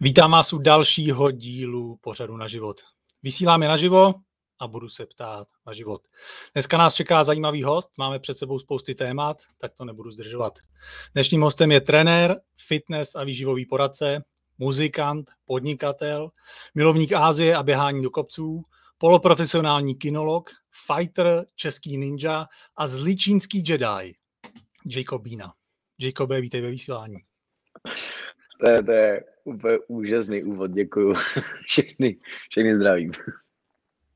Vítám vás u dalšího dílu pořadu na život. Vysíláme naživo a budu se ptát na život. Dneska nás čeká zajímavý host, máme před sebou spousty témat, tak to nebudu zdržovat. Dnešním hostem je trenér, fitness a výživový poradce, muzikant, podnikatel, milovník Ázie a běhání do kopců, poloprofesionální kinolog, fighter, český ninja a zličínský Jedi, Jacob Bína. Jacobe, vítej ve vysílání. To je, to je úplně úžasný úvod, děkuju. Všechny, všechny zdravím.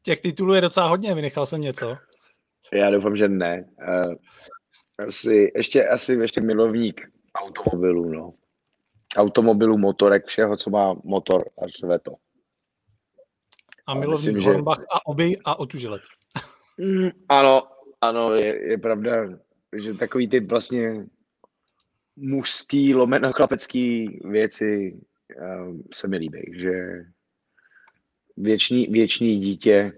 Těch titulů je docela hodně, vynechal jsem něco. Já doufám, že ne. Asi, ještě, asi ještě milovník automobilů, no. Automobilů, motorek, všeho, co má motor a řve to. A milovník myslím, Hornbach že... a oby a otužilet. Mm, ano, ano, je, je pravda, že takový ty vlastně mužský, lomeno chlapecký věci uh, se mi líbí, že věčný, věčný dítě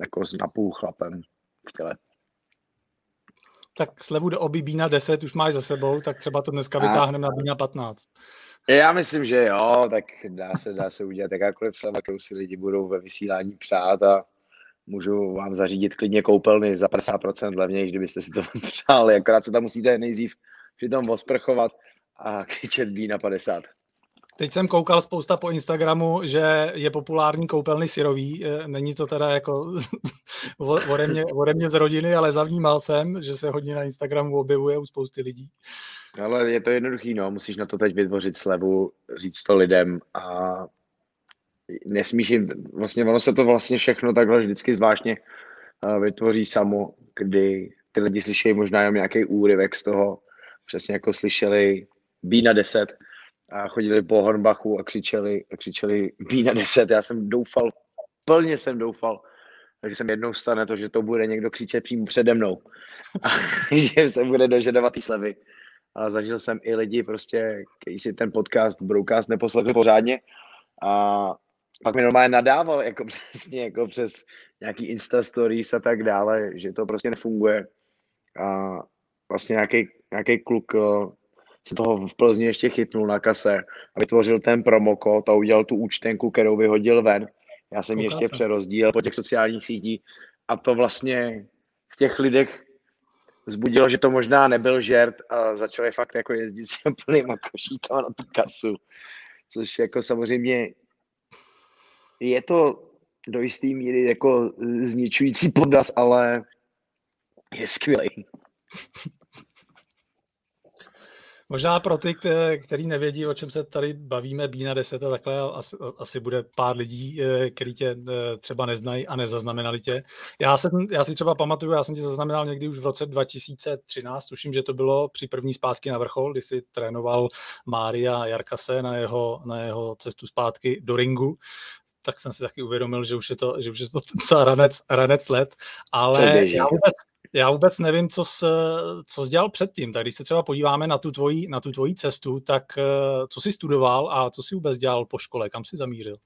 jako s napůl chlapem v těle. Tak slevu do oby Bína 10 už máš za sebou, tak třeba to dneska vytáhneme na Bína 15. Já myslím, že jo, tak dá se, dá se udělat jakákoliv sleva, kterou si lidi budou ve vysílání přát a můžu vám zařídit klidně koupelny za 50% levněji, kdybyste si to přáli, akorát se tam musíte nejdřív přitom osprchovat a křičet B na 50. Teď jsem koukal spousta po Instagramu, že je populární koupelny syrový. E, není to teda jako ode mě, ode mě z rodiny, ale zavnímal jsem, že se hodně na Instagramu objevuje u spousty lidí. Ale je to jednoduchý, no. Musíš na to teď vytvořit slevu, říct to lidem a nesmíš jim, vlastně ono se to vlastně všechno takhle vždycky zvláštně e, vytvoří samo, kdy ty lidi slyšejí možná jenom nějaký úryvek z toho, přesně jako slyšeli B na 10 a chodili po Hornbachu a křičeli, a křičeli B na 10. Já jsem doufal, plně jsem doufal, že jsem jednou stane to, že to bude někdo křičet přímo přede mnou. A že se bude dožadovat ty slevy. A zažil jsem i lidi prostě, kteří si ten podcast, broadcast neposlechli pořádně a pak mi normálně nadával, jako přesně, jako přes nějaký Insta stories a tak dále, že to prostě nefunguje. A vlastně nějaký, nějaký kluk se toho v Plzni ještě chytnul na kase a vytvořil ten promokód a udělal tu účtenku, kterou vyhodil ven. Já jsem ji ještě přerozdílel po těch sociálních sítích a to vlastně v těch lidech vzbudilo, že to možná nebyl žert a začali fakt jako jezdit s plnýma košíkama na tu kasu, což jako samozřejmě je to do jisté míry jako zničující podraz, ale je skvělý. Možná pro ty, kteří nevědí, o čem se tady bavíme, Bína 10 a takhle, asi, asi bude pár lidí, eh, kteří tě eh, třeba neznají a nezaznamenali tě. Já, jsem, já si třeba pamatuju, já jsem tě zaznamenal někdy už v roce 2013, tuším, že to bylo při první zpátky na vrchol, kdy si trénoval Mária Jarkase na jeho, na jeho cestu zpátky do ringu tak jsem si taky uvědomil, že už je to, že už je to ranec, ranec let, ale já vůbec, já vůbec nevím, co jsi, co jsi dělal předtím. Tak když se třeba podíváme na tu tvoji, na tu tvoji cestu, tak eh, co jsi studoval a co jsi vůbec dělal po škole? Kam jsi zamířil?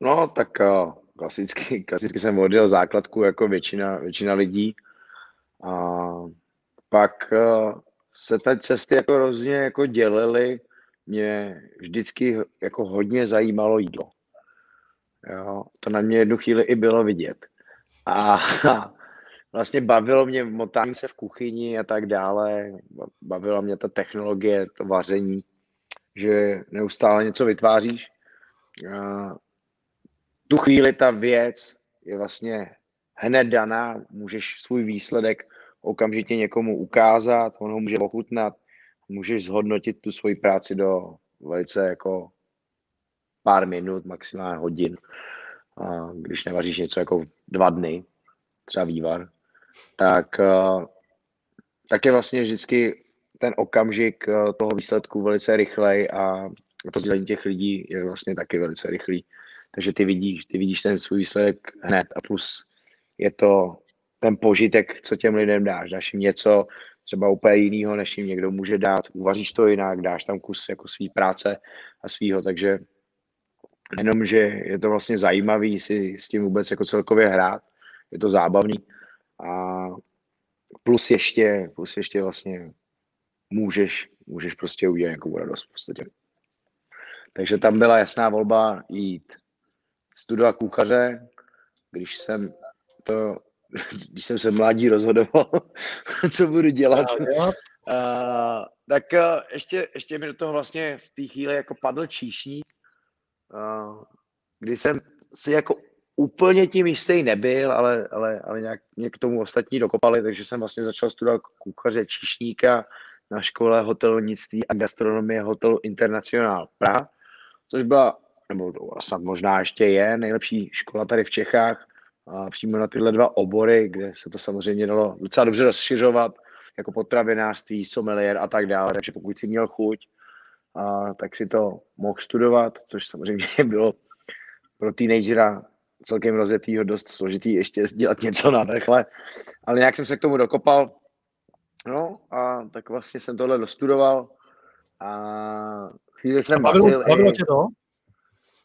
No, tak uh, klasicky, klasicky jsem odjel základku jako většina, většina lidí. A pak uh, se ty cesty jako hrozně jako dělily. Mě vždycky jako hodně zajímalo jídlo. Jo, to na mě jednu chvíli i bylo vidět. A vlastně bavilo mě motání se v kuchyni a tak dále. Bavila mě ta technologie, to vaření, že neustále něco vytváříš. A tu chvíli ta věc je vlastně hned daná, můžeš svůj výsledek okamžitě někomu ukázat, on ho může ochutnat, můžeš zhodnotit tu svoji práci do velice jako pár minut, maximálně hodin. A když nevaříš něco jako dva dny, třeba vývar, tak, eh, tak je vlastně vždycky ten okamžik eh, toho výsledku velice rychlej a to sdělení těch lidí je vlastně taky velice rychlý. Takže ty vidíš, ty vidíš ten svůj výsledek hned a plus je to ten požitek, co těm lidem dáš. Dáš jim něco třeba úplně jiného, než jim někdo může dát. Uvaříš to jinak, dáš tam kus jako svý práce a svýho, takže jenom, že je to vlastně zajímavý si s tím vůbec jako celkově hrát, je to zábavný a plus ještě, plus ještě vlastně můžeš, můžeš prostě udělat nějakou radost v podstatě. Takže tam byla jasná volba jít studovat kuchaře, když jsem to, když jsem se mládí rozhodoval, co budu dělat. Uh, tak uh, ještě, ještě mi do toho vlastně v té chvíli jako padl číšník, uh, kdy jsem si jako úplně tím jistý nebyl, ale, ale, ale nějak mě k tomu ostatní dokopali, takže jsem vlastně začal studovat kuchaře číšníka na škole hotelnictví a gastronomie Hotel International Praha, což byla, nebo snad možná ještě je, nejlepší škola tady v Čechách, a přímo na tyhle dva obory, kde se to samozřejmě dalo docela dobře rozšiřovat, jako potravinářství, sommelier a tak dále, takže pokud si měl chuť, a, tak si to mohl studovat, což samozřejmě bylo pro teenagera celkem rozjetýho dost složitý ještě dělat něco na vrchle, ale nějak jsem se k tomu dokopal, no a tak vlastně jsem tohle dostudoval a chvíli jsem bavilo, bavilo tě to?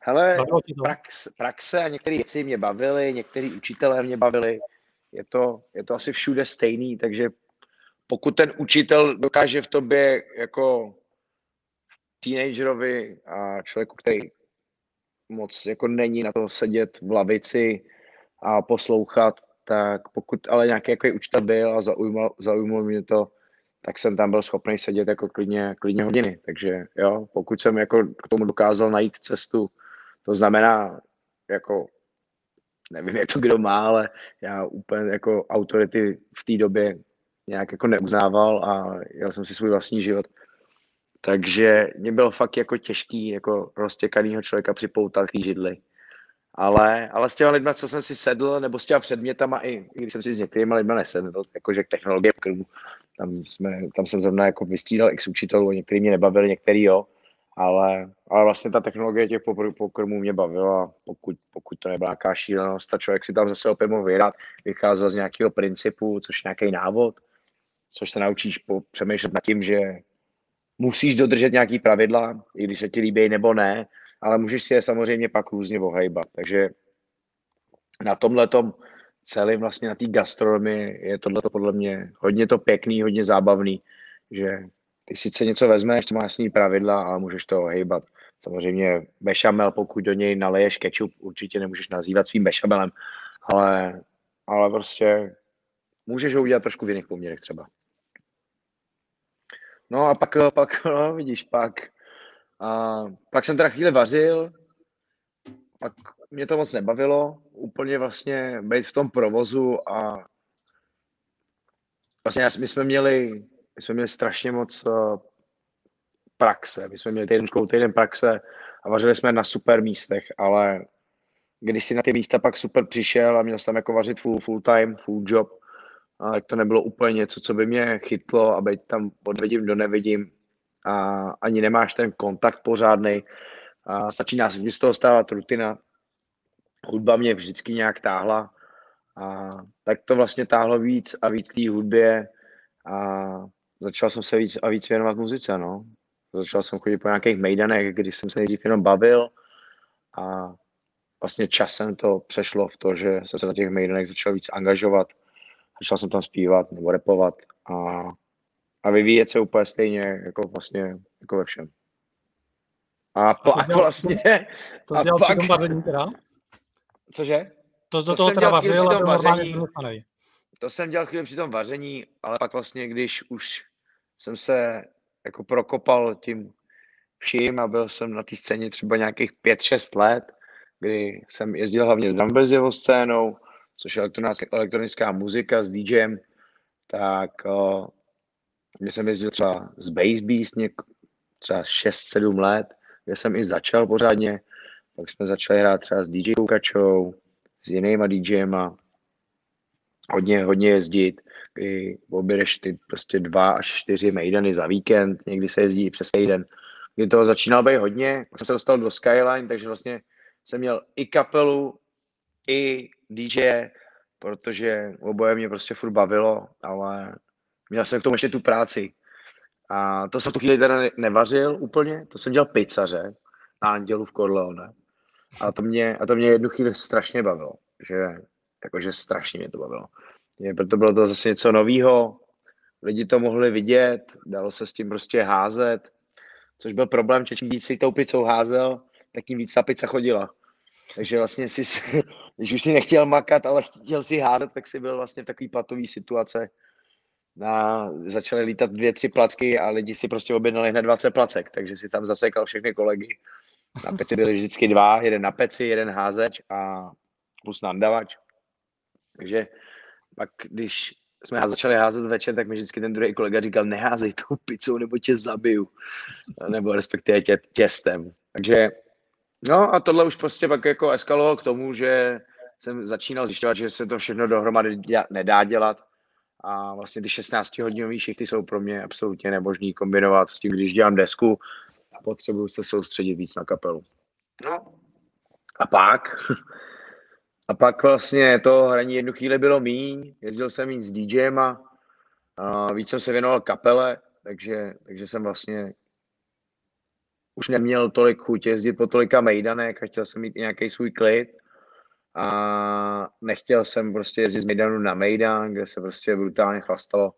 Hele, prax, praxe a některé věci mě bavily, některý učitelé mě bavili. Je to, je to asi všude stejný, takže pokud ten učitel dokáže v tobě jako teenagerovi a člověku, který moc jako není na to sedět v lavici a poslouchat, tak pokud ale nějaký jako učitel byl a zaujímal, zaujímal mě to, tak jsem tam byl schopný sedět jako klidně, klidně hodiny. Takže jo, pokud jsem jako k tomu dokázal najít cestu, to znamená, jako, nevím, jak to kdo má, ale já úplně jako autority v té době nějak jako neuznával a jel jsem si svůj vlastní život. Takže mě bylo fakt jako těžký jako roztěkanýho člověka připoutat k židli. Ale, ale s těma lidmi, co jsem si sedl, nebo s těma předmětama, i, i když jsem si s některými lidmi nesedl, jakože technologie v krmu, tam, jsme, tam jsem zrovna jako vystřídal x učitelů, některý mě nebavili, některý jo, ale, ale vlastně ta technologie těch pokrmů mě bavila, pokud, pokud to nebyla nějaká šílenost, ta člověk si tam zase opět mohl vyhrát, vycházel z nějakého principu, což nějaký návod, což se naučíš po, přemýšlet nad tím, že musíš dodržet nějaký pravidla, i když se ti líbí nebo ne, ale můžeš si je samozřejmě pak různě ohejbat. Takže na tomhle celém vlastně na té gastronomii je tohle podle mě hodně to pěkný, hodně zábavný, že ty sice něco vezmeš, co má jasný pravidla, ale můžeš to ohejbat. Samozřejmě bešamel, pokud do něj naleješ kečup, určitě nemůžeš nazývat svým bešamelem, ale, ale prostě můžeš ho udělat trošku v jiných poměrech třeba. No a pak, pak no, vidíš, pak, a pak jsem teda chvíli vařil, pak mě to moc nebavilo, úplně vlastně být v tom provozu a vlastně my jsme měli, my jsme měli strašně moc uh, praxe, my jsme měli týden týden praxe a vařili jsme na super místech, ale když si na ty místa pak super přišel a měl jsem jako vařit full, full time, full job, ale to nebylo úplně něco, co by mě chytlo a být tam odvedím do nevidím a ani nemáš ten kontakt pořádný. A začíná se z toho stávat rutina. Hudba mě vždycky nějak táhla a tak to vlastně táhlo víc a víc k té hudbě a začal jsem se víc a víc věnovat muzice, no. Začal jsem chodit po nějakých mejdanech, kdy jsem se nejdřív jenom bavil a vlastně časem to přešlo v to, že jsem se na těch mejdanech začal víc angažovat začal jsem tam zpívat nebo repovat a, a vyvíjet se úplně stejně jako vlastně jako ve všem. A, a pak dělal, vlastně... To, to dělal pak, při vaření teda? Cože? To do to toho teda vařil a vaření, To jsem dělal chvíli při tom vaření, ale pak vlastně, když už jsem se jako prokopal tím vším a byl jsem na té scéně třeba nějakých 5-6 let, kdy jsem jezdil hlavně s Drumberzivou scénou, což je elektronická muzika s DJem, tak uh, mě jsem jezdil třeba z Bass Beast něk, třeba 6-7 let, kde jsem i začal pořádně, pak jsme začali hrát třeba s DJ Kukačou, s jinýma DJema, hodně, hodně jezdit, kdy objedeš ty prostě dva až čtyři mejdany za víkend, někdy se jezdí přes týden, kdy toho začínal být hodně, jsem se dostal do Skyline, takže vlastně jsem měl i kapelu, i DJ, protože oboje mě prostě furt bavilo, ale měl jsem k tomu ještě tu práci. A to jsem tu chvíli teda nevařil úplně, to jsem dělal pizzaře na Andělu v Corleone. A to mě, a to mě jednu chvíli strašně bavilo, že jakože strašně mě to bavilo. Proto bylo to zase něco nového, lidi to mohli vidět, dalo se s tím prostě házet, což byl problém, že čím víc si tou pizzou házel, tak tím víc ta pizza chodila. Takže vlastně si, když už si nechtěl makat, ale chtěl si házet, tak si byl vlastně v takový platový situace. Na, začaly lítat dvě, tři placky a lidi si prostě objednali hned 20 placek, takže si tam zasekal všechny kolegy. Na peci byli vždycky dva, jeden na peci, jeden házeč a plus nandavač. Takže pak, když jsme začali házet večer, tak mi vždycky ten druhý kolega říkal, neházej tou pizzou, nebo tě zabiju. Nebo respektive tě, těstem. Takže No a tohle už prostě pak jako eskalovalo k tomu, že jsem začínal zjišťovat, že se to všechno dohromady děla, nedá dělat. A vlastně ty 16-hodinové šichty jsou pro mě absolutně nemožný kombinovat s tím, když dělám desku a potřebuju se soustředit víc na kapelu. No. A pak, a pak vlastně to hraní jednu chvíli bylo míň, jezdil jsem víc s DJem a, a víc jsem se věnoval kapele, takže, takže jsem vlastně už neměl tolik chuť jezdit po tolika mejdanek a chtěl jsem mít nějaký svůj klid. A nechtěl jsem prostě jezdit z Mejdanu na Mejdan, kde se prostě brutálně chlastalo.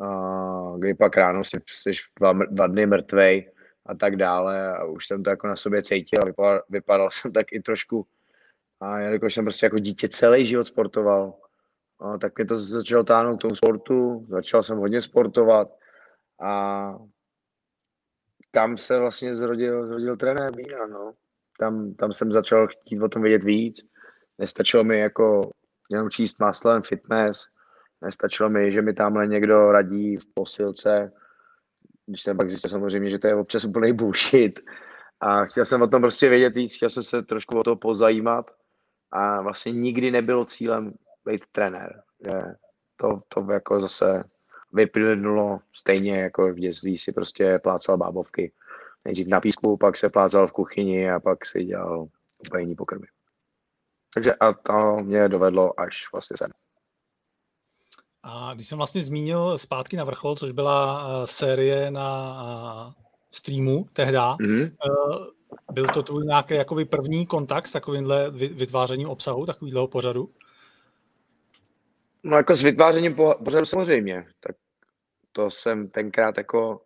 A kdy pak ráno jsi, jsi dva, dva dny mrtvej a tak dále. A už jsem to jako na sobě cítil a vypadal, vypadal jsem tak i trošku. A jelikož jsem prostě jako dítě celý život sportoval, a tak mě to začalo táhnout k tomu sportu, začal jsem hodně sportovat a tam se vlastně zrodil, zrodil trenér Bína, no. Tam, tam jsem začal chtít o tom vědět víc. Nestačilo mi jako jenom číst maslem fitness, nestačilo mi, že mi tamhle někdo radí v posilce, když jsem pak zjistil samozřejmě, že to je občas úplný bullshit. A chtěl jsem o tom prostě vědět víc, chtěl jsem se trošku o to pozajímat a vlastně nikdy nebylo cílem být trenér. Že to, to jako zase vyplynulo stejně jako v dětství si prostě plácal bábovky. Nejdřív na písku, pak se plácal v kuchyni a pak si dělal úplně jiný pokrmy. Takže a to mě dovedlo až vlastně sem. A když jsem vlastně zmínil zpátky na vrchol, což byla uh, série na uh, streamu tehda, mm-hmm. uh, byl to tvůj nějaký jakoby první kontakt s takovýmhle vytvářením obsahu, takovýhleho pořadu? No jako s vytvářením pořadu samozřejmě. Tak to jsem tenkrát jako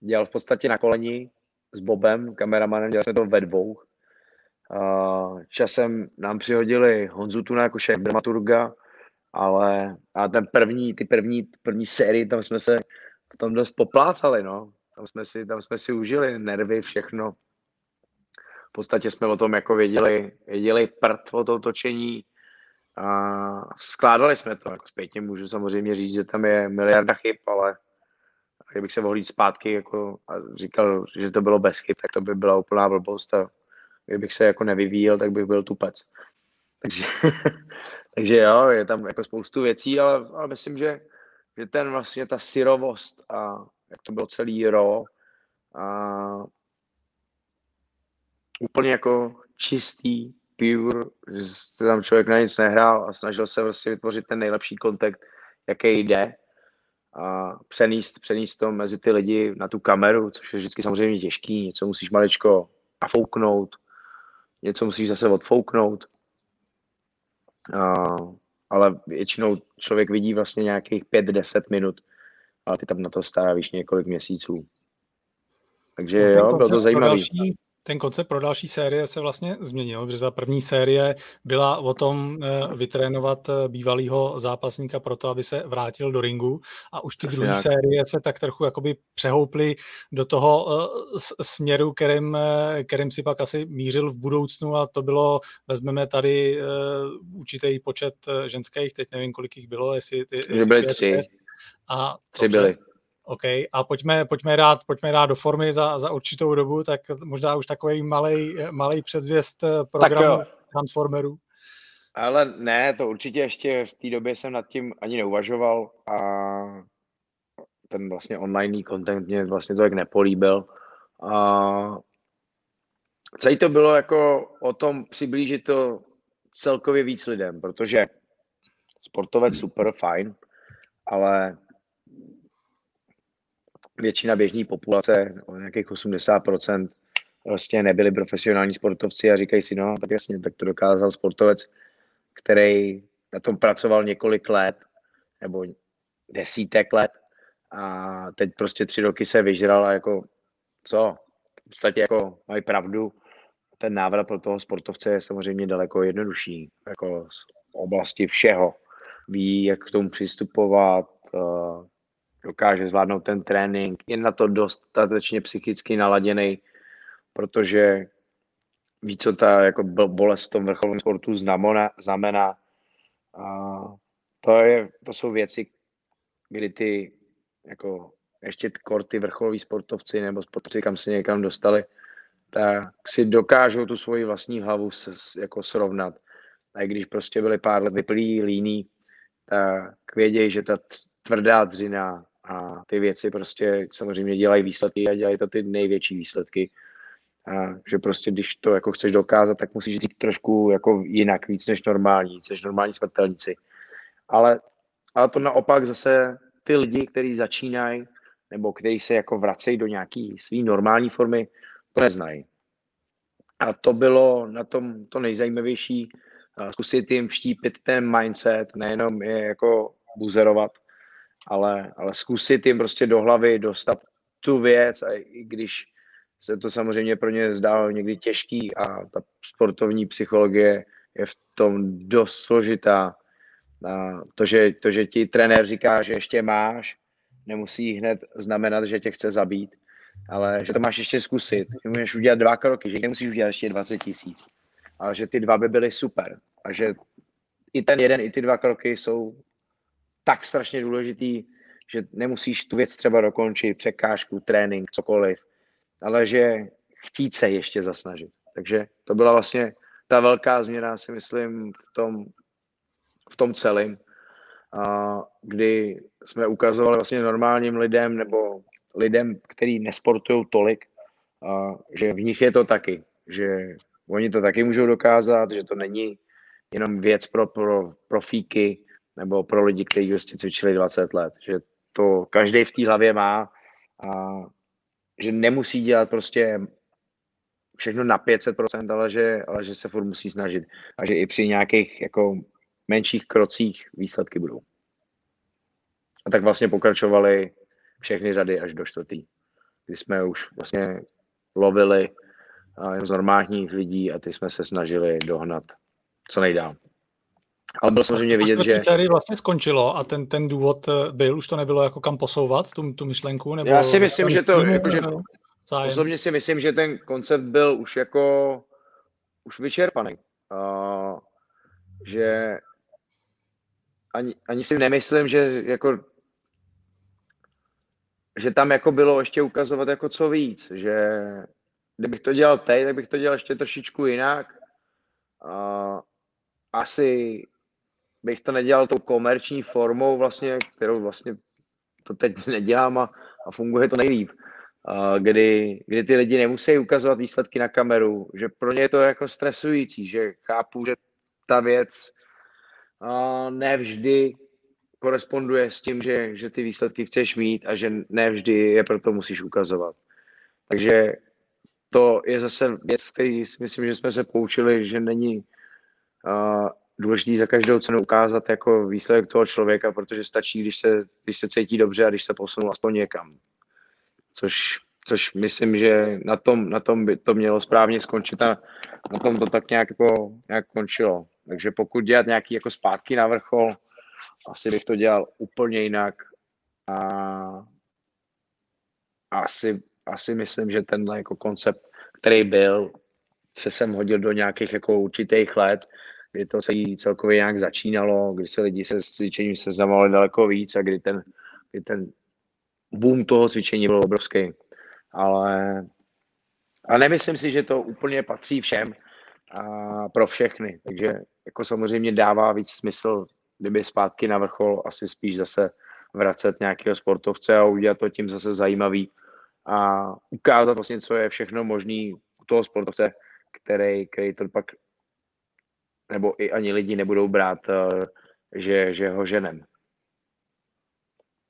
dělal v podstatě na koleni s Bobem, kameramanem, dělali jsme to ve dvou. Časem nám přihodili Honzu Tuna jako šéf dramaturga, ale a ten první, ty první, první série, tam jsme se v tom dost poplácali, no. Tam jsme si, tam jsme si užili nervy, všechno. V podstatě jsme o tom jako věděli, věděli prd o tom točení, a skládali jsme to, jako zpětně můžu samozřejmě říct, že tam je miliarda chyb, ale kdybych se mohl jít zpátky jako, a říkal, že to bylo bez chyb, tak to by byla úplná blbost a kdybych se jako nevyvíjel, tak bych byl tupec. Takže, takže jo, je tam jako spoustu věcí, ale, ale myslím, že, že ten vlastně ta syrovost a jak to bylo celý ro a úplně jako čistý pure, že se tam člověk na nic nehrál a snažil se prostě vytvořit ten nejlepší kontakt, jaký jde a přenést, přenést to mezi ty lidi na tu kameru, což je vždycky samozřejmě těžký, něco musíš maličko nafouknout, něco musíš zase odfouknout, a, ale většinou člověk vidí vlastně nějakých 5-10 minut, ale ty tam na to strávíš několik měsíců. Takže no, jo, bylo to zajímavé. Další, ten koncept pro další série se vlastně změnil, protože ta první série byla o tom eh, vytrénovat eh, bývalého zápasníka pro to, aby se vrátil do ringu. A už ty druhé série se tak trochu jakoby přehouply do toho eh, směru, kterým, kterým si pak asi mířil v budoucnu. A to bylo, vezmeme tady určitý počet ženských, teď nevím, kolik jich bylo, jestli, jestli byly tři. A tři byly. OK, a pojďme, pojďme, rád, pojďme rád do formy za, za určitou dobu, tak možná už takový malý předzvěst eh, programu Transformerů. Ale ne, to určitě ještě v té době jsem nad tím ani neuvažoval a ten vlastně online content mě vlastně to jak nepolíbil. A celý to bylo jako o tom přiblížit to celkově víc lidem, protože sportovec super, fajn, ale většina běžní populace, o nějakých 80%, prostě nebyli profesionální sportovci a říkají si, no tak jasně, tak to dokázal sportovec, který na tom pracoval několik let, nebo desítek let a teď prostě tři roky se vyžral a jako co? V podstatě jako mají pravdu. Ten návrat pro toho sportovce je samozřejmě daleko jednodušší. Jako z oblasti všeho. Ví, jak k tomu přistupovat, eh, dokáže zvládnout ten trénink, je na to dostatečně psychicky naladěný, protože ví, co ta jako bolest v tom vrcholovém sportu znamená. znamená. A to, je, to jsou věci, kdy ty jako ještě korty vrcholoví sportovci nebo sportovci, kam se někam dostali, tak si dokážou tu svoji vlastní hlavu s, jako srovnat. A i když prostě byli pár let vyplý, líní, tak vědějí, že ta tvrdá dřina a ty věci prostě samozřejmě dělají výsledky a dělají to ty největší výsledky. A že prostě když to jako chceš dokázat, tak musíš říct trošku jako jinak, víc než normální, než normální smrtelníci. Ale, ale to naopak zase ty lidi, kteří začínají, nebo kteří se jako vracejí do nějaké své normální formy, to neznají. A to bylo na tom to nejzajímavější, zkusit jim vštípit ten mindset, nejenom je jako buzerovat, ale, ale zkusit jim prostě do hlavy dostat tu věc, a i když se to samozřejmě pro ně zdálo někdy těžký a ta sportovní psychologie je v tom dost složitá. A to, že, to, že ti trenér říká, že ještě máš, nemusí hned znamenat, že tě chce zabít, ale že to máš ještě zkusit. Ty můžeš udělat dva kroky, že nemusíš udělat ještě 20 tisíc, ale že ty dva by byly super a že i ten jeden, i ty dva kroky jsou tak strašně důležitý, že nemusíš tu věc třeba dokončit, překážku, trénink, cokoliv, ale že chtít se ještě zasnažit. Takže to byla vlastně ta velká změna, si myslím, v tom, v tom celém, kdy jsme ukazovali vlastně normálním lidem nebo lidem, kteří nesportují tolik, že v nich je to taky, že oni to taky můžou dokázat, že to není jenom věc pro, pro profíky nebo pro lidi, kteří prostě cvičili 20 let, že to každý v té hlavě má a že nemusí dělat prostě všechno na 500%, ale že, ale že se furt musí snažit a že i při nějakých jako menších krocích výsledky budou. A tak vlastně pokračovali všechny řady až do čtvrtý, kdy jsme už vlastně lovili z normálních lidí a ty jsme se snažili dohnat co nejdál. Ale bylo samozřejmě vidět, že... sérii vlastně skončilo a ten, ten důvod eh, byl, už to nebylo jako kam posouvat, tu, tu myšlenku? Nebo Já si myslím, že to... Jako, že, osobně si myslím, že ten koncept byl už jako už vyčerpaný. Uh, že ani, ani si nemyslím, že jako že tam jako bylo ještě ukazovat jako co víc, že kdybych to dělal teď, tak bych to dělal ještě trošičku jinak. Uh, asi bych to nedělal tou komerční formou vlastně, kterou vlastně to teď nedělám a, a funguje to nejlíp. Kdy, kdy ty lidi nemusí ukazovat výsledky na kameru, že pro ně je to jako stresující, že chápu, že ta věc uh, nevždy koresponduje s tím, že, že ty výsledky chceš mít a že nevždy je proto musíš ukazovat. Takže to je zase věc, který si myslím, že jsme se poučili, že není uh, důležitý za každou cenu ukázat jako výsledek toho člověka, protože stačí, když se, když se cítí dobře a když se posunul aspoň někam. Což, což myslím, že na tom, na tom by to mělo správně skončit a na tom to tak nějak, jako, nějak končilo. Takže pokud dělat nějaký jako zpátky na vrchol, asi bych to dělal úplně jinak a asi, asi myslím, že tenhle jako koncept, který byl, se sem hodil do nějakých jako určitých let, kdy to celý celkově nějak začínalo, kdy se lidi se s cvičením seznamovali daleko víc a kdy ten, kdy ten boom toho cvičení byl obrovský. Ale, ale nemyslím si, že to úplně patří všem a pro všechny. Takže jako samozřejmě dává víc smysl, kdyby zpátky na vrchol asi spíš zase vracet nějakého sportovce a udělat to tím zase zajímavý a ukázat vlastně, co je všechno možný u toho sportovce, který, který to pak nebo i ani lidi nebudou brát, eh, že, že ho ženem.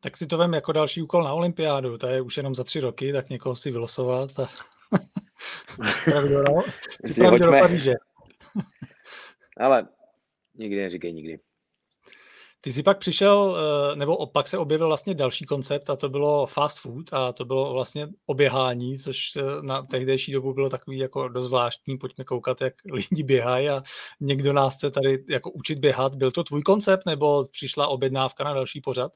Tak si to vem jako další úkol na olympiádu, to je už jenom za tři roky, tak někoho si vylosovat a připravit do, do Paříže. Ale nikdy neříkej nikdy. Ty jsi pak přišel, eh, nebo opak se objevil vlastně další koncept a to bylo fast food a to bylo vlastně oběhání, což eh, na tehdejší dobu bylo takový jako dost zvláštní, pojďme koukat, jak lidi běhají a někdo nás chce tady jako učit běhat. Byl to tvůj koncept nebo přišla objednávka na další pořad?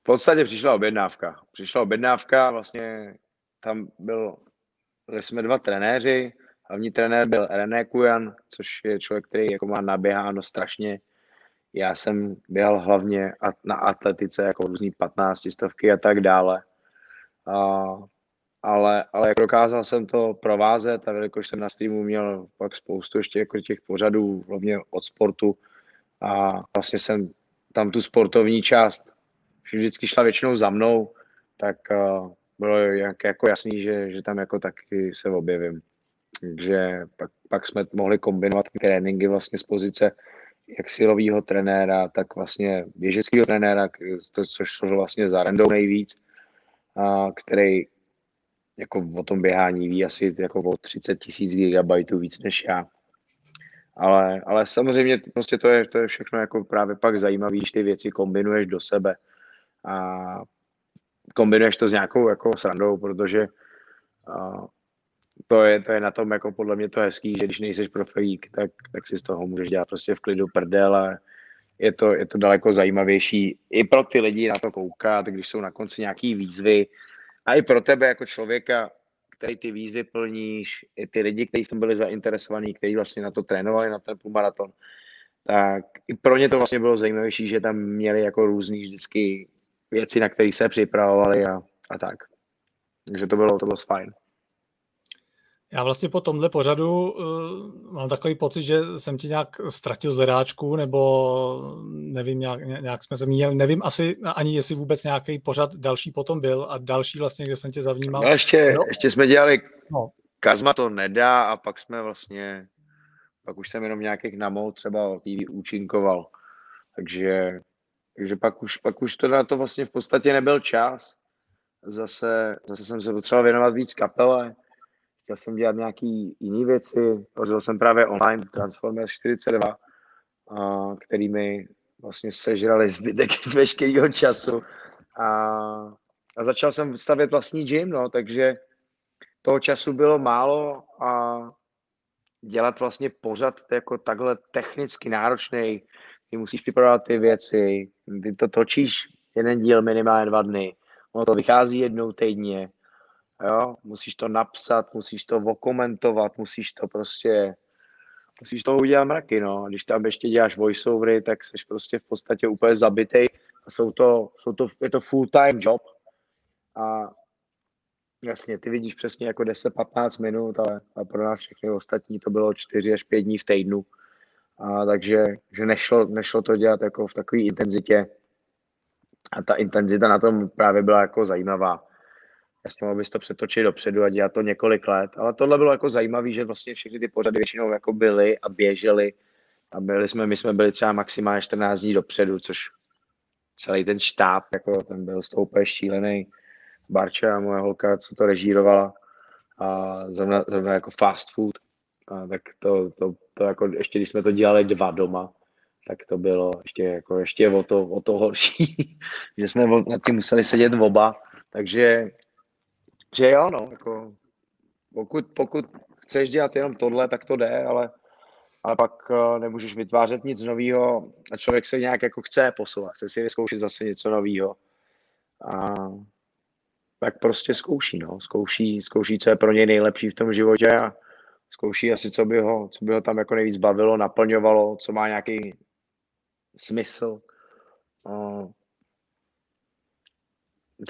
V podstatě přišla objednávka. Přišla objednávka, vlastně tam byl, byli jsme dva trenéři, hlavní trenér byl René Kujan, což je člověk, který jako má naběháno strašně já jsem běhal hlavně na atletice, jako různý 15 stovky a tak dále. A, ale, ale jak dokázal jsem to provázet a jelikož jsem na streamu měl pak spoustu ještě jako těch pořadů, hlavně od sportu a vlastně jsem tam tu sportovní část vždycky šla většinou za mnou, tak uh, bylo jak, jako jasný, že, že tam jako taky se objevím. Takže pak, pak jsme mohli kombinovat tréninky vlastně z pozice jak silového trenéra, tak vlastně běžeckého trenéra, to, což šlo vlastně za Rendou nejvíc, a, který jako o tom běhání ví asi jako o 30 tisíc gigabajtů víc než já. Ale, ale samozřejmě prostě to je, to je všechno jako právě pak zajímavé, když ty věci kombinuješ do sebe a kombinuješ to s nějakou jako srandou, protože a, to je, to je na tom jako podle mě to hezký, že když nejseš profík, tak, tak si z toho můžeš dělat prostě v klidu prdel a je to, je to daleko zajímavější i pro ty lidi na to koukat, když jsou na konci nějaký výzvy a i pro tebe jako člověka, který ty výzvy plníš, i ty lidi, kteří tam byli zainteresovaní, kteří vlastně na to trénovali, na ten půlmaraton, tak i pro ně to vlastně bylo zajímavější, že tam měli jako různý vždycky věci, na které se připravovali a, a tak. Takže to bylo, to bylo fajn. Já vlastně po tomhle pořadu uh, mám takový pocit, že jsem ti nějak ztratil zhledáčku, nebo nevím, nějak, nějak jsme se měli, nevím asi ani, jestli vůbec nějaký pořad další potom byl a další vlastně, kde jsem tě zavnímal. No ještě, no. ještě jsme dělali, no. Kazma to nedá a pak jsme vlastně, pak už jsem jenom nějakých namou třeba TV účinkoval. Takže, takže pak, už, pak už to na to vlastně v podstatě nebyl čas. Zase, zase jsem se potřeboval věnovat víc kapele, chtěl jsem dělat nějaké jiné věci, tvořil jsem právě online Transformers 42, a, který mi vlastně sežrali zbytek veškerého času. A, a začal jsem stavět vlastní gym, no, takže toho času bylo málo a dělat vlastně pořad jako takhle technicky náročný, ty musíš připravovat ty věci, ty to točíš jeden díl minimálně dva dny, ono to vychází jednou týdně, Jo? Musíš to napsat, musíš to okomentovat, musíš to prostě, musíš to udělat mraky, no. Když tam ještě děláš voiceovery, tak jsi prostě v podstatě úplně zabitej. Jsou to, jsou to, je to full-time job. A jasně, ty vidíš přesně jako 10-15 minut, ale, ale pro nás všechny ostatní to bylo 4 až 5 dní v týdnu. A takže že nešlo, nešlo to dělat jako v takové intenzitě. A ta intenzita na tom právě byla jako zajímavá jasně mohl bys to přetočit dopředu a dělat to několik let, ale tohle bylo jako zajímavé, že vlastně všechny ty pořady většinou jako byly a běžely. A byli jsme, my jsme byli třeba maximálně 14 dní dopředu, což celý ten štáb, jako ten byl z toho úplně šílený. Barča a moje holka, co to režírovala, a zrovna, zrovna jako fast food, a tak to, to, to, jako ještě když jsme to dělali dva doma, tak to bylo ještě, jako ještě o, to, o to horší, že jsme na tím museli sedět oba, takže že jo, no, jako pokud, pokud chceš dělat jenom tohle, tak to jde, ale, ale pak uh, nemůžeš vytvářet nic nového a člověk se nějak jako chce posouvat, chce si vyzkoušet zase něco nového. A tak prostě zkouší, no, zkouší, zkouší, co je pro něj nejlepší v tom životě a zkouší asi, co by ho, co by ho tam jako nejvíc bavilo, naplňovalo, co má nějaký smysl. Uh,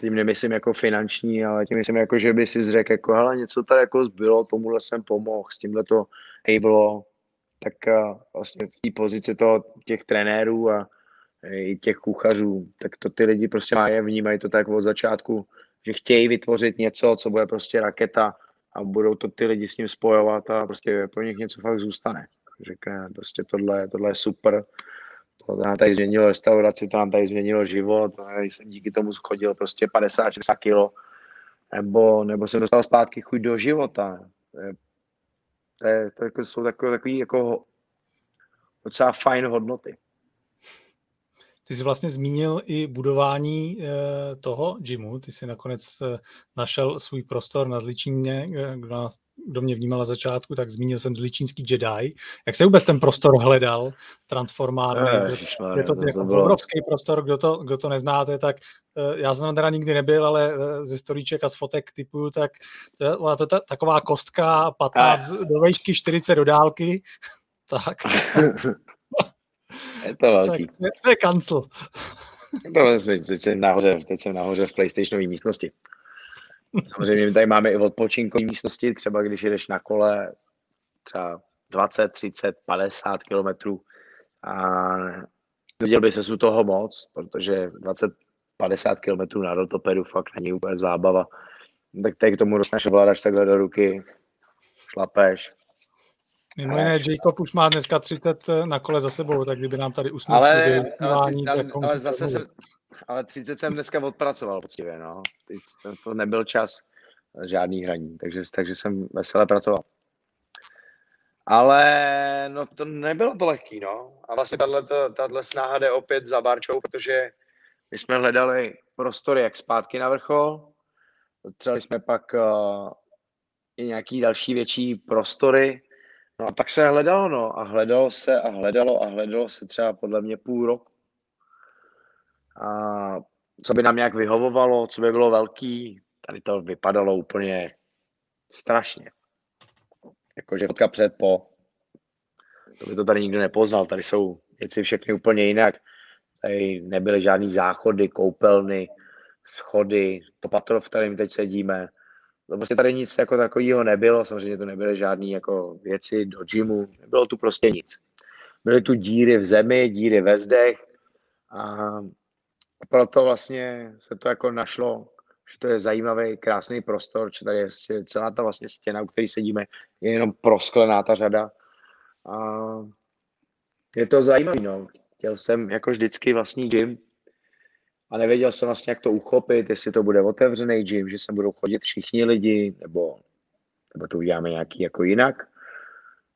tím nemyslím jako finanční, ale tím myslím jako, že by si řekl, jako hele, něco tady jako zbylo, tomuhle jsem pomohl, s tímhle to bylo, tak vlastně v té pozici toho, těch trenérů a i těch kuchařů, tak to ty lidi prostě mají, vnímají to tak od začátku, že chtějí vytvořit něco, co bude prostě raketa a budou to ty lidi s ním spojovat a prostě pro nich něco fakt zůstane. Řekne, prostě tohle, tohle je super, to nám tady změnilo restauraci, to nám tady změnilo život, no, jsem díky tomu schodil prostě 50-60 kilo, nebo, nebo jsem dostal zpátky chuť do života. To, je, to jsou takové, takové jako docela fajn hodnoty. Ty jsi vlastně zmínil i budování toho gymu, ty jsi nakonec našel svůj prostor na Zličíně, kdo, nás, kdo mě vnímal na začátku, tak zmínil jsem Zličínský Jedi. Jak se vůbec ten prostor hledal, transformárny? Je to, to jako bylo... obrovský prostor, kdo to, kdo to neznáte, tak já jsem teda nikdy nebyl, ale ze storíček a z fotek typu, tak to je, to je taková kostka 15 do vejšky 40 do dálky, tak. je to velký. Tak, to je kancel. To teď jsem nahoře, teď jsem nahoře v PlayStationové místnosti. Samozřejmě my tady máme i odpočinkové místnosti, třeba když jdeš na kole třeba 20, 30, 50 kilometrů a viděl by se u toho moc, protože 20, 50 kilometrů na rotopedu fakt není úplně zábava. Tak teď k tomu dostaneš ovládač takhle do ruky, šlapeš, Mimo jiné, Jacob už má dneska 30 eh, na kole za sebou, tak kdyby nám tady usnul ale, ale, ale, ale zase se, ale 30 jsem dneska odpracoval poctivě, no. To nebyl čas žádný hraní, takže, takže jsem veselé pracoval. Ale no to nebylo to lehký, no. A vlastně tahle snaha jde opět za Barčou, protože my jsme hledali prostory jak zpátky na vrchol, potřebovali jsme pak uh, i nějaký další větší prostory, No a tak se hledalo, no. A hledalo se a hledalo a hledalo se třeba podle mě půl roku. A co by nám nějak vyhovovalo, co by bylo velký, tady to vypadalo úplně strašně. Jakože fotka před po. To by to tady nikdo nepoznal. Tady jsou věci všechny úplně jinak. Tady nebyly žádný záchody, koupelny, schody, to patro, v kterém teď sedíme. To prostě tady nic jako takového nebylo, samozřejmě to nebyly žádné jako věci do gymu, nebylo tu prostě nic. Byly tu díry v zemi, díry ve zdech a proto vlastně se to jako našlo, že to je zajímavý, krásný prostor, že tady je celá ta vlastně stěna, u které sedíme, je jenom prosklená ta řada. A je to zajímavý, no. Chtěl jsem jako vždycky vlastní gym, a nevěděl jsem vlastně, jak to uchopit, jestli to bude otevřený gym, že se budou chodit všichni lidi, nebo, nebo to uděláme nějaký jako jinak.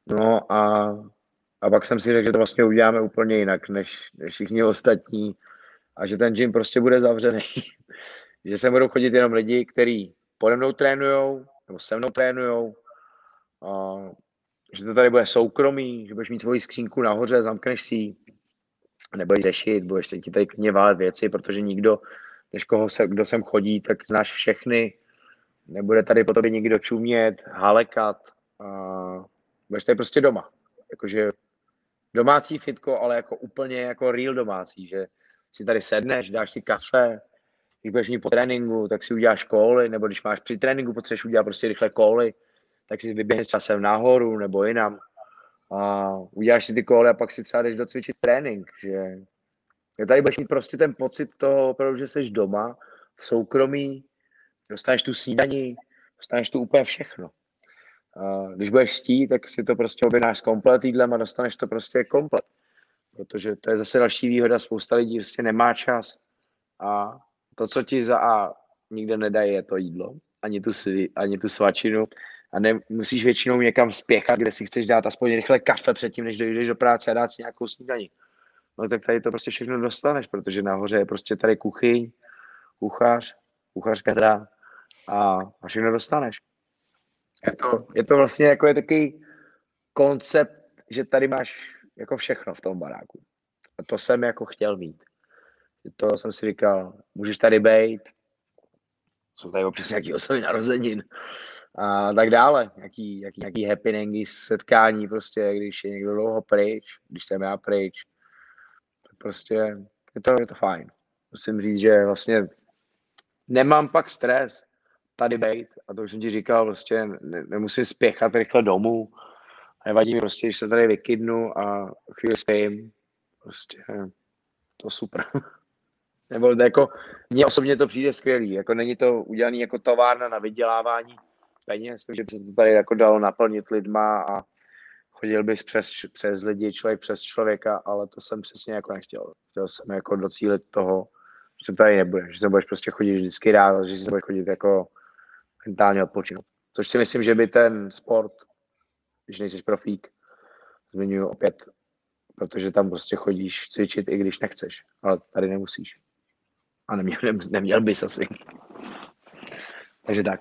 No a, a pak jsem si řekl, že to vlastně uděláme úplně jinak, než, než všichni ostatní a že ten gym prostě bude zavřený. že se budou chodit jenom lidi, kteří pode mnou trénujou, nebo se mnou trénujou, a že to tady bude soukromý, že budeš mít svoji skřínku nahoře, zamkneš si ji, nebudeš řešit, budeš se ti tady klidně válet věci, protože nikdo, než koho se, kdo sem chodí, tak znáš všechny, nebude tady po tobě nikdo čumět, halekat, a budeš tady prostě doma. Jakože domácí fitko, ale jako úplně jako real domácí, že si tady sedneš, dáš si kafe, když budeš mít po tréninku, tak si uděláš koly, nebo když máš při tréninku, potřebuješ udělat prostě rychle koly, tak si vyběhneš časem nahoru nebo jinam a uděláš si ty koly a pak si třeba jdeš docvičit trénink, že tady budeš mít prostě ten pocit toho opravdu, že jsi doma, v soukromí, dostaneš tu snídaní, dostaneš tu úplně všechno. A když budeš chtít, tak si to prostě objednáš komplet jídlem a dostaneš to prostě komplet. Protože to je zase další výhoda, spousta lidí prostě nemá čas. A to, co ti za A nikde nedají, je to jídlo, ani tu, ani tu svačinu, a ne, musíš většinou někam spěchat, kde si chceš dát aspoň rychle kafe předtím, než dojdeš do práce a dát si nějakou snídaní. No tak tady to prostě všechno dostaneš, protože nahoře je prostě tady kuchyň, kuchař, kuchařka teda a, a všechno dostaneš. Je to, je to vlastně jako je takový koncept, že tady máš jako všechno v tom baráku. A to jsem jako chtěl mít. To jsem si říkal, můžeš tady být, jsou tady občas nějaký oslavy narozenin, a tak dále. Jaký, jaký, jaký happeningy, setkání prostě, když je někdo dlouho pryč, když jsem já pryč. Prostě je to, je to fajn. Musím říct, že vlastně nemám pak stres tady být a to už jsem ti říkal, prostě ne, nemusím spěchat rychle domů. Nevadí mi prostě, když se tady vykydnu a chvíli spím. Prostě to super. Nebo jako, mně osobně to přijde skvělý. Jako není to udělané jako továrna na vydělávání, peněz, takže by se to tady jako dalo naplnit lidma a chodil bych přes, přes lidi, člověk přes člověka, ale to jsem přesně jako nechtěl. Chtěl jsem jako docílit toho, že to tady nebude, že se budeš prostě chodit vždycky rád, že se budeš chodit jako mentálně odpočinout. Což si myslím, že by ten sport, když nejsi profík, zmiňuji opět protože tam prostě chodíš cvičit, i když nechceš, ale tady nemusíš. A neměl, neměl bys asi. Takže tak.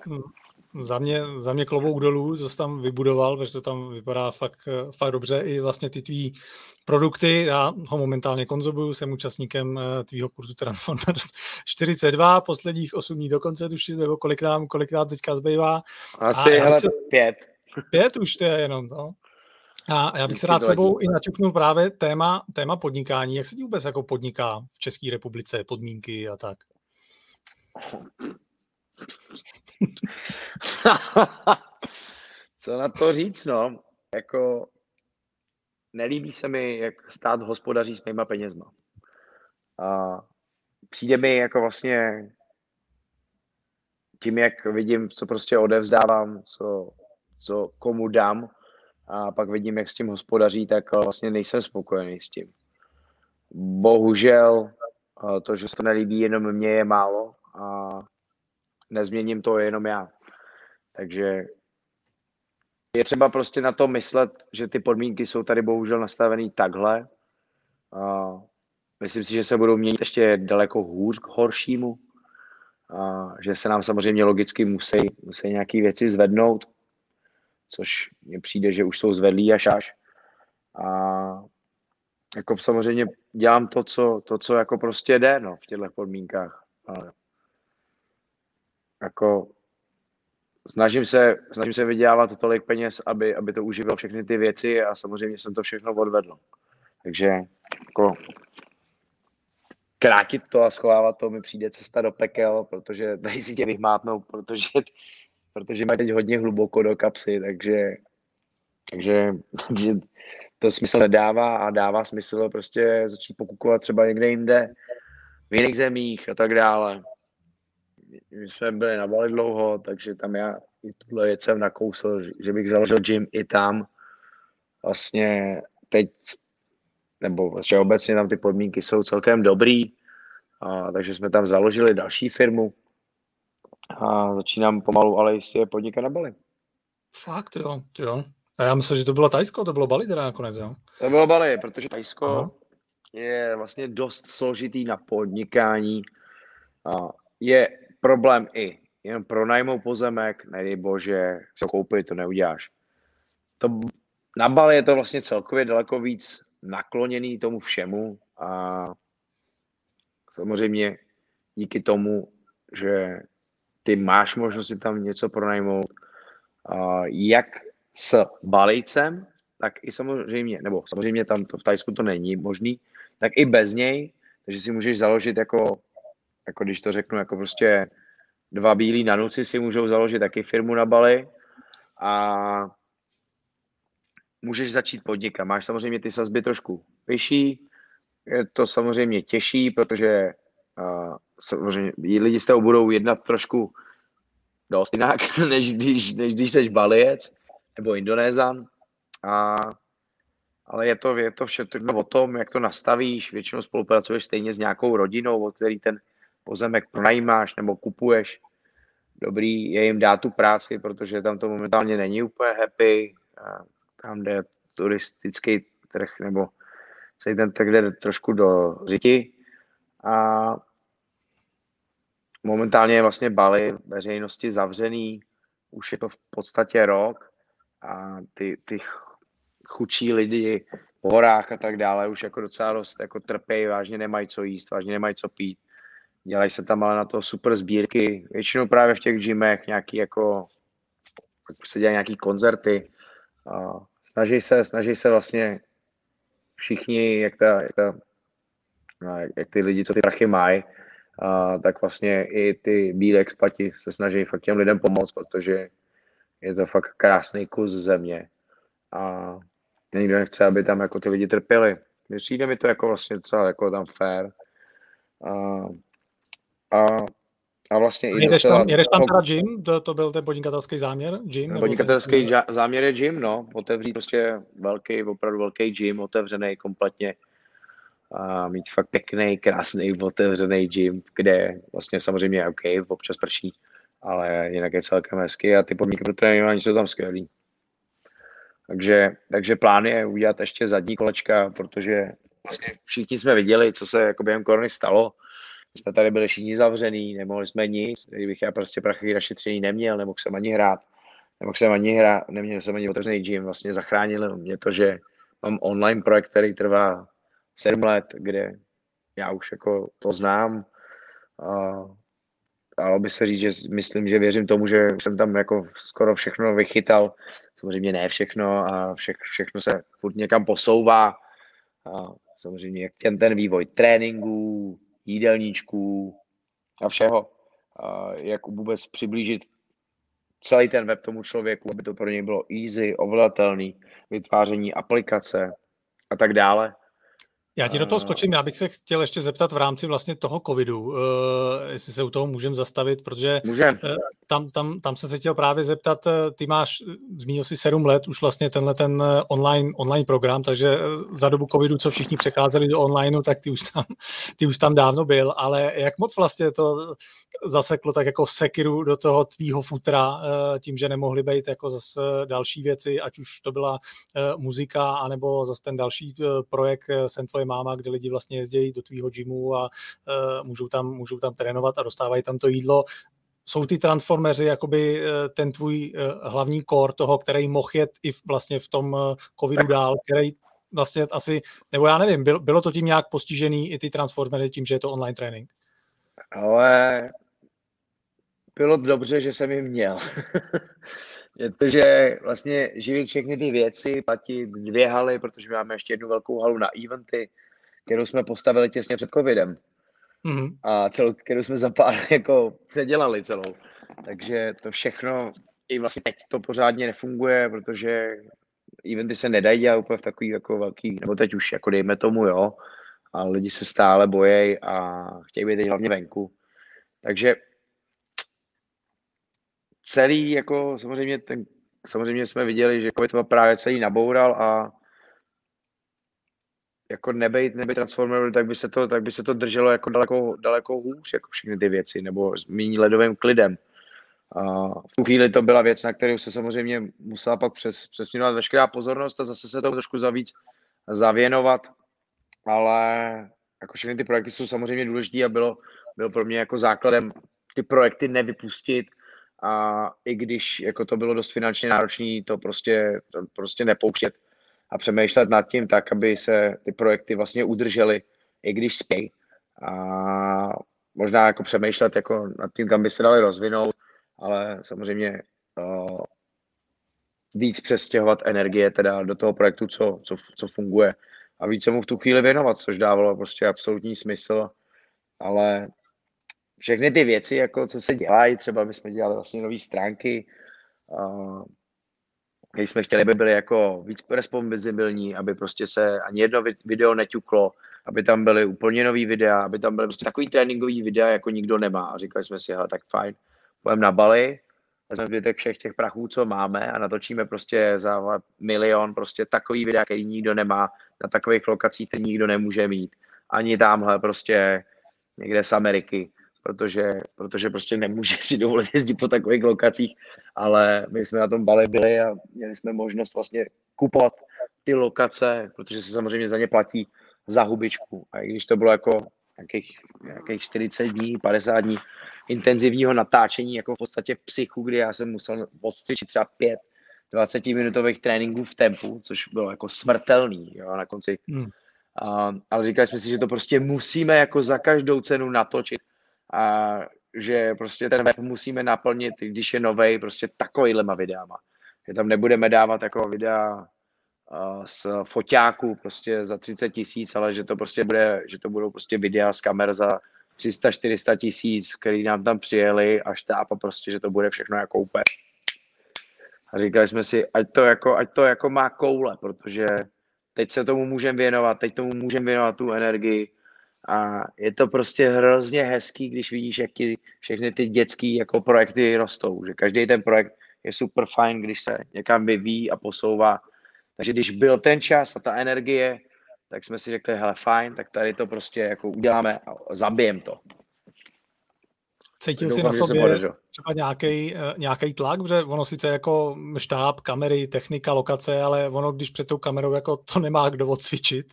Za mě, za mě klobouk dolů, co jsi tam vybudoval, protože to tam vypadá fakt, fakt dobře. I vlastně ty tvý produkty, já ho momentálně konzumuju, jsem účastníkem eh, tvýho kurzu Transformers 42, posledních 8 dní dokonce tuším, nebo kolik nám, kolik nám teďka zbývá. Asi, hele, se... pět. Pět už to je jenom, to. No. A já bych se rád sebou i naťuknul právě téma, téma podnikání. Jak se ti vůbec jako podniká v České republice, podmínky a tak? Co na to říct, no? Jako nelíbí se mi, jak stát hospodaří s mýma penězma. A přijde mi jako vlastně tím, jak vidím, co prostě odevzdávám, co, co komu dám a pak vidím, jak s tím hospodaří, tak vlastně nejsem spokojený s tím. Bohužel to, že se to nelíbí jenom mně, je málo a nezměním to jenom já. Takže je třeba prostě na to myslet, že ty podmínky jsou tady bohužel nastavený takhle. A myslím si, že se budou měnit ještě daleko hůř k horšímu. A že se nám samozřejmě logicky musí, musí nějaké věci zvednout, což mně přijde, že už jsou zvedlí až až. A jako samozřejmě dělám to, co, to, co jako prostě jde no, v těchto podmínkách. Ale jako snažím se, snažím se vydělávat tolik peněz, aby, aby to uživilo všechny ty věci a samozřejmě jsem to všechno odvedl. Takže jako krátit to a schovávat to mi přijde cesta do pekel, protože tady si tě vyhmátnou, protože, protože mají teď hodně hluboko do kapsy, takže, takže, takže to smysl nedává a dává smysl prostě začít pokukovat třeba někde jinde, v jiných zemích a tak dále my jsme byli na Bali dlouho, takže tam já i tuhle věc jsem nakousl, že bych založil gym i tam. Vlastně teď, nebo vlastně obecně tam ty podmínky jsou celkem dobrý, a, takže jsme tam založili další firmu a začínám pomalu, ale jistě podnikat na Bali. Fakt, jo, jo. A já myslím, že to bylo Tajsko, to bylo Bali teda nakonec, jo? To bylo Bali, protože Tajsko Aha. je vlastně dost složitý na podnikání. A je problém i jen pronajmou pozemek, nedej bože, co koupit, to neuděláš. To, na Bali je to vlastně celkově daleko víc nakloněný tomu všemu a samozřejmě díky tomu, že ty máš možnost si tam něco pronajmout, a jak s balícem, tak i samozřejmě, nebo samozřejmě tam to v Tajsku to není možný, tak i bez něj, takže si můžeš založit jako jako když to řeknu, jako prostě dva bílí nanuci si můžou založit taky firmu na Bali a můžeš začít podnikat. Máš samozřejmě ty sazby trošku vyšší, je to samozřejmě těžší, protože uh, samozřejmě lidi s tebou budou jednat trošku dost jinak, než když, než když jsi Balijec nebo Indonézan. A, ale je to, je to všechno o tom, jak to nastavíš. Většinou spolupracuješ stejně s nějakou rodinou, od který ten pozemek pronajímáš nebo kupuješ, dobrý je jim dát tu práci, protože tam to momentálně není úplně happy, tam jde turistický trh nebo celý ten trh jde trošku do řiti. A momentálně je vlastně Bali veřejnosti zavřený, už je to v podstatě rok a ty, ty chudší lidi v horách a tak dále už jako docela dost jako trpějí, vážně nemají co jíst, vážně nemají co pít dělají se tam ale na to super sbírky, většinou právě v těch gymech nějaký jako, se dělají nějaký koncerty, a snaží se, snaží se vlastně všichni, jak, ta, jak, ta, jak, jak ty lidi, co ty prachy mají, a, tak vlastně i ty bílé expati se snaží fakt těm lidem pomoct, protože je to fakt krásný kus země a nikdo nechce, aby tam jako ty lidi trpěli. Přijde mi to jako vlastně třeba jako tam fair. A a, a vlastně i jedeš tam, jedeš tam teda gym? To, to byl ten podnikatelský záměr? Gym, podnikatelský ten... záměr je gym, no. Otevřít prostě velký, opravdu velký gym, otevřený kompletně. A mít fakt pěkný, krásný, otevřený gym, kde vlastně samozřejmě OK, občas prší, ale jinak je celkem hezký a ty podmínky pro trénování jsou tam skvělý. Takže, takže plán je udělat ještě zadní kolečka, protože vlastně všichni jsme viděli, co se jako během korony stalo. Jsme tady byli všichni zavřený, nemohli jsme nic, kdybych já prostě prachy našetření neměl, nemohl jsem ani hrát, nemohl jsem ani hrát, neměl jsem ani otevřený gym, vlastně zachránil mě to, že mám online projekt, který trvá sedm let, kde já už jako to znám, a dalo by se říct, že myslím, že věřím tomu, že jsem tam jako skoro všechno vychytal. Samozřejmě ne všechno a vše, všechno se furt někam posouvá. A samozřejmě jak ten, ten vývoj tréninků, jídelníčků a všeho. Jak vůbec přiblížit celý ten web tomu člověku, aby to pro něj bylo easy, ovladatelný, vytváření aplikace a tak dále. Já ti do toho skočím, já bych se chtěl ještě zeptat v rámci vlastně toho covidu, uh, jestli se u toho můžeme zastavit, protože Můžem. Uh, tam, tam, tam jsem se chtěl právě zeptat, ty máš, zmínil si sedm let už vlastně tenhle ten online, online program, takže za dobu covidu, co všichni přecházeli do onlineu, tak ty už tam, ty už tam dávno byl, ale jak moc vlastně to zaseklo tak jako sekiru do toho tvýho futra, tím, že nemohli být jako zase další věci, ať už to byla muzika, anebo zase ten další projekt Jsem tvoje máma, kde lidi vlastně jezdí do tvýho gymu a můžou tam, můžou tam trénovat a dostávají tam to jídlo jsou ty transformeři jakoby eh, ten tvůj eh, hlavní core toho, který mohl jet i vlastně v tom covidu dál, který vlastně asi, nebo já nevím, bylo, bylo to tím nějak postižený i ty transformery tím, že je to online trénink? Ale bylo dobře, že jsem jim měl. Protože vlastně živit všechny ty věci, platit dvě haly, protože máme ještě jednu velkou halu na eventy, kterou jsme postavili těsně před covidem mm-hmm. a celou, kterou jsme za pár jako předělali celou. Takže to všechno, i vlastně teď to pořádně nefunguje, protože eventy se nedají dělat úplně v takový jako velký, nebo teď už jako dejme tomu, jo, a lidi se stále bojejí a chtějí být teď hlavně venku. Takže celý, jako samozřejmě ten, samozřejmě jsme viděli, že COVID to právě celý naboural a jako nebejt, nebejt Transformer, tak by se to, tak by se to drželo jako daleko, daleko hůř, jako všechny ty věci, nebo s méně ledovým klidem. A v tu chvíli to byla věc, na kterou se samozřejmě musela pak přes, přesměnovat veškerá pozornost a zase se to trošku za víc zavěnovat, ale jako všechny ty projekty jsou samozřejmě důležité a bylo, bylo pro mě jako základem ty projekty nevypustit a i když jako to bylo dost finančně náročné, to prostě, to prostě nepouštět, a přemýšlet nad tím tak, aby se ty projekty vlastně udržely, i když spí. A možná jako přemýšlet jako nad tím, kam by se dali rozvinout, ale samozřejmě uh, víc přestěhovat energie teda do toho projektu, co, co, co funguje a víc se mu v tu chvíli věnovat, což dávalo prostě absolutní smysl, ale všechny ty věci, jako co se dělají, třeba my jsme dělali vlastně nové stránky, uh, když jsme chtěli, aby byly jako víc responsibilní, aby prostě se ani jedno video neťuklo, aby tam byly úplně nový videa, aby tam byly prostě takový tréninkový videa, jako nikdo nemá. A říkali jsme si, hele, tak fajn, půjdeme na Bali, vezmeme zbytek všech těch prachů, co máme a natočíme prostě za milion prostě takový videa, který nikdo nemá, na takových lokacích, které nikdo nemůže mít. Ani tamhle prostě někde z Ameriky protože, protože prostě nemůže si dovolit jezdit po takových lokacích, ale my jsme na tom bale byli a měli jsme možnost vlastně kupovat ty lokace, protože se samozřejmě za ně platí za hubičku. A i když to bylo jako nějakých, nějakých 40 dní, 50 dní intenzivního natáčení, jako v podstatě v psychu, kdy já jsem musel odstřičit třeba 5 20 minutových tréninků v tempu, což bylo jako smrtelný jo, na konci. Hmm. Uh, ale říkali jsme si, že to prostě musíme jako za každou cenu natočit, a že prostě ten web musíme naplnit, když je novej, prostě takovýhlema videama. Že tam nebudeme dávat jako videa z foťáku prostě za 30 tisíc, ale že to prostě bude, že to budou prostě videa z kamer za 300-400 tisíc, který nám tam přijeli a štáb a prostě, že to bude všechno jako úplně. A říkali jsme si, ať to jako, ať to jako má koule, protože teď se tomu můžeme věnovat, teď tomu můžeme věnovat tu energii, a je to prostě hrozně hezký, když vidíš, jak ti všechny ty dětské jako projekty rostou. Že každý ten projekt je super fajn, když se někam vyvíjí a posouvá. Takže když byl ten čas a ta energie, tak jsme si řekli, hele fajn, tak tady to prostě jako uděláme a zabijem to. Cítil jsi na sobě třeba nějaký, nějaký tlak, protože ono sice jako štáb, kamery, technika, lokace, ale ono, když před tou kamerou jako to nemá kdo odcvičit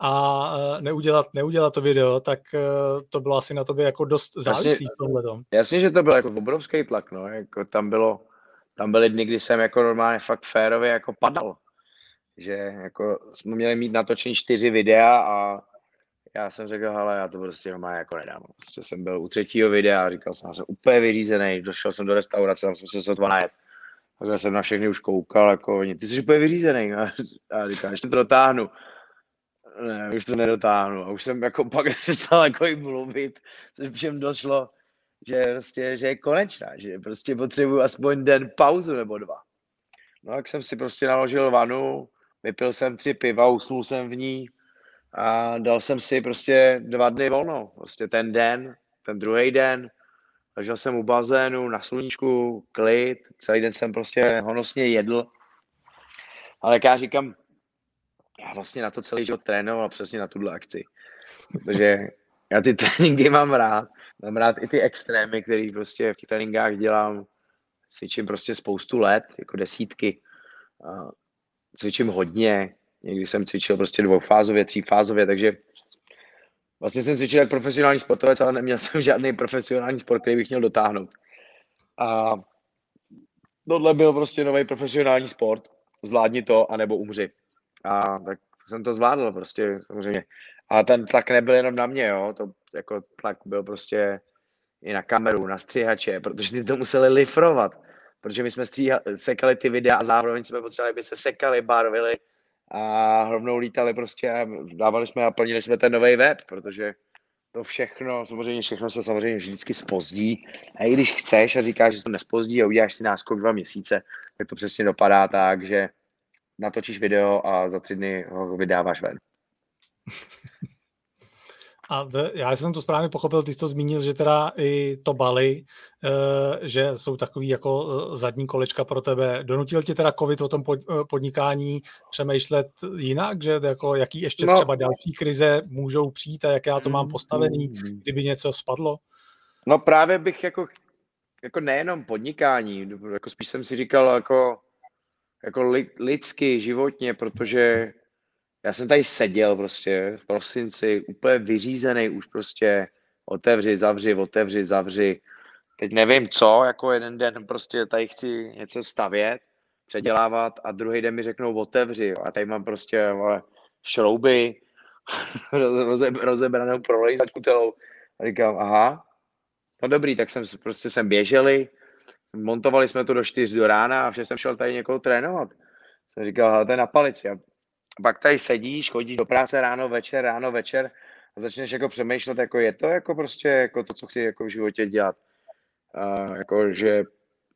a neudělat, neudělat to video, tak to bylo asi na tobě jako dost závislý tomhle. Jasně, že to byl jako obrovský tlak, no, jako tam bylo, tam byly dny, kdy jsem jako normálně fakt férově jako padal, že jako jsme měli mít natočení čtyři videa a já jsem řekl, hele, já to prostě normálně jako nedám. Prostě jsem byl u třetího videa a říkal jsem, že jsem úplně vyřízený, došel jsem do restaurace, tam jsem se sotva najet. Takže jsem na všechny už koukal, jako oni, ty jsi úplně vyřízený. A, a říkal, ještě to dotáhnu. Ne, už to nedotáhnu. A už jsem jako pak přestal jako jim mluvit, což všem došlo, že prostě, že je konečná, že prostě potřebuju aspoň den pauzu nebo dva. No tak jsem si prostě naložil vanu, vypil jsem tři piva, usnul jsem v ní, a dal jsem si prostě dva dny volno. Prostě ten den, ten druhý den, ležel jsem u bazénu, na sluníčku, klid, celý den jsem prostě honosně jedl. Ale jak já říkám, já vlastně na to celý život trénoval přesně na tuhle akci. Protože já ty tréninky mám rád. Mám rád i ty extrémy, které prostě v těch tréninkách dělám. Cvičím prostě spoustu let, jako desítky. Cvičím hodně, Někdy jsem cvičil prostě dvoufázově, třífázově, takže vlastně jsem cvičil jak profesionální sportovec, ale neměl jsem žádný profesionální sport, který bych měl dotáhnout. A tohle byl prostě nový profesionální sport. Zvládni to, anebo umři. A tak jsem to zvládl prostě samozřejmě. A ten tlak nebyl jenom na mě, jo. To jako tlak byl prostě i na kameru, na stříhače, protože ty to museli lifrovat. Protože my jsme stříha, sekali ty videa a zároveň jsme potřebovali, aby se sekali, barvili, a rovnou lítali prostě a dávali jsme a plnili jsme ten nový web, protože to všechno, samozřejmě všechno se samozřejmě vždycky spozdí. A i když chceš a říkáš, že se to nespozdí a uděláš si náskok dva měsíce, tak to přesně dopadá tak, že natočíš video a za tři dny ho vydáváš ven. A t- já jsem to správně pochopil, ty jsi to zmínil, že teda i to Bali, e, že jsou takový jako eh, zadní kolečka pro tebe. Donutil tě teda covid o tom pod, eh, podnikání přemýšlet jinak, že jako jaký ještě no. třeba další krize můžou přijít a jak já to mám postavený, mm-hmm. kdyby něco spadlo? No právě bych jako, jako nejenom podnikání, jako spíš jsem si říkal jako, jako lidsky, životně, protože já jsem tady seděl prostě v prosinci, úplně vyřízený už prostě otevři, zavři, otevři, zavři. Teď nevím co, jako jeden den prostě tady chci něco stavět, předělávat a druhý den mi řeknou otevři a tady mám prostě vole, šrouby, roze, rozebranou prolejzačku celou. A říkám, aha, no dobrý, tak jsem prostě sem běželi, montovali jsme to do 4 do rána a vše jsem šel tady někoho trénovat. Jsem říkal, ale to je na palici. A pak tady sedíš, chodíš do práce ráno, večer, ráno, večer a začneš jako přemýšlet, jako je to jako prostě jako to, co chci jako v životě dělat. Uh, jako, že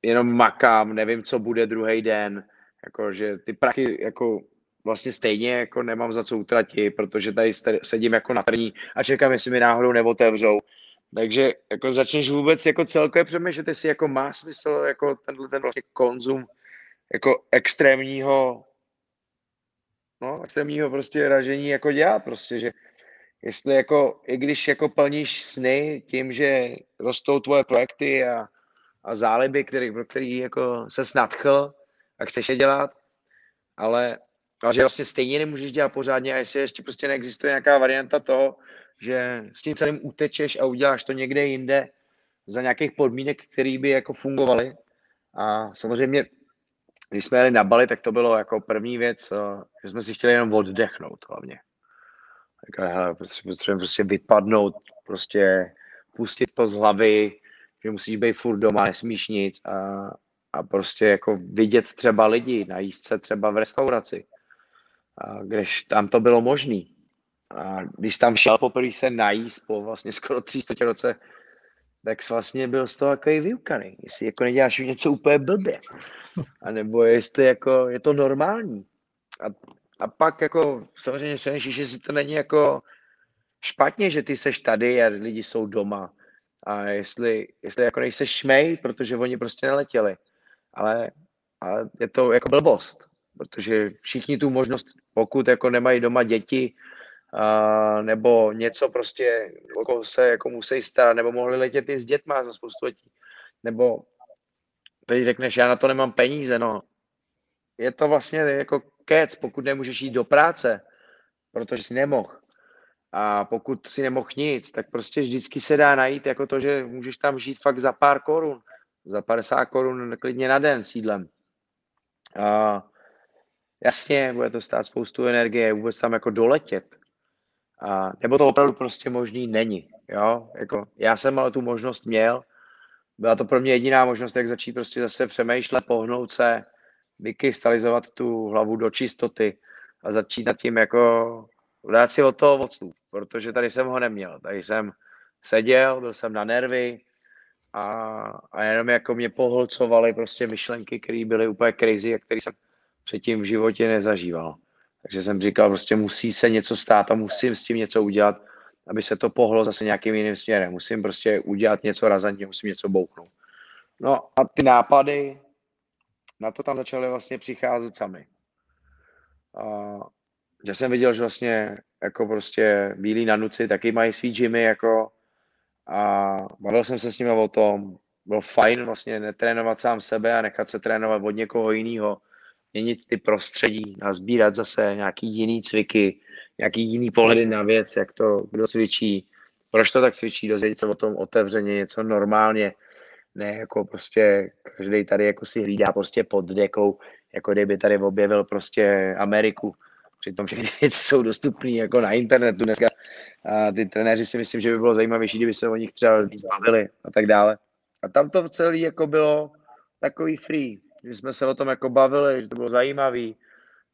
jenom makám, nevím, co bude druhý den, jako, že ty prachy jako vlastně stejně jako nemám za co utratit, protože tady sedím jako na trní a čekám, jestli mi náhodou neotevřou. Takže jako začneš vůbec jako celkově přemýšlet, jestli jako má smysl jako tenhle ten vlastně konzum jako extrémního no, extrémního prostě ražení jako dělat prostě, že jestli jako, i když jako plníš sny tím, že rostou tvoje projekty a, a záliby, který, pro který jako se snadchl a chceš je dělat, ale, ale že vlastně stejně nemůžeš dělat pořádně a jestli ještě prostě neexistuje nějaká varianta toho, že s tím celým utečeš a uděláš to někde jinde za nějakých podmínek, které by jako fungovaly. A samozřejmě když jsme jeli na Bali, tak to bylo jako první věc, eh, že jsme si chtěli jenom oddechnout hlavně. Tak hele, potřebujeme prostě vypadnout, prostě pustit to z hlavy, že musíš být furt doma, nesmíš nic a, a prostě jako vidět třeba lidi, najíst se třeba v restauraci, a když tam to bylo možný. A když tam šel poprvé se najíst po vlastně skoro 300 roce, tak vlastně byl z toho takový vyukaný. Jestli jako neděláš něco úplně blbě. A nebo jestli jako je to normální. A, a pak jako samozřejmě přemýšlíš, že si to není jako špatně, že ty seš tady a lidi jsou doma. A jestli, jestli jako nejseš šmej, protože oni prostě neletěli. Ale, ale je to jako blbost, protože všichni tu možnost, pokud jako nemají doma děti uh, nebo něco prostě, o se jako musí starat, nebo mohli letět i s dětma za spoustu letí. Nebo teď řekneš, já na to nemám peníze, no. Je to vlastně jako kec, pokud nemůžeš jít do práce, protože si nemohl. A pokud si nemohl nic, tak prostě vždycky se dá najít jako to, že můžeš tam žít fakt za pár korun, za 50 korun klidně na den sídlem. A jasně, bude to stát spoustu energie, vůbec tam jako doletět. A, nebo to opravdu prostě možný není. Jo? Jako, já jsem ale tu možnost měl, byla to pro mě jediná možnost, jak začít prostě zase přemýšlet, pohnout se, vykrystalizovat tu hlavu do čistoty a začít nad tím jako dát si od toho odstup, protože tady jsem ho neměl. Tady jsem seděl, byl jsem na nervy a, a jenom jako mě pohlcovaly prostě myšlenky, které byly úplně crazy a které jsem předtím v životě nezažíval. Takže jsem říkal, prostě musí se něco stát a musím s tím něco udělat, aby se to pohlo zase nějakým jiným směrem. Musím prostě udělat něco razantně, musím něco bouknout. No a ty nápady na to tam začaly vlastně přicházet sami. A že jsem viděl, že vlastně jako prostě bílí na nuci taky mají svý gymy jako a bavil jsem se s nimi o tom, bylo fajn vlastně netrénovat sám sebe a nechat se trénovat od někoho jiného, měnit ty prostředí a sbírat zase nějaký jiný cviky, nějaký jiný pohledy na věc, jak to kdo cvičí, proč to tak cvičí, dozvědět se o tom otevřeně, něco normálně, ne jako prostě každý tady jako si hlídá prostě pod dekou, jako kdyby tady objevil prostě Ameriku, Přitom všechny věci jsou dostupné jako na internetu dneska. A ty trenéři si myslím, že by bylo zajímavější, kdyby se o nich třeba víc bavili a tak dále. A tam to celé jako bylo takový free, že jsme se o tom jako bavili, že to bylo zajímavý,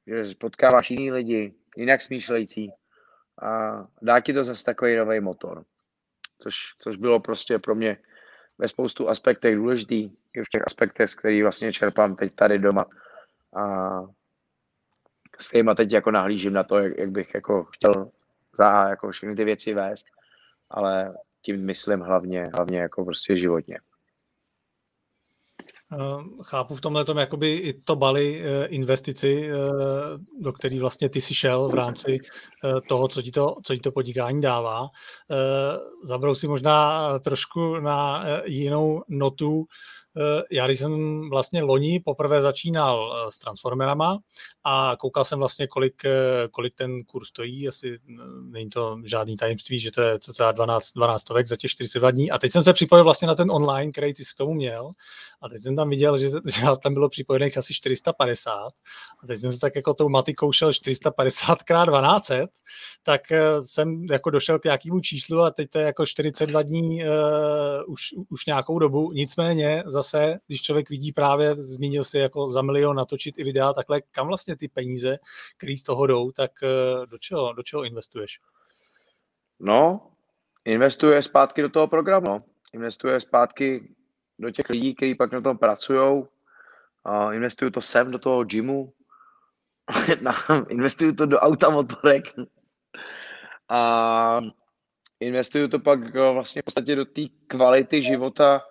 že potkáváš jiný lidi, jinak smýšlející a dá ti to zase takový nový motor. Což, což bylo prostě pro mě ve spoustu aspektech důležitý, i v těch aspektech, který vlastně čerpám teď tady doma. A s kterýma teď jako nahlížím na to, jak, jak bych jako chtěl za jako všechny ty věci vést, ale tím myslím hlavně, hlavně jako prostě životně. Eh, chápu v tomhle tom jakoby i to bali eh, investici, eh, do který vlastně ty si šel v rámci toho, co ti to, co ti to podnikání dává. Zabrou si možná trošku na jinou notu, já když jsem vlastně loni poprvé začínal eh, s Transformerama a koukal jsem vlastně, kolik, eh, kolik ten kurz stojí, asi není to žádný tajemství, že to je cca 12, 12 stovek za těch 42 dní. A teď jsem se připojil vlastně na ten online, který ty k tomu měl. A teď jsem tam viděl, že, že tam bylo připojených asi 450 a teď jsem se tak jako tou matikou šel 450 krát 1200, tak jsem jako došel k nějakému číslu a teď to je jako 42 dní uh, už, už nějakou dobu, nicméně za zase, když člověk vidí právě, zmínil si jako za milion natočit i videa, takhle kam vlastně ty peníze, které z toho jdou, tak eh, do čeho, do čeho investuješ? No, investuje zpátky do toho programu. No. Investuje zpátky do těch lidí, kteří pak na tom pracují. Investuju to sem, do toho gymu. investuju to do auta, motorek. A investuju to pak eh, vlastně v podstatě do té kvality života,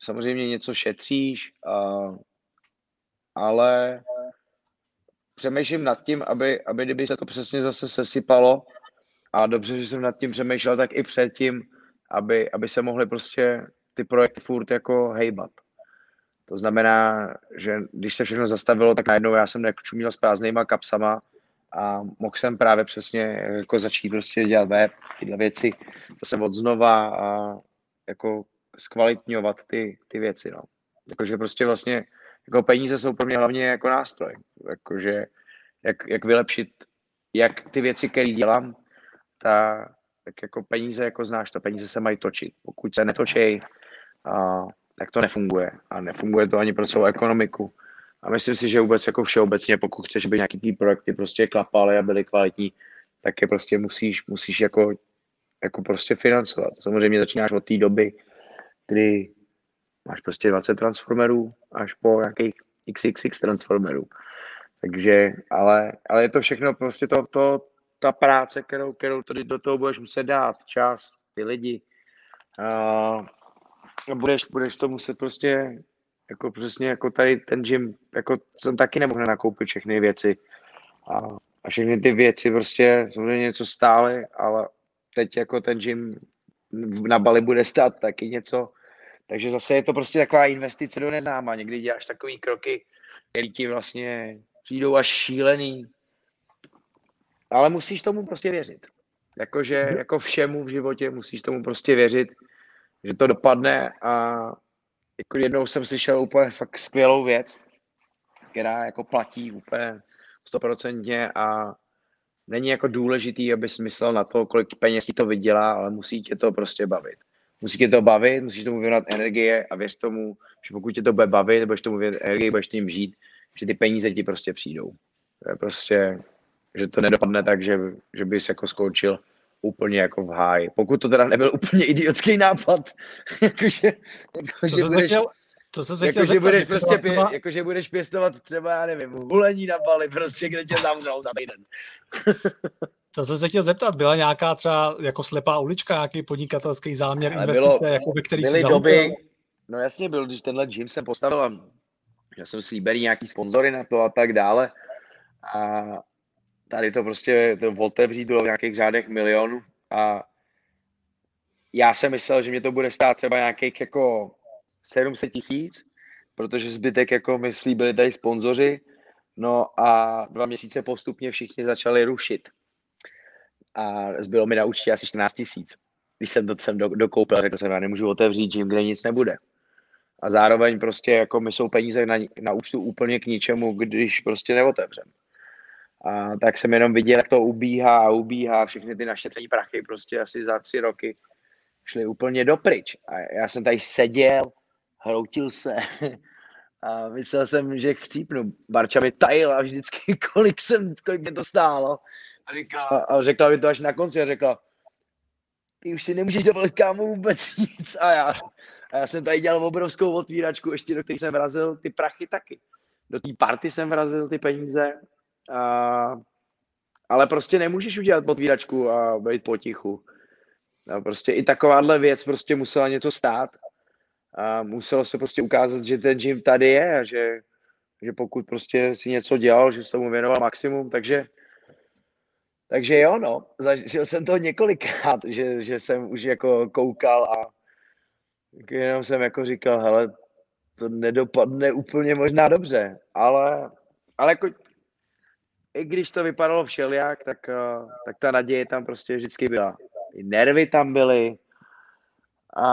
samozřejmě něco šetříš, a, ale přemýšlím nad tím, aby, aby kdyby se to přesně zase sesypalo a dobře, že jsem nad tím přemýšlel, tak i předtím, aby, aby se mohly prostě ty projekty furt jako hejbat. To znamená, že když se všechno zastavilo, tak najednou já jsem čuměl s prázdnýma kapsama a mohl jsem právě přesně jako začít prostě dělat web, tyhle věci, to se od znova a jako zkvalitňovat ty, ty věci, no. Jakože prostě vlastně jako peníze jsou pro mě hlavně jako nástroj. Jakože jak, jak vylepšit, jak ty věci, které dělám, ta, tak jako peníze, jako znáš, to peníze se mají točit. Pokud se netočí, a, tak to nefunguje. A nefunguje to ani pro celou ekonomiku. A myslím si, že vůbec jako všeobecně, pokud chceš, aby nějaký ty projekty prostě klapaly a byly kvalitní, tak je prostě musíš, musíš jako, jako prostě financovat. Samozřejmě začínáš od té doby, kdy máš prostě 20 transformerů až po nějakých XXX transformerů. Takže, ale, ale je to všechno prostě to, to, ta práce, kterou, kterou tady do toho budeš muset dát, čas, ty lidi. A budeš, budeš to muset prostě, jako přesně jako tady ten gym, jako jsem taky nemohl nakoupit všechny věci. A, a všechny ty věci prostě samozřejmě něco stály, ale teď jako ten gym na Bali bude stát taky něco. Takže zase je to prostě taková investice do neznáma. Někdy děláš takový kroky, který ti vlastně přijdou až šílený. Ale musíš tomu prostě věřit. Jakože, mhm. jako všemu v životě musíš tomu prostě věřit, že to dopadne a jako jednou jsem slyšel úplně fakt skvělou věc, která jako platí úplně stoprocentně a není jako důležitý, aby myslel na to, kolik peněz ti to vydělá, ale musí tě to prostě bavit. Musí tě to bavit, musíš tomu věnovat energie a věř tomu, že pokud tě to bude bavit, budeš tomu věnovat energie, budeš tím žít, že ty peníze ti prostě přijdou. To je prostě, že to nedopadne tak, že, že bys jako skončil úplně jako v háji. Pokud to teda nebyl úplně idiotský nápad, jakože, jakože budeš, chtěl, to se jako, že budeš prostě pě, jako, že budeš pěstovat třeba, já nevím, hulení na Bali, prostě, kde tě zavřou za týden. To jsem se chtěl zeptat, byla nějaká třeba jako slepá ulička, nějaký podnikatelský záměr, Ale investice, bylo, jako by který byly si doby, No jasně byl, když tenhle gym jsem postavil a já jsem slíbený nějaký sponzory na to a tak dále. A tady to prostě to otevřít bylo v nějakých řádech milionů a já jsem myslel, že mě to bude stát třeba nějakých jako 700 tisíc, protože zbytek jako mi slíbili tady sponzoři, no a dva měsíce postupně všichni začali rušit. A zbylo mi na účtě asi 14 tisíc. Když jsem to sem do, dokoupil, řekl jsem, já nemůžu otevřít gym, kde nic nebude. A zároveň prostě jako mi jsou peníze na, na účtu úplně k ničemu, když prostě neotevřem. A tak jsem jenom viděl, jak to ubíhá a ubíhá, všechny ty našetření prachy prostě asi za tři roky šly úplně dopryč. A já jsem tady seděl, hroutil se a myslel jsem, že chcípnu. Barča mi tajila vždycky, kolik, jsem, kolik mě to stálo. A, říkala, a řekla mi to až na konci a řekla, ty už si nemůžeš dovolit kámo vůbec nic. A já, a já jsem tady dělal obrovskou otvíračku, ještě do které jsem vrazil ty prachy taky. Do té party jsem vrazil ty peníze. A, ale prostě nemůžeš udělat otvíračku a být potichu. No, prostě i takováhle věc prostě musela něco stát a muselo se prostě ukázat, že ten gym tady je a že, že pokud prostě si něco dělal, že se tomu věnoval maximum, takže takže jo, no, zažil jsem to několikrát, že, že jsem už jako koukal a jenom jsem jako říkal, hele, to nedopadne úplně možná dobře, ale, ale jako, i když to vypadalo všelijak, tak, eh, tak ta naděje tam prostě vždycky byla. I nervy tam byly. A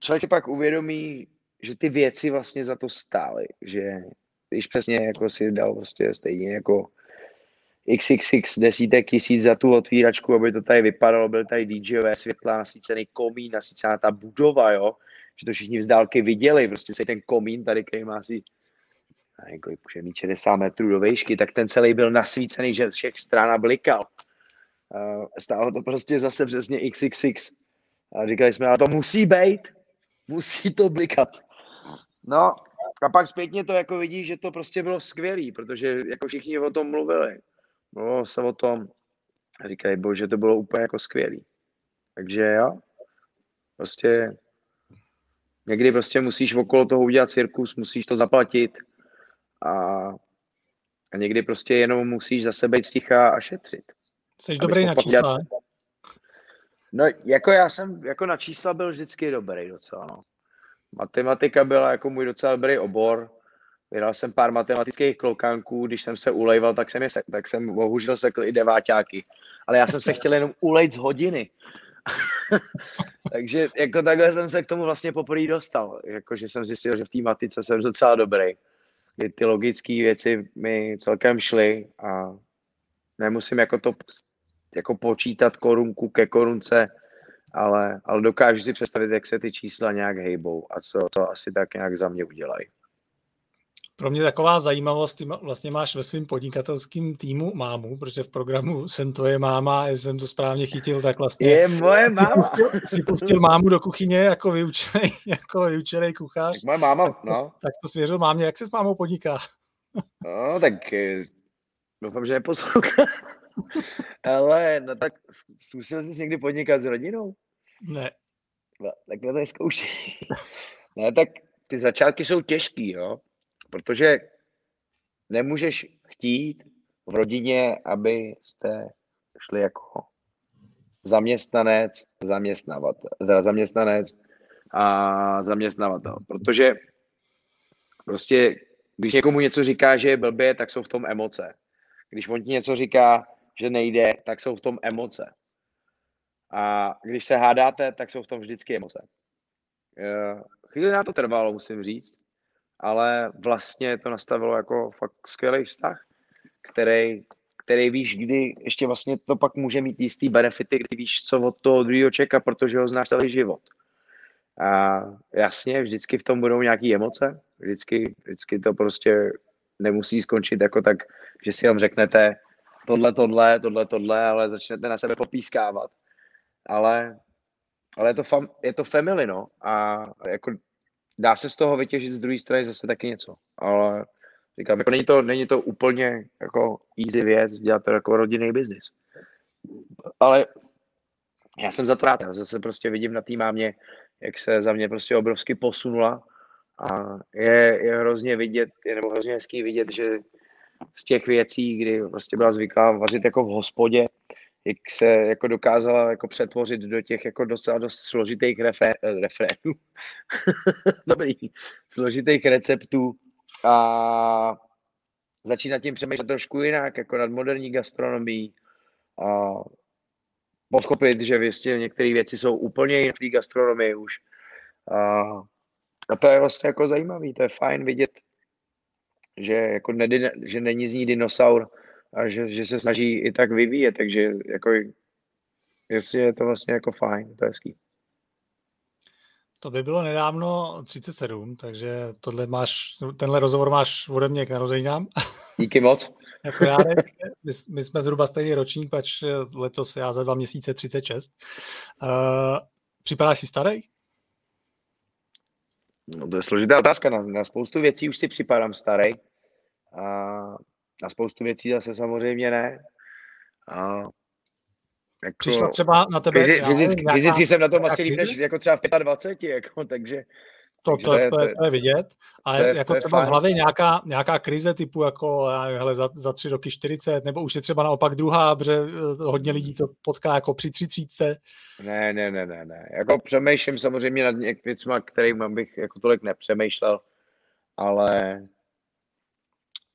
člověk si pak uvědomí, že ty věci vlastně za to stály, že když přesně jako si dal prostě stejně jako xxx desítek tisíc za tu otvíračku, aby to tady vypadalo, byl tady DJové světla, nasvícený komín, nasvícená ta budova, jo, že to všichni z dálky viděli, prostě se ten komín tady, který má asi kolik může mít 60 metrů do výšky, tak ten celý byl nasvícený, že všech stran blikal. Uh, stálo to prostě zase přesně XXX. A říkali jsme, ale to musí být, musí to blikat. No, a pak zpětně to jako vidíš, že to prostě bylo skvělý, protože jako všichni o tom mluvili. Mluvilo se o tom, a říkají, bože, to bylo úplně jako skvělý. Takže jo, prostě někdy prostě musíš okolo toho udělat cirkus, musíš to zaplatit a, a někdy prostě jenom musíš za sebe sticha a šetřit. Jsi dobrý na čísla. No, jako já jsem, jako na čísla byl vždycky dobrý docela, no. Matematika byla jako můj docela dobrý obor, Vydal jsem pár matematických klokánků, když jsem se ulejval, tak jsem, je se, tak jsem bohužel sekl i deváťáky. Ale já jsem se chtěl jenom ulejt z hodiny. Takže jako takhle jsem se k tomu vlastně poprvé dostal. Jako, že jsem zjistil, že v té matice jsem docela dobrý. Kdy ty logické věci mi celkem šly a nemusím jako to jako počítat korunku ke korunce, ale, ale dokážu si představit, jak se ty čísla nějak hejbou a co, co asi tak nějak za mě udělají. Pro mě taková zajímavost, ty vlastně máš ve svém podnikatelském týmu mámu, protože v programu jsem tvoje máma, jestli jsem to správně chytil, tak vlastně... Je moje máma. Si pustil, si pustil mámu do kuchyně jako vyučený, jako vyučený kuchař. Tak moje máma, tak, no. Tak to svěřil mámě, jak se s mámou podniká? No, tak eh, doufám, že neposlouchá. Ale, no tak zkusil jsi někdy podnikat s rodinou? Ne. No, tak to zkoušej. ne, tak ty začátky jsou těžký, jo protože nemůžeš chtít v rodině, abyste šli jako zaměstnanec, zaměstnavatel, zaměstnanec a zaměstnavatel. Protože prostě, když někomu něco říká, že je blbě, tak jsou v tom emoce. Když on ti něco říká, že nejde, tak jsou v tom emoce. A když se hádáte, tak jsou v tom vždycky emoce. Eh, chvíli na to trvalo, musím říct, ale vlastně to nastavilo jako fakt skvělý vztah, který, který víš, kdy ještě vlastně to pak může mít jistý benefity, kdy víš, co od toho druhého čeká, protože ho znáš celý život. A jasně, vždycky v tom budou nějaké emoce, vždycky, vždycky to prostě nemusí skončit jako tak, že si vám řeknete tohle, tohle, tohle, tohle, ale začnete na sebe popískávat. Ale, ale je, to fam, je to family, no. A jako dá se z toho vytěžit z druhé strany zase taky něco. Ale říkám, jako není to, není to úplně jako easy věc, dělat to jako rodinný biznis. Ale já jsem za to rád. Já zase prostě vidím na té mámě, jak se za mě prostě obrovsky posunula a je, je hrozně vidět, je, nebo hrozně hezký vidět, že z těch věcí, kdy prostě byla zvyklá vařit jako v hospodě, jak se jako dokázala jako přetvořit do těch jako docela dost složitých refré, refrénů. Dobrý. Složitých receptů a začínat tím přemýšlet trošku jinak, jako nad moderní gastronomií a pochopit, že vlastně některé věci jsou úplně jiné v té gastronomii už. A, a to je vlastně jako zajímavý, to je fajn vidět, že, jako nedy, že není z ní dinosaur a že, že se snaží i tak vyvíjet, takže jako jestli je to vlastně jako fajn, to je hezký. To by bylo nedávno 37, takže tohle máš, tenhle rozhovor máš ode mě k narozeninám. Díky moc. jako dárek. My, my, jsme zhruba stejný ročník, pač letos já za dva měsíce 36. Uh, připadáš si starý? No to je složitá otázka. Na, na spoustu věcí už si připadám starý. A na spoustu věcí zase samozřejmě ne. A jako, Přišlo třeba na tebe... Fyzi, fyzicky, fyzicky jsem na tom asi líp než jako třeba v 25, jako, takže... To, to, to, je, to, je, to je vidět. Ale to je, jako to třeba v hlavě nějaká, nějaká krize typu jako hele, za, za tři roky 40, nebo už je třeba naopak druhá, protože eh, hodně lidí to potká jako při tři. Ne, ne, ne, ne, ne. Jako přemýšlím samozřejmě nad některými věcmi, kterým bych jako tolik nepřemýšlel, ale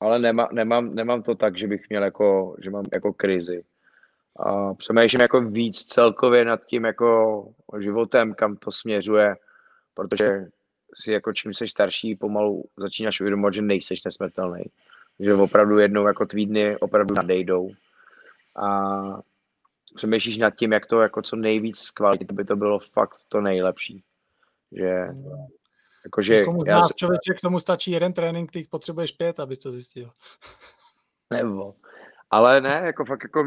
ale nemá, nemám, nemám to tak, že bych měl jako, že mám jako krizi. A přemýšlím jako víc celkově nad tím jako životem, kam to směřuje, protože si jako čím jsi starší, pomalu začínáš uvědomovat, že nejseš nesmrtelný. Že opravdu jednou jako tvý dny opravdu nadejdou. A přemýšlíš nad tím, jak to jako co nejvíc zkvalitit, aby to bylo fakt to nejlepší. Že Jakože Někomu z nás se... člověče k tomu stačí jeden trénink, ty potřebuješ pět, abys to zjistil. Nebo. Ale ne, jako fakt jako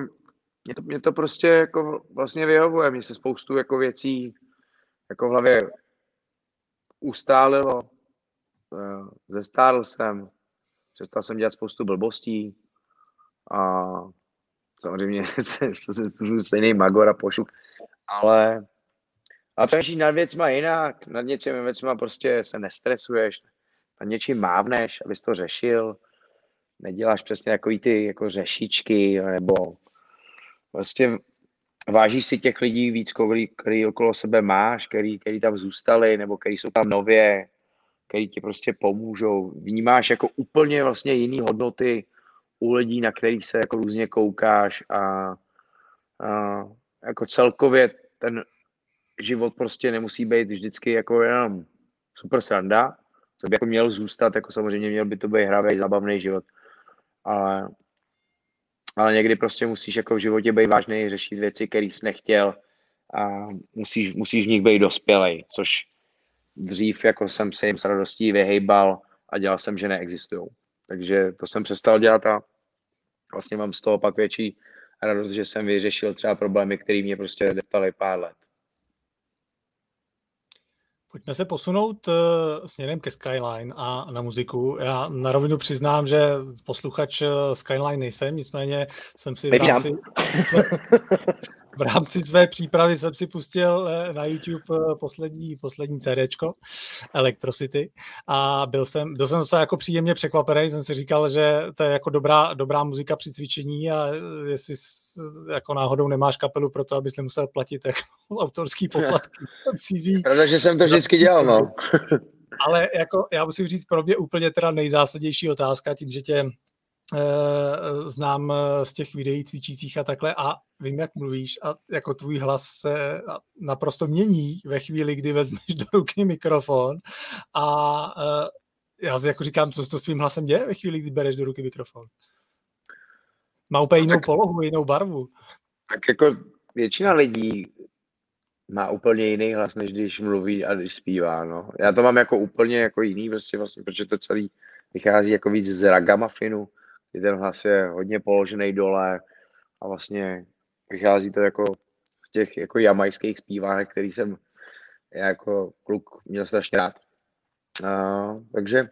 mě to, mě to prostě jako vlastně vyhovuje. Mně se spoustu jako věcí jako v hlavě ustálilo. Eh, zestárl jsem, přestal jsem dělat spoustu blbostí. A samozřejmě jsem stejný magor a pošup, ale ale přemýšlíš nad věcma jinak, nad něčemi věcma prostě se nestresuješ, nad něčím mávneš, abys to řešil, neděláš přesně takový ty jako řešičky, nebo prostě vážíš si těch lidí víc, který, který okolo sebe máš, který, který tam zůstali, nebo který jsou tam nově, který ti prostě pomůžou. Vnímáš jako úplně vlastně jiný hodnoty u lidí, na kterých se jako různě koukáš a, a jako celkově ten život prostě nemusí být vždycky jako jenom super sranda, co by jako měl zůstat, jako samozřejmě měl by to být hravý, zábavný život, ale, ale někdy prostě musíš jako v životě být vážný, řešit věci, které jsi nechtěl a musíš, musíš v nich být dospělej, což dřív jako jsem se jim s radostí vyhejbal a dělal jsem, že neexistují. Takže to jsem přestal dělat a vlastně mám z toho pak větší radost, že jsem vyřešil třeba problémy, které mě prostě deptaly pár let. Pojďme se posunout uh, směrem ke Skyline a na muziku. Já na rovinu přiznám, že posluchač eh, Skyline nejsem, nicméně jsem si v rámci, své, v rámci své přípravy jsem si pustil eh, na YouTube eh, poslední, poslední CDčko Electrocity a byl jsem, byl jsem docela jako příjemně překvapený, jsem si říkal, že to je jako dobrá, dobrá muzika při cvičení a jestli jako náhodou nemáš kapelu pro to, abys nemusel platit jako autorský poplatky cizí. Protože jsem to vždycky dělal, no. Ale jako já musím říct pro mě úplně teda nejzásadnější otázka, tím, že tě Eh, znám eh, z těch videí cvičících a takhle a vím, jak mluvíš a jako tvůj hlas se naprosto mění ve chvíli, kdy vezmeš do ruky mikrofon a eh, já si jako říkám, co s to svým hlasem děje ve chvíli, kdy bereš do ruky mikrofon. Má úplně jinou tak, polohu, jinou barvu. Tak jako většina lidí má úplně jiný hlas, než když mluví a když zpívá, no. Já to mám jako úplně jako jiný, prostě vlastně, protože to celý vychází jako víc z ragamafinu, kdy ten hlas je hodně položený dole a vlastně vychází to jako z těch jako jamajských zpívánek, který jsem jako kluk měl strašně rád. A, takže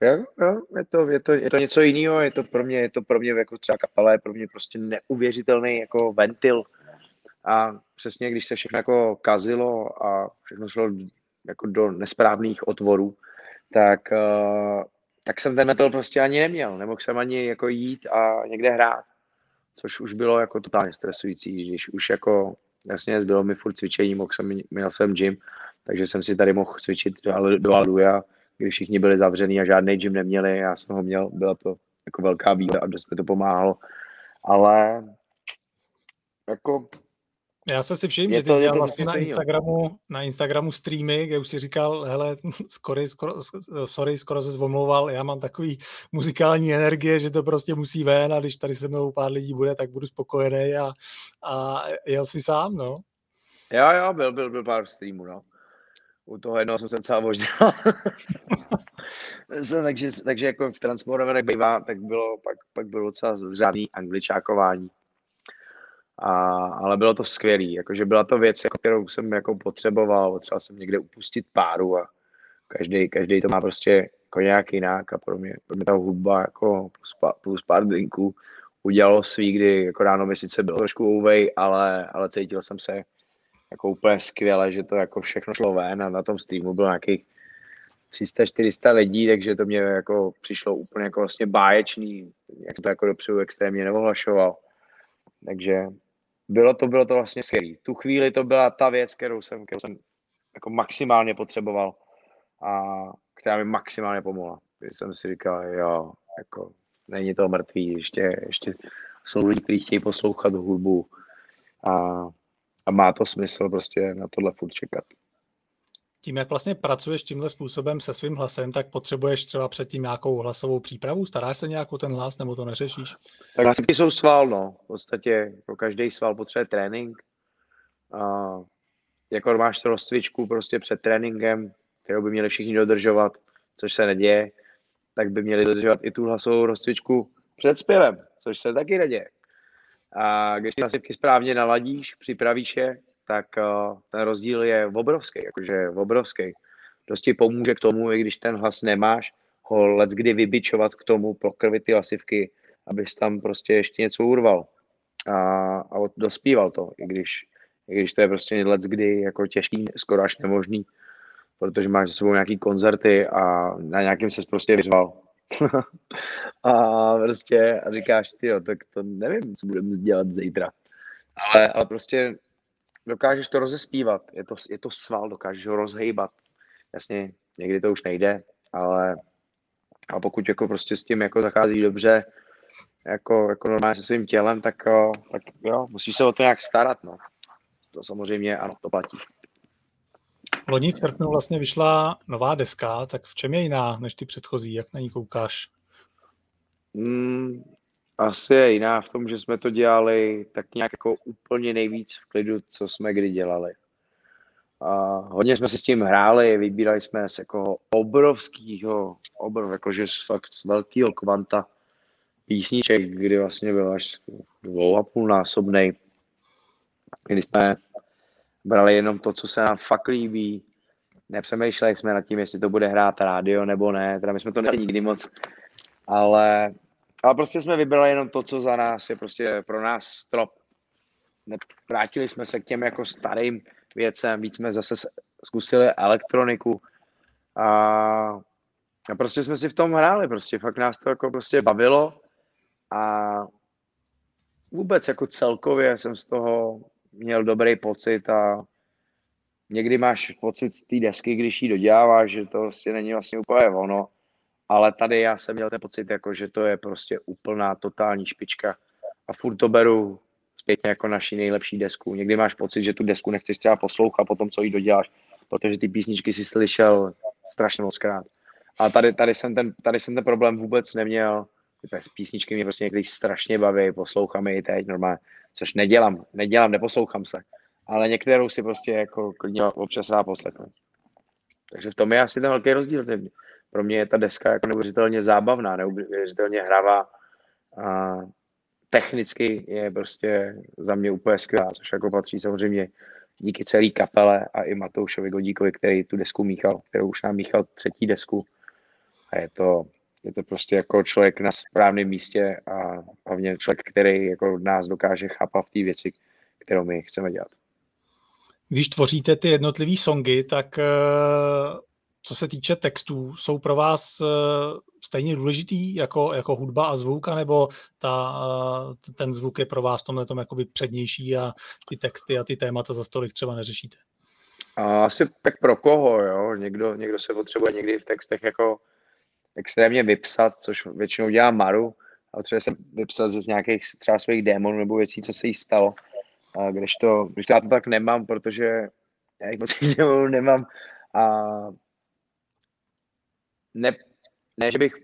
jo, jo, je, to, je, to, je to něco jiného, je to pro mě, je to pro mě jako třeba kapela, je pro mě prostě neuvěřitelný jako ventil. A přesně, když se všechno jako kazilo a všechno šlo jako do nesprávných otvorů, tak uh, tak jsem ten metal prostě ani neměl. Nemohl jsem ani jako jít a někde hrát. Což už bylo jako totálně stresující, když už jako jasně bylo mi furt cvičení, mohl jsem, měl jsem gym, takže jsem si tady mohl cvičit do, do Aluja, když všichni byli zavřený a žádný gym neměli, já jsem ho měl, byla to jako velká výhoda a dost mi to pomáhalo. Ale jako já jsem si všiml, že ty dělal vlastně na Instagramu, na Instagramu streamy, kde už si říkal, hele, skoro, skoro, sorry, skoro se zvomlouval, já mám takový muzikální energie, že to prostě musí ven a když tady se mnou pár lidí bude, tak budu spokojený a, a jel si sám, no. Jo, jo, byl, byl, byl pár streamů, no. U toho jednoho jsem se docela možná. takže, takže jako v Transmorovaných bývá, tak bylo, pak, pak bylo docela řádný angličákování. A, ale bylo to skvělé, jakože byla to věc, jako, kterou jsem jako potřeboval, potřeboval jsem někde upustit páru a každý, každý to má prostě jako nějak jinak. A pro mě, pro mě ta hudba jako plus, plus pár drinků udělalo svý, kdy jako ráno mi sice bylo trošku ouvej, ale, ale cítil jsem se jako úplně skvěle, že to jako všechno šlo ven a na tom streamu bylo nějakých 300-400 lidí, takže to mě jako přišlo úplně jako vlastně báječný, jak to jako dopředu extrémně neohlašoval. Takže bylo to, bylo to vlastně skvělé. Tu chvíli to byla ta věc, kterou jsem, kterou jsem jako maximálně potřeboval a která mi maximálně pomohla. Když jsem si říkal, jo, jako není to mrtvý, ještě, ještě jsou lidi, kteří chtějí poslouchat hudbu a, a má to smysl prostě na tohle furt čekat tím, jak vlastně pracuješ tímhle způsobem se svým hlasem, tak potřebuješ třeba předtím nějakou hlasovou přípravu? Staráš se nějakou ten hlas, nebo to neřešíš? Tak hlasivky jsou sval, no. V podstatě pro každý sval potřebuje trénink. A jako máš rozcvičku prostě před tréninkem, kterou by měli všichni dodržovat, což se neděje, tak by měli dodržovat i tu hlasovou rozcvičku před zpěvem, což se taky neděje. A když ty hlasivky správně naladíš, připravíš je, tak uh, ten rozdíl je obrovský, jakože obrovský. Dosti pomůže k tomu, i když ten hlas nemáš, ho let kdy vybičovat k tomu, prokrvit ty hlasivky, abys tam prostě ještě něco urval a, a dospíval to, i když, i když to je prostě let kdy jako těžký, skoro až nemožný, protože máš za sebou nějaký koncerty a na nějakým se prostě vyřval. a prostě a říkáš, ty tak to nevím, co budeme dělat zítra. Ale, ale prostě dokážeš to rozespívat, je to, je to sval, dokážeš ho rozhejbat. Jasně, někdy to už nejde, ale, ale pokud jako prostě s tím jako zachází dobře, jako, jako normálně se svým tělem, tak, tak jo, musíš se o to nějak starat, no. To samozřejmě, ano, to platí. Loni v srpnu vlastně vyšla nová deska, tak v čem je jiná než ty předchozí, jak na ní koukáš? Mm, asi je jiná v tom, že jsme to dělali tak nějak jako úplně nejvíc v klidu, co jsme kdy dělali. A hodně jsme si s tím hráli, vybírali jsme z jako obrovského, obrov, jakože fakt z velkého kvanta písniček, kdy vlastně byl až dvou a půl násobný, kdy jsme brali jenom to, co se nám fakt líbí, nepřemýšleli jsme nad tím, jestli to bude hrát rádio nebo ne, teda my jsme to nedělali nikdy moc, ale ale prostě jsme vybrali jenom to, co za nás je prostě pro nás strop. vrátili jsme se k těm jako starým věcem, víc jsme zase zkusili elektroniku a, a prostě jsme si v tom hráli, prostě fakt nás to jako prostě bavilo a vůbec jako celkově jsem z toho měl dobrý pocit a někdy máš pocit z té desky, když ji doděláváš, že to prostě není vlastně úplně ono, ale tady já jsem měl ten pocit, jako, že to je prostě úplná totální špička a furt to beru zpětně jako naší nejlepší desku. Někdy máš pocit, že tu desku nechceš třeba poslouchat po tom, co jí doděláš, protože ty písničky si slyšel strašně moc krát. A tady, tady, jsem ten, tady jsem ten problém vůbec neměl. Ty písničky mě prostě někdy strašně baví, poslouchám je i teď normálně, což nedělám, nedělám, neposlouchám se. Ale některou si prostě jako klidně občas rád poslechnu. Takže v tom je asi ten velký rozdíl. Pro mě je ta deska jako neuvěřitelně zábavná, neuvěřitelně hravá. A technicky je prostě za mě úplně skvělá, což jako patří samozřejmě díky celé kapele a i Matoušovi Godíkovi, který tu desku míchal, kterou už nám míchal třetí desku. A je to, je to prostě jako člověk na správném místě a hlavně člověk, který jako nás dokáže chápat v té věci, kterou my chceme dělat. Když tvoříte ty jednotlivé songy, tak eh, co se týče textů, jsou pro vás eh, stejně důležitý jako, jako hudba a zvuk, nebo ta, eh, ten zvuk je pro vás v tomhle tom jakoby přednější a ty texty a ty témata za stolik třeba neřešíte? Asi tak pro koho, jo. Někdo, někdo se potřebuje někdy v textech jako extrémně vypsat, což většinou dělá Maru, a třeba se vypsat ze nějakých třeba svých démonů nebo věcí, co se jí stalo. A když to, když to já to tak nemám, protože já jich moc nemám a ne, ne, že bych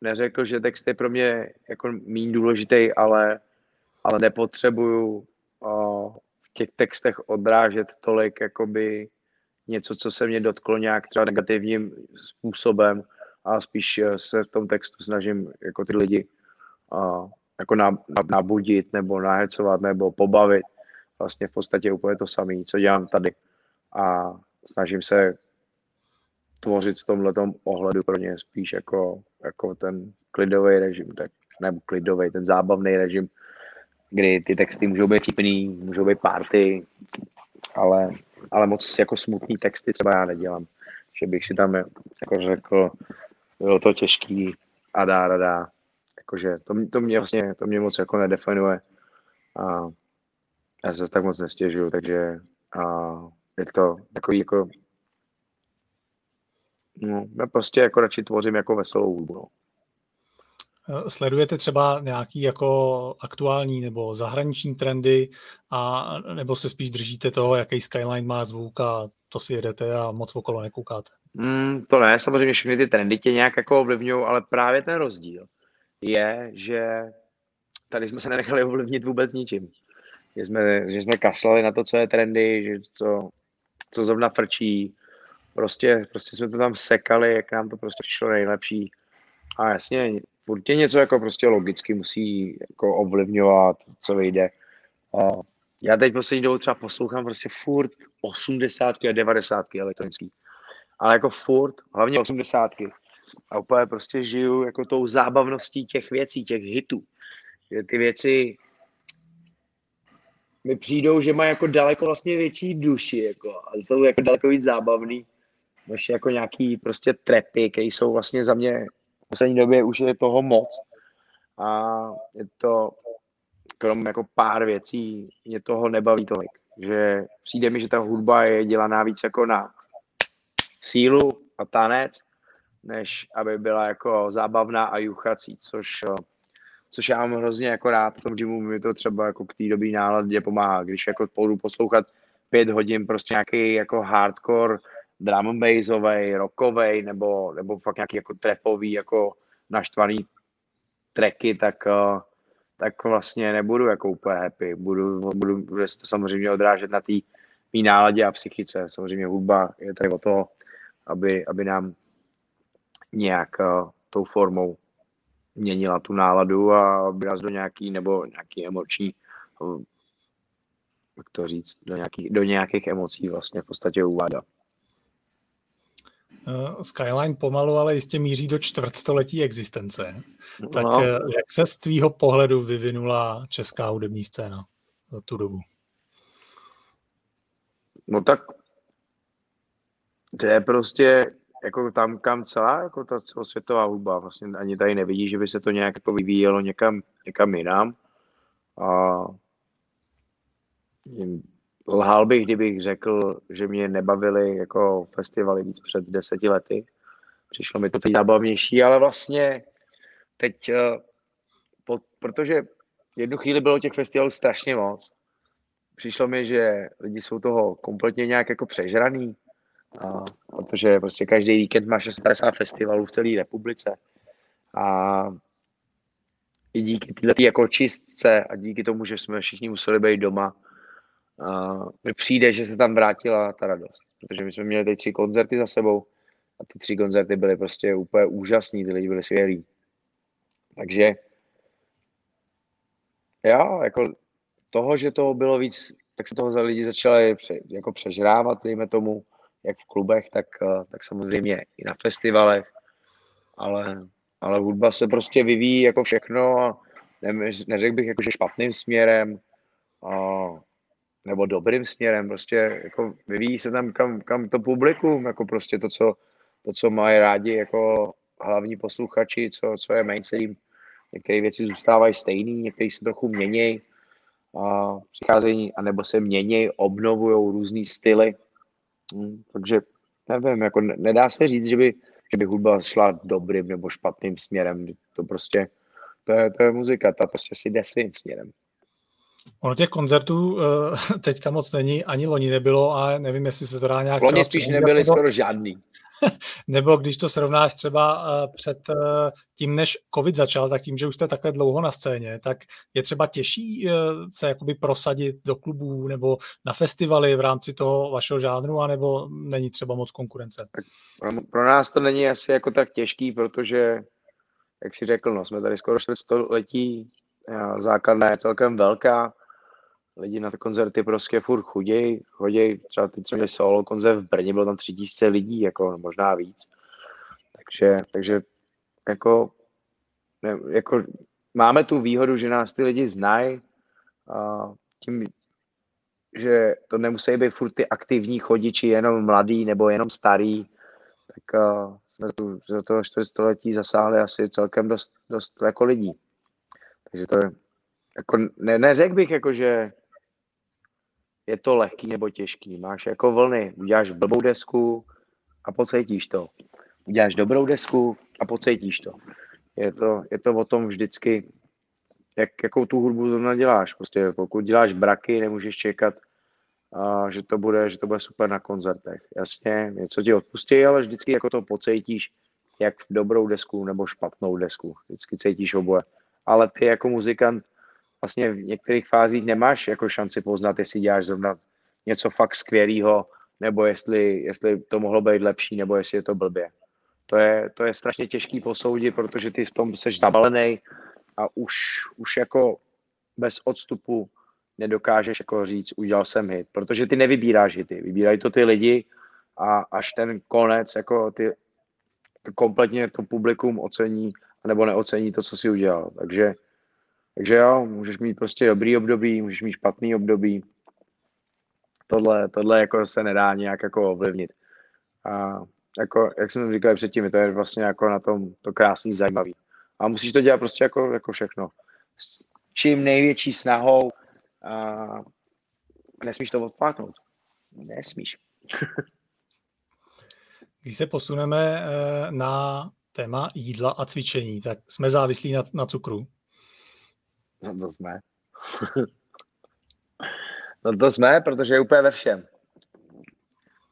neřekl, že text je pro mě jako méně důležitý, ale, ale nepotřebuju o, v těch textech odrážet tolik jakoby něco, co se mě dotklo nějak třeba negativním způsobem a spíš se v tom textu snažím jako ty lidi a, jako nabudit nebo nahecovat nebo pobavit. Vlastně v podstatě úplně to samé, co dělám tady. A snažím se tvořit v tomhle ohledu pro ně spíš jako, jako ten klidový režim, tak, nebo klidový, ten zábavný režim, kdy ty texty můžou být vtipný, můžou být party, ale, ale moc jako smutný texty třeba já nedělám. Že bych si tam jako řekl, bylo to těžký a dá, a dá. Jakože to, to, mě vlastně, to mě moc jako nedefinuje a já se tak moc nestěžuju, takže a je to takový jako No, já prostě jako radši tvořím jako veselou hudbu. No. Eh, sledujete třeba nějaký jako aktuální nebo zahraniční trendy a nebo se spíš držíte toho, jaký Skyline má zvuk a to si jedete a moc okolo nekoukáte? Mm, to ne, samozřejmě všechny ty trendy tě nějak jako ovlivňují, ale právě ten rozdíl je, že tady jsme se nenechali ovlivnit vůbec ničím. Že jsme, že jsme kašlali na to, co je trendy, že co, co zrovna frčí, Prostě, prostě jsme to tam sekali, jak nám to prostě přišlo nejlepší. A jasně, určitě něco jako prostě logicky musí jako ovlivňovat, co vyjde. A já teď poslední dobou třeba poslouchám prostě furt 80 a 90 elektronický. Ale jako furt, hlavně 80 A úplně prostě žiju jako tou zábavností těch věcí, těch hitů. Že ty věci mi přijdou, že mají jako daleko vlastně větší duši jako, a jsou jako daleko víc zábavný než jako nějaký prostě trepy, které jsou vlastně za mě v poslední době už je toho moc. A je to, krom jako pár věcí, mě toho nebaví tolik. Že přijde mi, že ta hudba je dělaná víc jako na sílu a tanec, než aby byla jako zábavná a juchací, což, což já mám hrozně jako rád v tom gymu, mi to třeba jako k té dobrý náladě pomáhá, když jako půjdu poslouchat pět hodin prostě nějaký jako hardcore drum and bassovej, rockovej, nebo, nebo fakt nějaký jako trapový, jako naštvaný tracky, tak, uh, tak vlastně nebudu jako úplně happy. Budu, budu, bude se to samozřejmě odrážet na té mý náladě a psychice. Samozřejmě hudba je tady o to, aby, aby nám nějak uh, tou formou měnila tu náladu a aby nás do nějaký, nebo nějaký emoční, uh, jak to říct, do nějakých, do nějakých emocí vlastně v podstatě uvádá. Eh, Skyline pomalu, ale jistě míří do čtvrtstoletí existence. No. Tak eh, jak se z tvýho pohledu vyvinula česká hudební scéna za tu dobu? No tak to je prostě jako tam, kam celá jako ta celosvětová hudba. Vlastně ani tady nevidí, že by se to nějak jako vyvíjelo někam, někam jinam. A lhal bych, kdybych řekl, že mě nebavily jako festivaly víc před deseti lety. Přišlo mi to teď zábavnější, ale vlastně teď, eh, po, protože jednu chvíli bylo těch festivalů strašně moc, přišlo mi, že lidi jsou toho kompletně nějak jako přežraný, a, protože prostě každý víkend má 650 festivalů v celé republice. A i díky této jako čistce a díky tomu, že jsme všichni museli být doma, a mi přijde, že se tam vrátila ta radost. Protože my jsme měli teď tři koncerty za sebou a ty tři koncerty byly prostě úplně úžasný, ty lidi byli skvělí. Takže já, jako toho, že toho bylo víc, tak se toho za lidi začali pře, jako přežrávat, dejme tomu, jak v klubech, tak, eh, tak samozřejmě i na festivalech, ale, ale hudba se prostě vyvíjí jako všechno a ne, neřekl bych jako, že špatným směrem a, nebo dobrým směrem, prostě jako vyvíjí se tam kam, kam to publikum, jako prostě to, co, to, co mají rádi jako hlavní posluchači, co, co je mainstream. Některé věci zůstávají stejný, některé se trochu mění, a přicházejí, anebo se mění, obnovují různý styly. Hmm, takže nevím, jako nedá se říct, že by, že by hudba šla dobrým nebo špatným směrem. To prostě, to je, to je muzika, ta prostě si jde svým směrem. Ono těch koncertů uh, teďka moc není, ani loni nebylo a nevím, jestli se to dá nějak... Loni spíš nebyly nebo, skoro žádný. nebo když to srovnáš třeba uh, před uh, tím, než covid začal, tak tím, že už jste takhle dlouho na scéně, tak je třeba těžší uh, se jakoby prosadit do klubů nebo na festivaly v rámci toho vašeho žánru, anebo není třeba moc konkurence? Pro nás to není asi jako tak těžký, protože, jak si řekl, no, jsme tady skoro 400 letí základna je celkem velká, lidi na ty koncerty prostě furt chuděj, choděj, třeba teď jsme měli solo koncert v Brně, bylo tam tři tisíce lidí, jako možná víc. Takže, takže jako, ne, jako máme tu výhodu, že nás ty lidi znají, a tím, že to nemusí být furt ty aktivní chodiči, jenom mladý nebo jenom starý, tak uh, jsme tu za toho čtvrtstoletí zasáhli asi celkem dost, dost jako lidí. Takže to je, jako ne, neřekl bych, jako, že je to lehký nebo těžký. Máš jako vlny, uděláš blbou desku a pocítíš to. Uděláš dobrou desku a pocítíš to. Je to, je to o tom vždycky, jak, jakou tu hudbu zrovna děláš. Prostě pokud děláš braky, nemůžeš čekat, a, že, to bude, že to bude super na koncertech. Jasně, něco ti odpustí, ale vždycky jako to pocítíš, jak dobrou desku nebo špatnou desku. Vždycky cítíš oboje ale ty jako muzikant vlastně v některých fázích nemáš jako šanci poznat, jestli děláš zrovna něco fakt skvělého, nebo jestli, jestli to mohlo být lepší, nebo jestli je to blbě. To je, to je strašně těžký posoudit, protože ty v tom seš zabalený a už, už jako bez odstupu nedokážeš jako říct, udělal jsem hit, protože ty nevybíráš hity, vybírají to ty lidi a až ten konec, jako ty kompletně to publikum ocení nebo neocení to, co si udělal. Takže, takže jo, můžeš mít prostě dobrý období, můžeš mít špatný období. Tohle, tohle jako se nedá nějak jako ovlivnit. A jako, jak jsem říkal předtím, to je vlastně jako na tom to krásný, zajímavý. A musíš to dělat prostě jako, jako všechno. S čím největší snahou a nesmíš to odpáknout. Nesmíš. Když se posuneme eh, na téma jídla a cvičení, tak jsme závislí na, na cukru? No to jsme. no to jsme, protože je úplně ve všem.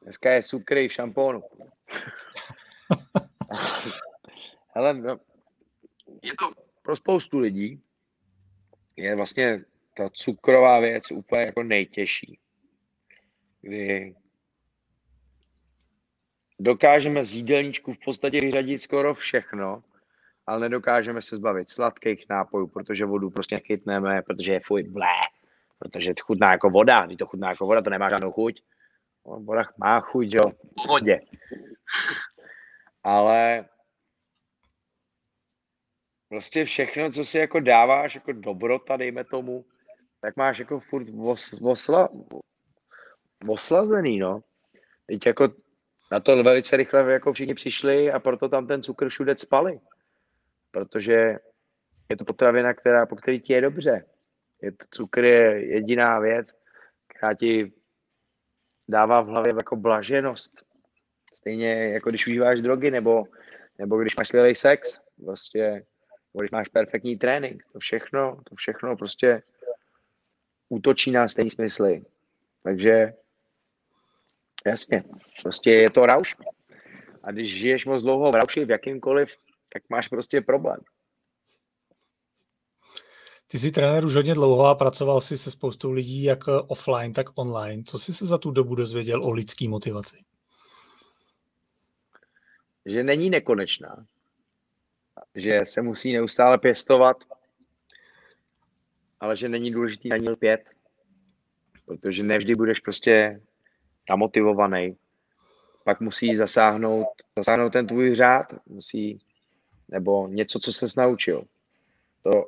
Dneska je cukry v šampónu. Ale no, je to pro spoustu lidí, je vlastně ta cukrová věc úplně jako nejtěžší. Kdy dokážeme z jídelníčku v podstatě vyřadit skoro všechno, ale nedokážeme se zbavit sladkých nápojů, protože vodu prostě nechytneme, protože je fuj, blé, protože to chutná jako voda, když to chutná jako voda, to nemá žádnou chuť. No, voda má chuť, jo, v vodě. ale prostě všechno, co si jako dáváš jako dobrota, dejme tomu, tak máš jako furt osla, oslazený, no. Teď jako na to velice rychle jako všichni přišli a proto tam ten cukr všude spali. Protože je to potravina, která, po který ti je dobře. Je to, cukr je jediná věc, která ti dává v hlavě jako blaženost. Stejně jako když užíváš drogy, nebo, nebo když máš skvělý sex, prostě, nebo když máš perfektní trénink, to všechno, to všechno prostě útočí na stejný smysly. Takže jasně, prostě je to rauš. A když žiješ moc dlouho v rauši, v jakýmkoliv, tak máš prostě problém. Ty jsi trenér už hodně dlouho a pracoval jsi se spoustou lidí jak offline, tak online. Co jsi se za tu dobu dozvěděl o lidské motivaci? Že není nekonečná. Že se musí neustále pěstovat, ale že není důležitý na ní lpět, protože nevždy budeš prostě namotivovaný. Pak musí zasáhnout, zasáhnout ten tvůj řád, musí, nebo něco, co se naučil. To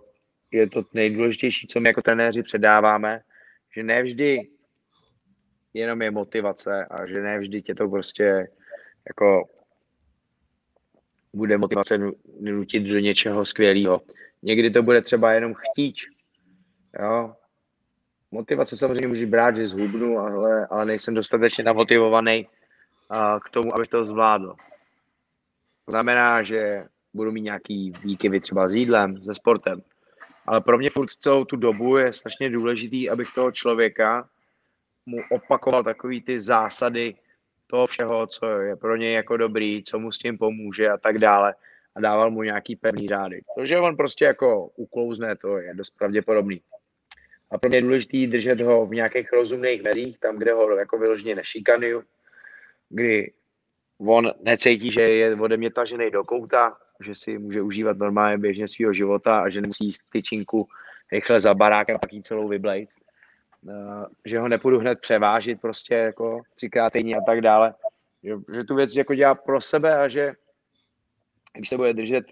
je to nejdůležitější, co my jako trenéři předáváme, že nevždy jenom je motivace a že nevždy tě to prostě jako bude motivace nutit do něčeho skvělého. Někdy to bude třeba jenom chtíč. Jo? Motivace samozřejmě může brát, že zhubnu, ale, ale nejsem dostatečně namotivovaný k tomu, abych to zvládl. To znamená, že budu mít nějaký výkyvy třeba s jídlem, se sportem, ale pro mě furt celou tu dobu je strašně důležitý, abych toho člověka mu opakoval takový ty zásady toho všeho, co je pro něj jako dobrý, co mu s tím pomůže a tak dále a dával mu nějaký pevný řády. To, že on prostě jako uklouzne, to je dost pravděpodobný. A pro mě je důležité držet ho v nějakých rozumných mezích, tam, kde ho jako vyloženě nešikanuju, kdy on necítí, že je ode mě tažený do kouta, že si může užívat normálně běžně svého života a že nemusí jíst tyčinku rychle za barák a pak jí celou vyblejt. Uh, že ho nepůjdu hned převážit prostě jako třikrát týdně a tak dále. Že, že tu věc jako dělá pro sebe a že když se bude držet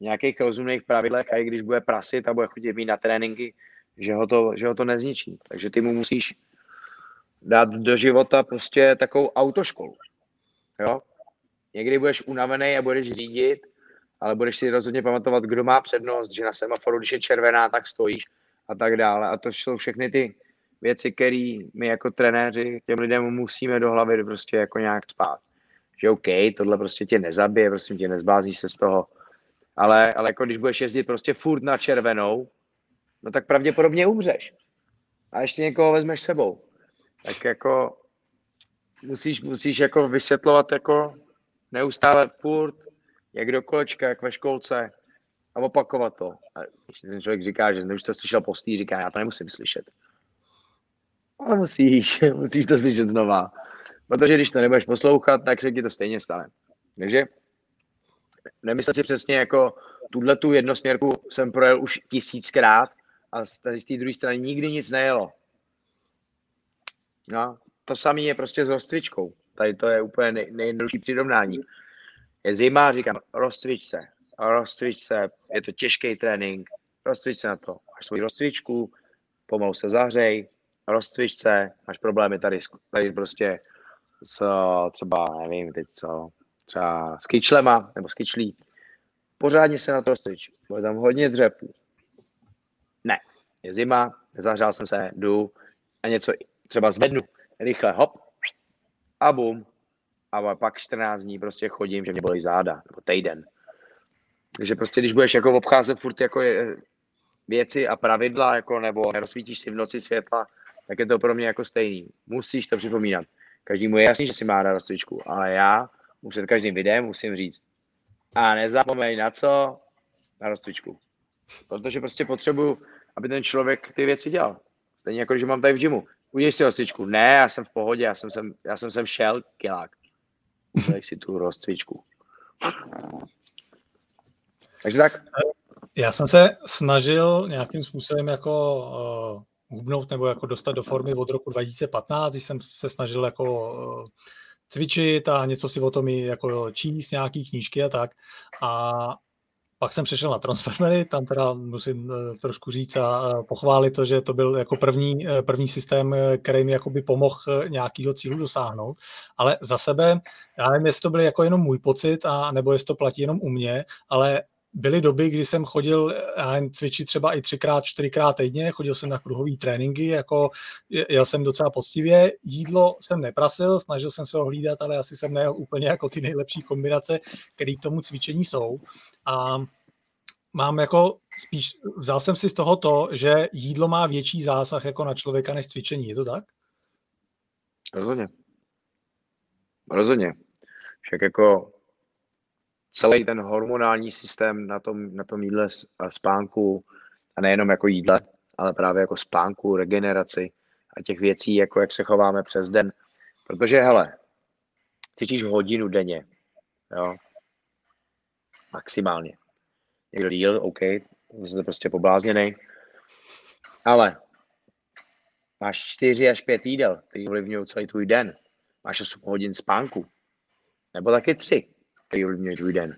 nějakých rozumných pravidlech a i když bude prasit a bude chodit mít na tréninky, že ho to, že ho to nezničí. Takže ty mu musíš dát do života prostě takovou autoškolu. Jo? Někdy budeš unavený a budeš řídit ale budeš si rozhodně pamatovat, kdo má přednost, že na semaforu, když je červená, tak stojíš a tak dále. A to jsou všechny ty věci, které my jako trenéři těm lidem musíme do hlavy prostě jako nějak spát. Že OK, tohle prostě tě nezabije, prosím tě, nezbázíš se z toho. Ale, ale jako když budeš jezdit prostě furt na červenou, no tak pravděpodobně umřeš. A ještě někoho vezmeš sebou. Tak jako musíš, musíš jako vysvětlovat jako neustále furt jak do kolečka, jak ve školce a opakovat to. A když ten člověk říká, že už to slyšel postý, říká, já to nemusím slyšet. Ale musíš, musíš to slyšet znova. Protože když to nebudeš poslouchat, tak se ti to stejně stane. Takže nemyslel si přesně jako tuhle tu jednosměrku jsem projel už tisíckrát a z té druhé strany nikdy nic nejelo. No, to samé je prostě s rozcvičkou. Tady to je úplně nej, nejjednodušší přirovnání. Je zima, říkám, rozcvič se, rozcvič se, je to těžký trénink, rozcvič se na to, máš svoji rozcvičku, pomalu se zahřej, rozcvič se, máš problémy tady, tady prostě s třeba, nevím teď co, třeba s kyčlema nebo s kyčlí, pořádně se na to rozcvič, bude tam hodně dřepů. Je zima, zahřál jsem se, jdu a něco třeba zvednu, rychle, hop, a bum, a pak 14 dní prostě chodím, že mě bolí záda, nebo týden. Takže prostě, když budeš jako obcházet furt jako je, věci a pravidla, jako, nebo nerozsvítíš si v noci světla, tak je to pro mě jako stejný. Musíš to připomínat. Každému je jasný, že si má na rozcvičku, ale já mu před každým videem musím říct, a nezapomeň na co? Na rozcvičku. Protože prostě potřebuju, aby ten člověk ty věci dělal. Stejně jako, když mám tady v gymu. Udělej si rozcvičku. Ne, já jsem v pohodě, já jsem sem, já jsem sem šel, kilák udělej si tu rozcvičku. Takže tak. Já jsem se snažil nějakým způsobem jako uh, hubnout nebo jako dostat do formy od roku 2015, když jsem se snažil jako uh, cvičit a něco si o tom jako číst, nějaký knížky a tak. A pak jsem přišel na Transfermery, tam teda musím uh, trošku říct a pochválit to, že to byl jako první, uh, první systém, který mi jakoby pomohl nějakýho cílu dosáhnout, ale za sebe, já nevím, jestli to byl jako jenom můj pocit, a nebo jestli to platí jenom u mě, ale byly doby, kdy jsem chodil cvičit třeba i třikrát, čtyřikrát týdně, chodil jsem na kruhové tréninky, jako jel jsem docela poctivě, jídlo jsem neprasil, snažil jsem se ho hlídat, ale asi jsem nejel úplně jako ty nejlepší kombinace, které k tomu cvičení jsou. A mám jako spíš, vzal jsem si z toho to, že jídlo má větší zásah jako na člověka než cvičení, je to tak? Rozhodně. Rozhodně. Však jako celý ten hormonální systém na tom, na tom jídle a spánku, a nejenom jako jídle, ale právě jako spánku, regeneraci a těch věcí, jako jak se chováme přes den. Protože, hele, cítíš hodinu denně, jo, maximálně. Někdo díl, OK, to je prostě poblázněný, ale máš 4 až 5 jídel, který ovlivňují celý tvůj den. Máš 8 hodin spánku, nebo taky 3 který ovlivňuje tvůj den.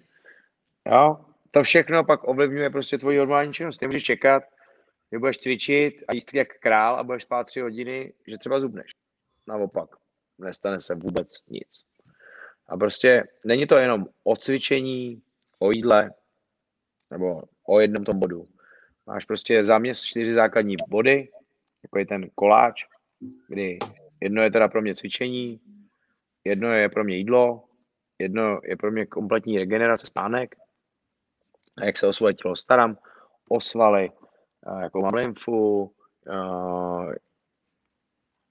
Jo? To všechno pak ovlivňuje prostě tvoji normální činnost. Ty můžeš čekat, že budeš cvičit a jíst jak král a budeš spát tři hodiny, že třeba zubneš. Naopak, nestane se vůbec nic. A prostě není to jenom o cvičení, o jídle, nebo o jednom tom bodu. Máš prostě záměst čtyři základní body, jako je ten koláč, kdy jedno je teda pro mě cvičení, jedno je pro mě jídlo, Jedno je pro mě kompletní regenerace spánek, jak se o svoje tělo starám, o svaly, jako mám lymfu,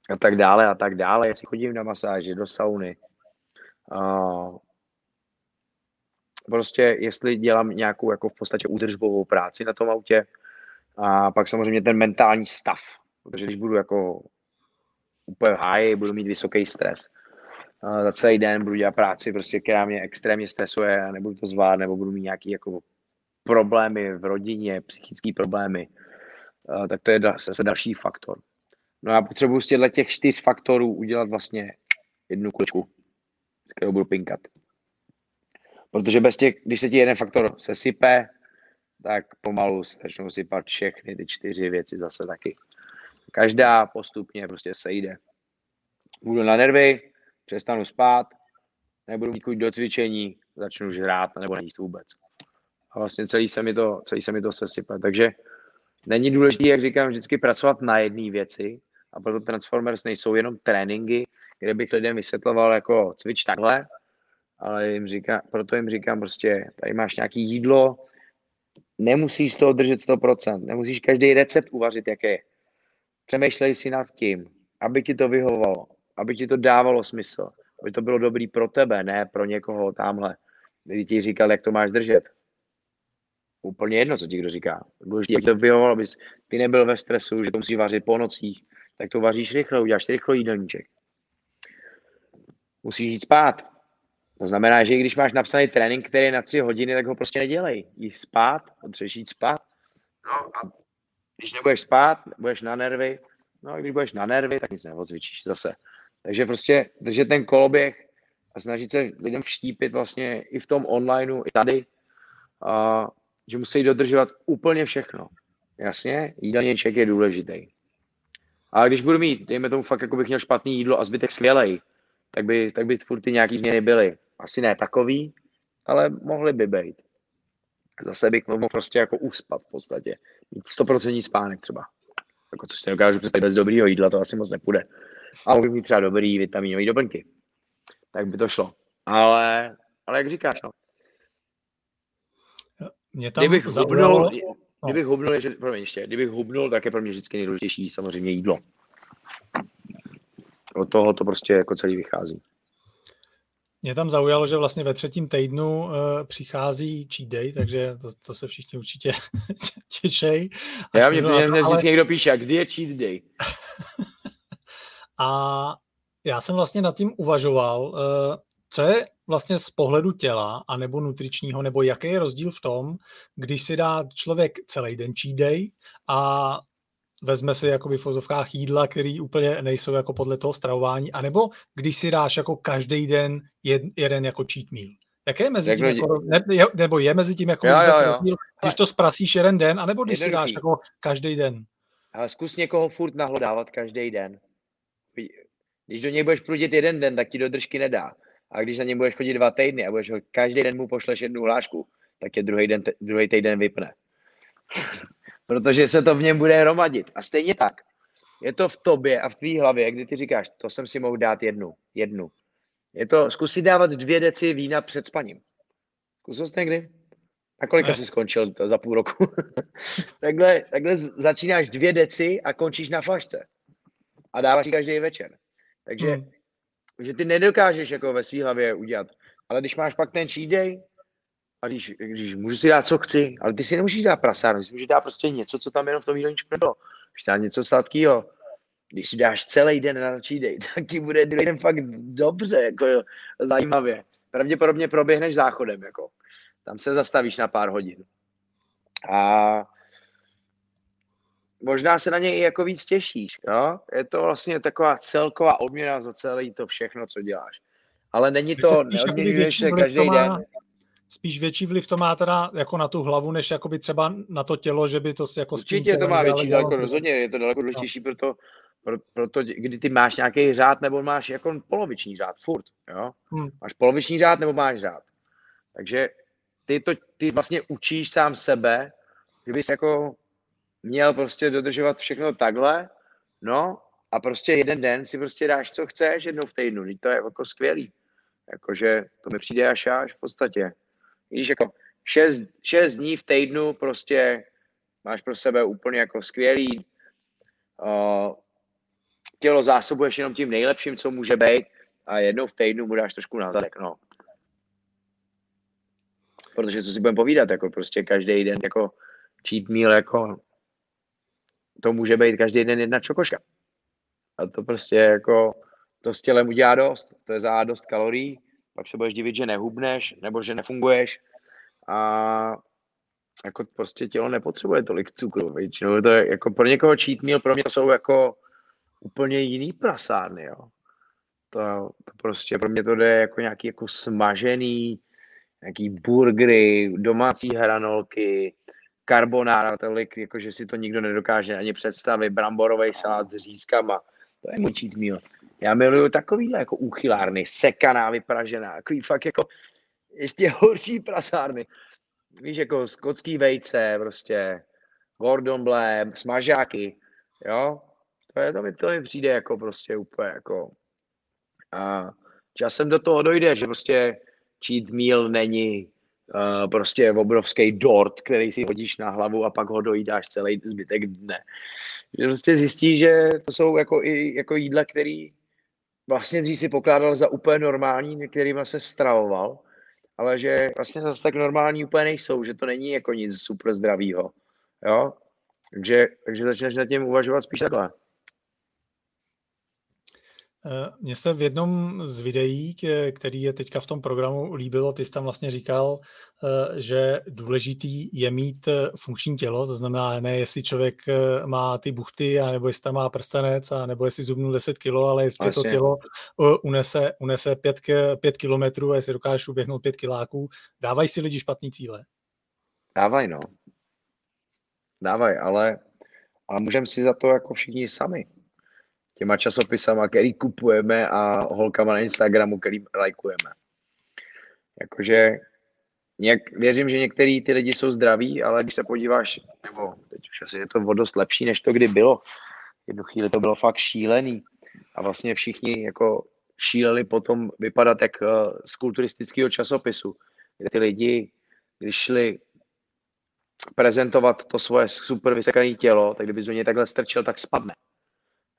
a tak dále a tak dále, jestli chodím na masáži, do sauny. Prostě jestli dělám nějakou jako v podstatě údržbovou práci na tom autě a pak samozřejmě ten mentální stav, protože když budu jako úplně high, budu mít vysoký stres, za celý den budu dělat práci, prostě, která mě extrémně stresuje a nebudu to zvládat, nebo budu mít nějaké jako problémy v rodině, psychické problémy, tak to je zase další faktor. No a potřebuji z těchto těch čtyř faktorů udělat vlastně jednu kuličku, s kterou budu pinkat. Protože bez těch, když se ti jeden faktor sesype, tak pomalu se začnou sypat všechny ty čtyři věci zase taky. Každá postupně prostě sejde. Budu na nervy, přestanu spát, nebudu mít chuť do cvičení, začnu žrát nebo nejíst vůbec. A vlastně celý se mi to, celý se mi to sesype. Takže není důležité, jak říkám, vždycky pracovat na jedné věci a proto Transformers nejsou jenom tréninky, kde bych lidem vysvětloval jako cvič takhle, ale jim říká, proto jim říkám prostě, tady máš nějaký jídlo, nemusíš z toho držet 100%, nemusíš každý recept uvařit, jaké je. Přemýšlej si nad tím, aby ti to vyhovovalo aby ti to dávalo smysl, aby to bylo dobrý pro tebe, ne pro někoho tamhle, kdy ti říkal, jak to máš držet. Úplně jedno, co ti kdo říká. Důležité, jak to vyhovovalo, abys ty nebyl ve stresu, že to musí vařit po nocích, tak to vaříš rychle, uděláš rychle jídelníček. Musíš jít spát. To znamená, že když máš napsaný trénink, který je na tři hodiny, tak ho prostě nedělej. Jdi spát, potřebuješ jít spát. No a když nebudeš spát, budeš na nervy, no a když budeš na nervy, tak nic neodcvičíš zase. Takže prostě držet ten koloběh a snažit se lidem vštípit vlastně i v tom onlineu, i tady, a, že musí dodržovat úplně všechno. Jasně, jídelníček je důležitý. Ale když budu mít, dejme tomu fakt, jako bych měl špatný jídlo a zbytek skvělej, tak by, tak by furt ty nějaký změny byly. Asi ne takový, ale mohly by být. Zase bych mohl prostě jako uspat v podstatě. Mít 100% spánek třeba. Jako, což se dokážu představit bez dobrýho jídla, to asi moc nepůjde a mohl mít třeba dobrý vitaminové doplňky. Tak by to šlo. Ale, ale jak říkáš, no. Mě tam kdybych hubnul, no. kdybych hubnul, že, promiň, ještě, kdybych hubnul, tak je pro mě vždycky nejdůležitější samozřejmě jídlo. Od toho to prostě jako celý vychází. Mě tam zaujalo, že vlastně ve třetím týdnu uh, přichází cheat day, takže to, to se všichni určitě těšej. Já mě, mě, mě ale... někdo píše, a kdy je cheat day? A já jsem vlastně nad tím uvažoval, eh, co je vlastně z pohledu těla a nebo nutričního, nebo jaký je rozdíl v tom, když si dá člověk celý den cheat day a vezme si jakoby v fozovkách jídla, který úplně nejsou jako podle toho stravování, anebo když si dáš jako každý den jed, jeden jako cheat meal. Jaké je mezi tím, jako, ne, nebo je mezi tím jako jo, jo, jo. Rozdíl, když to zprasíš jeden den, anebo když Jednoduchý. si dáš jako každý den? Ale zkus někoho furt nahlodávat každý den. Když do něj budeš prudit jeden den, tak ti do držky nedá. A když za něm budeš chodit dva týdny a budeš ho, každý den mu pošleš jednu hlášku, tak je druhý, den, druhý týden vypne. Protože se to v něm bude hromadit. A stejně tak. Je to v tobě a v tvý hlavě, kdy ty říkáš, to jsem si mohl dát jednu, jednu. Je to, zkusit dávat dvě deci vína před spaním. Zkusil jsi někdy? A kolika jsi skončil to za půl roku? takhle, takhle začínáš dvě deci a končíš na flašce. A dáváš ji každý večer. Takže hmm. že ty nedokážeš jako ve své hlavě udělat. Ale když máš pak ten cheat day, a když, když můžu si dát, co chci, ale ty si nemůžeš dát prasárnu, ty si můžeš dát prostě něco, co tam jenom v tom jídelníčku nebylo. Když dát něco sladkého, když si dáš celý den na cheat day, tak ti bude druhý den fakt dobře, jako zajímavě. Pravděpodobně proběhneš záchodem, jako. Tam se zastavíš na pár hodin. A možná se na něj i jako víc těšíš. Jo? Je to vlastně taková celková odměna za celé to všechno, co děláš. Ale není to, neodměňuješ se každý má, den. Spíš větší vliv to má teda jako na tu hlavu, než jakoby třeba na to tělo, že by to jako Určitě to má větší, daleko rozhodně, je to daleko důležitější, no. proto, proto, kdy ty máš nějaký řád, nebo máš jako poloviční řád, furt, jo? Hmm. Máš poloviční řád, nebo máš řád. Takže ty, to, ty vlastně učíš sám sebe, kdybys jako měl prostě dodržovat všechno takhle, no a prostě jeden den si prostě dáš, co chceš jednou v týdnu, to je jako skvělý. Jakože to mi přijde až až v podstatě. Víš, jako šest, šest dní v týdnu prostě máš pro sebe úplně jako skvělý. Uh, tělo zásobuješ jenom tím nejlepším, co může být a jednou v týdnu mu dáš trošku na zadek, no. Protože co si budeme povídat, jako prostě každý den jako cheat meal, jako to může být každý den jedna čokoška. A to prostě jako, to s tělem udělá dost. To je za dost kalorií, pak se budeš divit, že nehubneš, nebo že nefunguješ. A jako prostě tělo nepotřebuje tolik cukru. Většinou to je jako pro někoho cheat meal, pro mě to jsou jako úplně jiný prasárny, jo. To, to prostě pro mě to jde jako nějaký jako smažený, nějaký burgery, domácí hranolky, karbonára, tolik, jako že si to nikdo nedokáže ani představit, bramborový salát s řízkama, to je můj cheat meal. Já miluju takovýhle jako úchylárny, sekaná, vypražená, takový fakt jako ještě horší prasárny. Víš, jako skotský vejce, prostě Gordon Blé, smažáky, jo. To, je, to, mi, to mi přijde jako prostě úplně jako a časem do toho dojde, že prostě cheat meal není uh, prostě obrovský dort, který si hodíš na hlavu a pak ho dojídáš celý zbytek dne. Prostě zjistí, že to jsou jako, i, jako jídla, který vlastně dřív si pokládal za úplně normální, některýma se stravoval, ale že vlastně zase tak normální úplně nejsou, že to není jako nic super zdravýho. Jo? Takže, takže začneš nad tím uvažovat spíš takhle. Eh, mně se v jednom z videí, který je teďka v tom programu, líbilo, ty jsi tam vlastně říkal, eh, že důležitý je mít eh, funkční tělo, to znamená ne, jestli člověk má ty buchty, nebo jestli tam má prstenec, a nebo jestli zubnul 10 kilo, ale jestli Asi. to tělo unese, unese 5, 5 kilometrů a jestli dokážeš uběhnout 5 kiláků. Dávají si lidi špatný cíle? Dávají, no. Dávají, ale, ale můžeme si za to jako všichni sami těma časopisama, který kupujeme a holkama na Instagramu, který lajkujeme. Jakože nějak, věřím, že některý ty lidi jsou zdraví, ale když se podíváš, nebo teď už asi je to o dost lepší, než to kdy bylo. Jednu chvíli to bylo fakt šílený a vlastně všichni jako šíleli potom vypadat jak uh, z kulturistického časopisu, kde ty lidi, když šli prezentovat to svoje super vysekané tělo, tak kdyby do něj takhle strčil, tak spadne.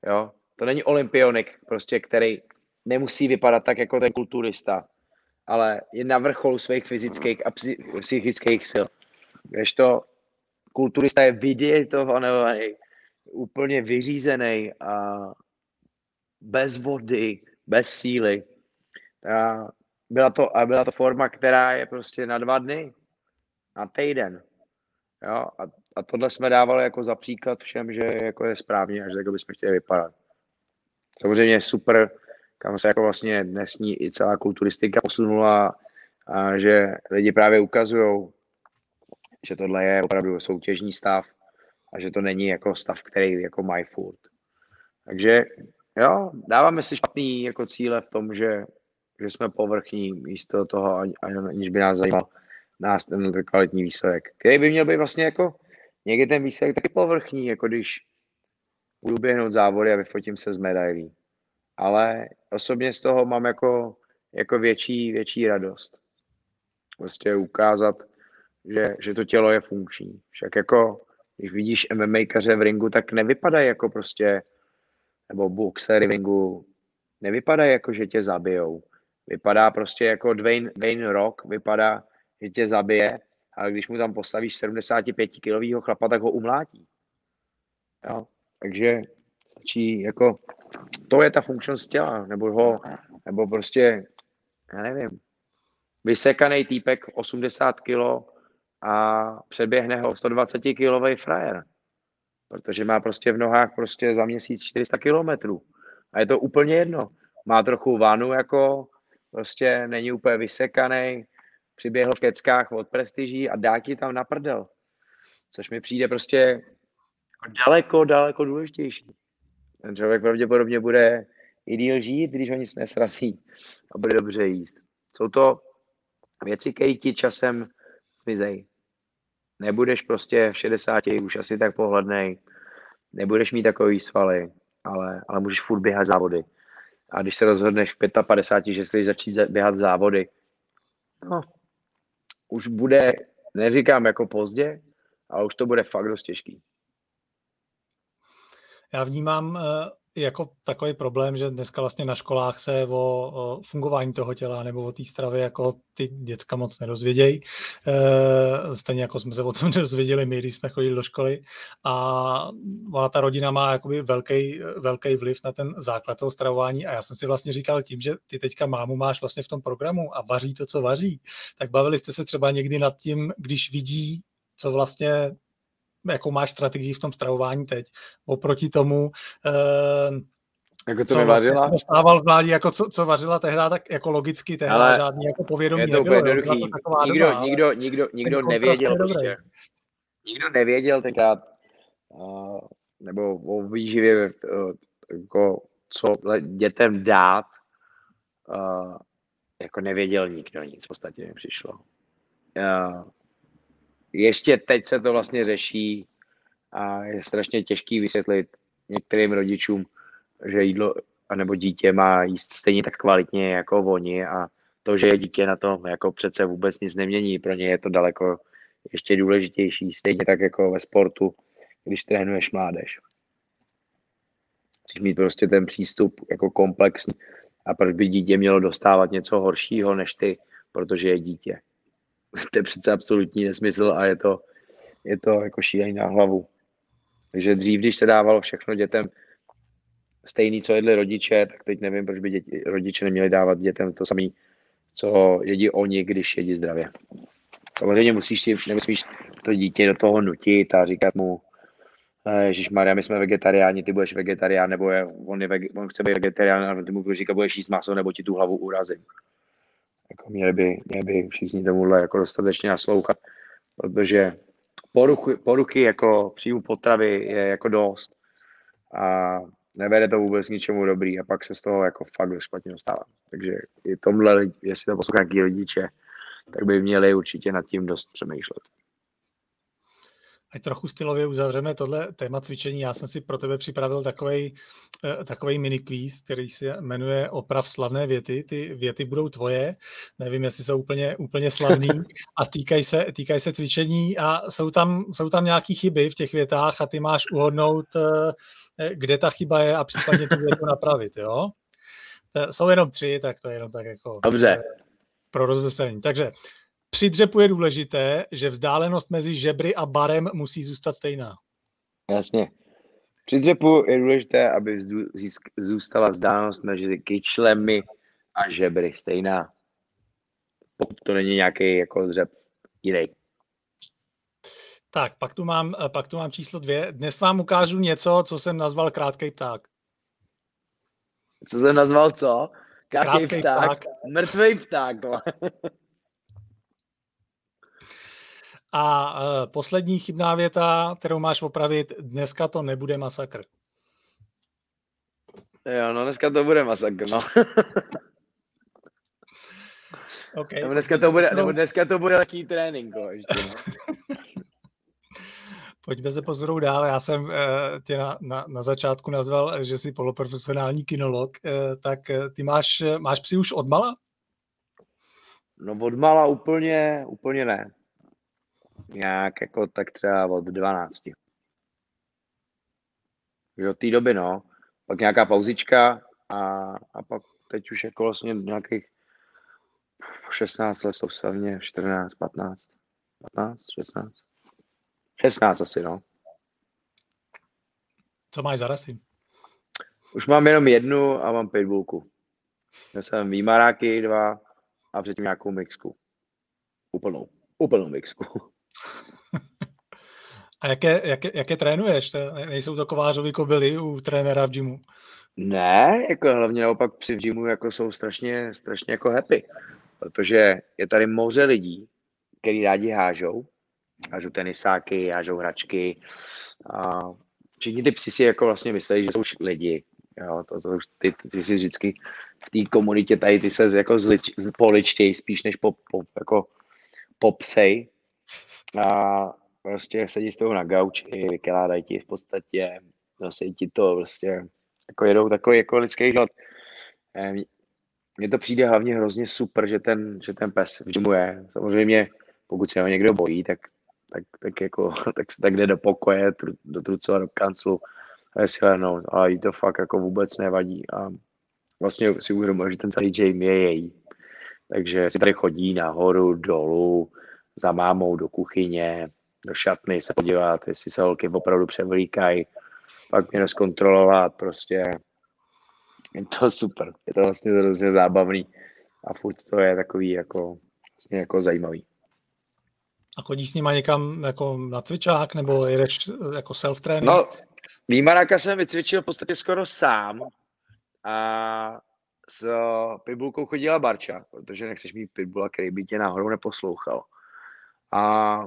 Jo? To není olympionik, prostě, který nemusí vypadat tak jako ten kulturista, ale je na vrcholu svých fyzických a psychických sil. Když to kulturista je vydietovaný, úplně vyřízený a bez vody, bez síly. A byla to, a byla to forma, která je prostě na dva dny, na týden. Jo? A, a tohle jsme dávali jako za příklad všem, že jako je správně a že tak bychom chtěli vypadat. Samozřejmě super, kam se jako vlastně dnesní i celá kulturistika posunula a že lidi právě ukazují, že tohle je opravdu soutěžní stav a že to není jako stav, který jako mají furt. Takže jo, dáváme si špatný jako cíle v tom, že, že jsme povrchní místo toho, aniž by nás zajímal nás ten kvalitní výsledek, který by měl být vlastně jako někdy ten výsledek taky povrchní, jako když budu běhnout závody a vyfotím se z medailí. Ale osobně z toho mám jako, jako větší, větší radost. Prostě ukázat, že, že to tělo je funkční. Však jako, když vidíš MMAkaře v ringu, tak nevypadají jako prostě, nebo boxery v ringu, nevypadají jako, že tě zabijou. Vypadá prostě jako Dwayne, Dwayne Rock, vypadá, že tě zabije, ale když mu tam postavíš 75 kilového chlapa, tak ho umlátí. Jo? Takže stačí jako, to je ta funkčnost těla, nebo ho, nebo prostě, já nevím, vysekaný týpek 80 kg a přeběhne ho 120 kilový frajer, protože má prostě v nohách prostě za měsíc 400 kilometrů. A je to úplně jedno. Má trochu vanu, jako prostě není úplně vysekaný, přiběhl v keckách od prestiží a dá ti tam na prdel. Což mi přijde prostě daleko, daleko důležitější. Ten člověk pravděpodobně bude i díl žít, když ho nic nesrazí a bude dobře jíst. Jsou to věci, které ti časem zmizej. Nebudeš prostě v 60 už asi tak pohlednej, nebudeš mít takový svaly, ale, ale můžeš furt běhat závody. A když se rozhodneš v 55, že chceš začít běhat závody, no, už bude, neříkám jako pozdě, ale už to bude fakt dost těžký. Já vnímám eh, jako takový problém, že dneska vlastně na školách se o, fungování toho těla nebo o té stravě jako ty děcka moc nedozvědějí. E, stejně jako jsme se o tom dozvěděli my, když jsme chodili do školy. A ona ta rodina má jakoby velký, velký vliv na ten základ toho stravování. A já jsem si vlastně říkal tím, že ty teďka mámu máš vlastně v tom programu a vaří to, co vaří, tak bavili jste se třeba někdy nad tím, když vidí, co vlastně jakou máš strategii v tom stravování teď, oproti tomu, uh, jako co, co mi vařila? Stával v mládí, jako co, co vařila tehdy, tak jako logicky tehdy Ale žádný jako povědomí je to nebylo. Jednoduchý. To taková nikdo, doba, nikdo, nikdo, nikdo nevěděl prostě. Nikdo nevěděl tenkrát, uh, nebo o výživě, uh, jako co dětem dát, uh, jako nevěděl nikdo nic, v podstatě mi přišlo. Uh, ještě teď se to vlastně řeší a je strašně těžký vysvětlit některým rodičům, že jídlo anebo dítě má jíst stejně tak kvalitně jako oni a to, že je dítě na tom jako přece vůbec nic nemění, pro ně je to daleko ještě důležitější, stejně tak jako ve sportu, když trénuješ mládež. Musíš mít prostě ten přístup jako komplexní a proč by dítě mělo dostávat něco horšího než ty, protože je dítě. to je přece absolutní nesmysl a je to, je to jako šílení na hlavu. Takže dřív, když se dávalo všechno dětem stejný, co jedli rodiče, tak teď nevím, proč by děti, rodiče neměli dávat dětem to samé, co jedí oni, když jedí zdravě. Samozřejmě musíš si, nemusíš to dítě do toho nutit a říkat mu, Ježíš Maria, my jsme vegetariáni, ty budeš vegetarián, nebo je, on, je, on chce být vegetarián a ty mu říkat, budeš jíst maso, nebo ti tu hlavu urazím. Jako měli, by, měli by všichni tomuhle jako dostatečně naslouchat, protože poruchy, poruchy jako příjmu potravy je jako dost a nevede to vůbec ničemu dobrý a pak se z toho jako fakt špatně dostává. Takže i tomhle, jestli to poslouchá nějaký rodiče, tak by měli určitě nad tím dost přemýšlet. Ať trochu stylově uzavřeme tohle téma cvičení. Já jsem si pro tebe připravil takový eh, takovej mini quiz, který se jmenuje Oprav slavné věty. Ty věty budou tvoje, nevím, jestli jsou úplně, úplně slavný a týkají se, týkaj se cvičení a jsou tam, jsou tam nějaké chyby v těch větách a ty máš uhodnout, eh, kde ta chyba je a případně tu větu napravit, jo? Jsou jenom tři, tak to je jenom tak jako... Dobře. Pro rozveselení. Takže při dřepu je důležité, že vzdálenost mezi žebry a barem musí zůstat stejná. Jasně. Při dřepu je důležité, aby zůstala vzdálenost mezi kyčlemi a žebry stejná. Pokud to není nějaký jako dřep jiný. Tak, pak tu, mám, pak tu mám číslo dvě. Dnes vám ukážu něco, co jsem nazval krátký pták. Co jsem nazval co? Krátký pták? pták. Mrtvý pták. A uh, poslední chybná věta, kterou máš opravit, dneska to nebude masakr. Jo, no dneska to bude masakr, no. okay. nebo, dneska to bude, nebo dneska to bude taký trénink, ještě, no. Pojďme se pozoru dál. Já jsem uh, tě na, na, na začátku nazval, že jsi poloprofesionální kinolog. Uh, tak ty máš, máš psy už odmala? No odmala úplně, úplně ne. Nějak jako tak třeba od 12. Že od té doby, no. Pak nějaká pauzička a, a pak teď už jako vlastně nějakých 16 let soustavně, 14, 15, 15, 16. 16 asi, no. Co máš za rasy? Už mám jenom jednu a mám pitbullku. Já jsem výmaráky dva a předtím nějakou mixku. Úplnou. Úplnou mixku. A jaké, jaké, jaké trénuješ? Nejsou to kovářovi kobily u trenéra v gymu? Ne, jako hlavně naopak při v gymu jako jsou strašně, strašně jako happy. Protože je tady moře lidí, kteří rádi hážou. Hážou tenisáky, hážou hračky. A všichni ty psi si jako vlastně myslí, že jsou lidi. Jo, to, to ty, ty si vždycky v té komunitě tady ty se jako zlič, poličtěj spíš než po, po, jako popsej. A prostě sedí s tou na gauči, vykládají ti v podstatě, nosí ti to prostě, jako jedou takový jako lidský život. Mně to přijde hlavně hrozně super, že ten, že ten pes v gymu je. Samozřejmě, pokud se ho někdo bojí, tak, tak, tak, jako, tak se tak jde do pokoje, do trucova, do kanclu si lehnout. A jí to fakt jako vůbec nevadí. A vlastně si uvědomuji, že ten celý Jamie je její. Takže si tady chodí nahoru, dolů, za mámou do kuchyně, do šatny se podívat, jestli se holky opravdu převlíkají, pak mě zkontrolovat, prostě je to super, je to vlastně hrozně zábavný a furt to je takový jako, vlastně jako zajímavý. A chodíš s nima někam jako na cvičák nebo jedeš jako self-training? No, výmaráka jsem vycvičil v podstatě skoro sám a s pitbullkou chodila Barča, protože nechceš mít pitbulla, který by tě náhodou neposlouchal. A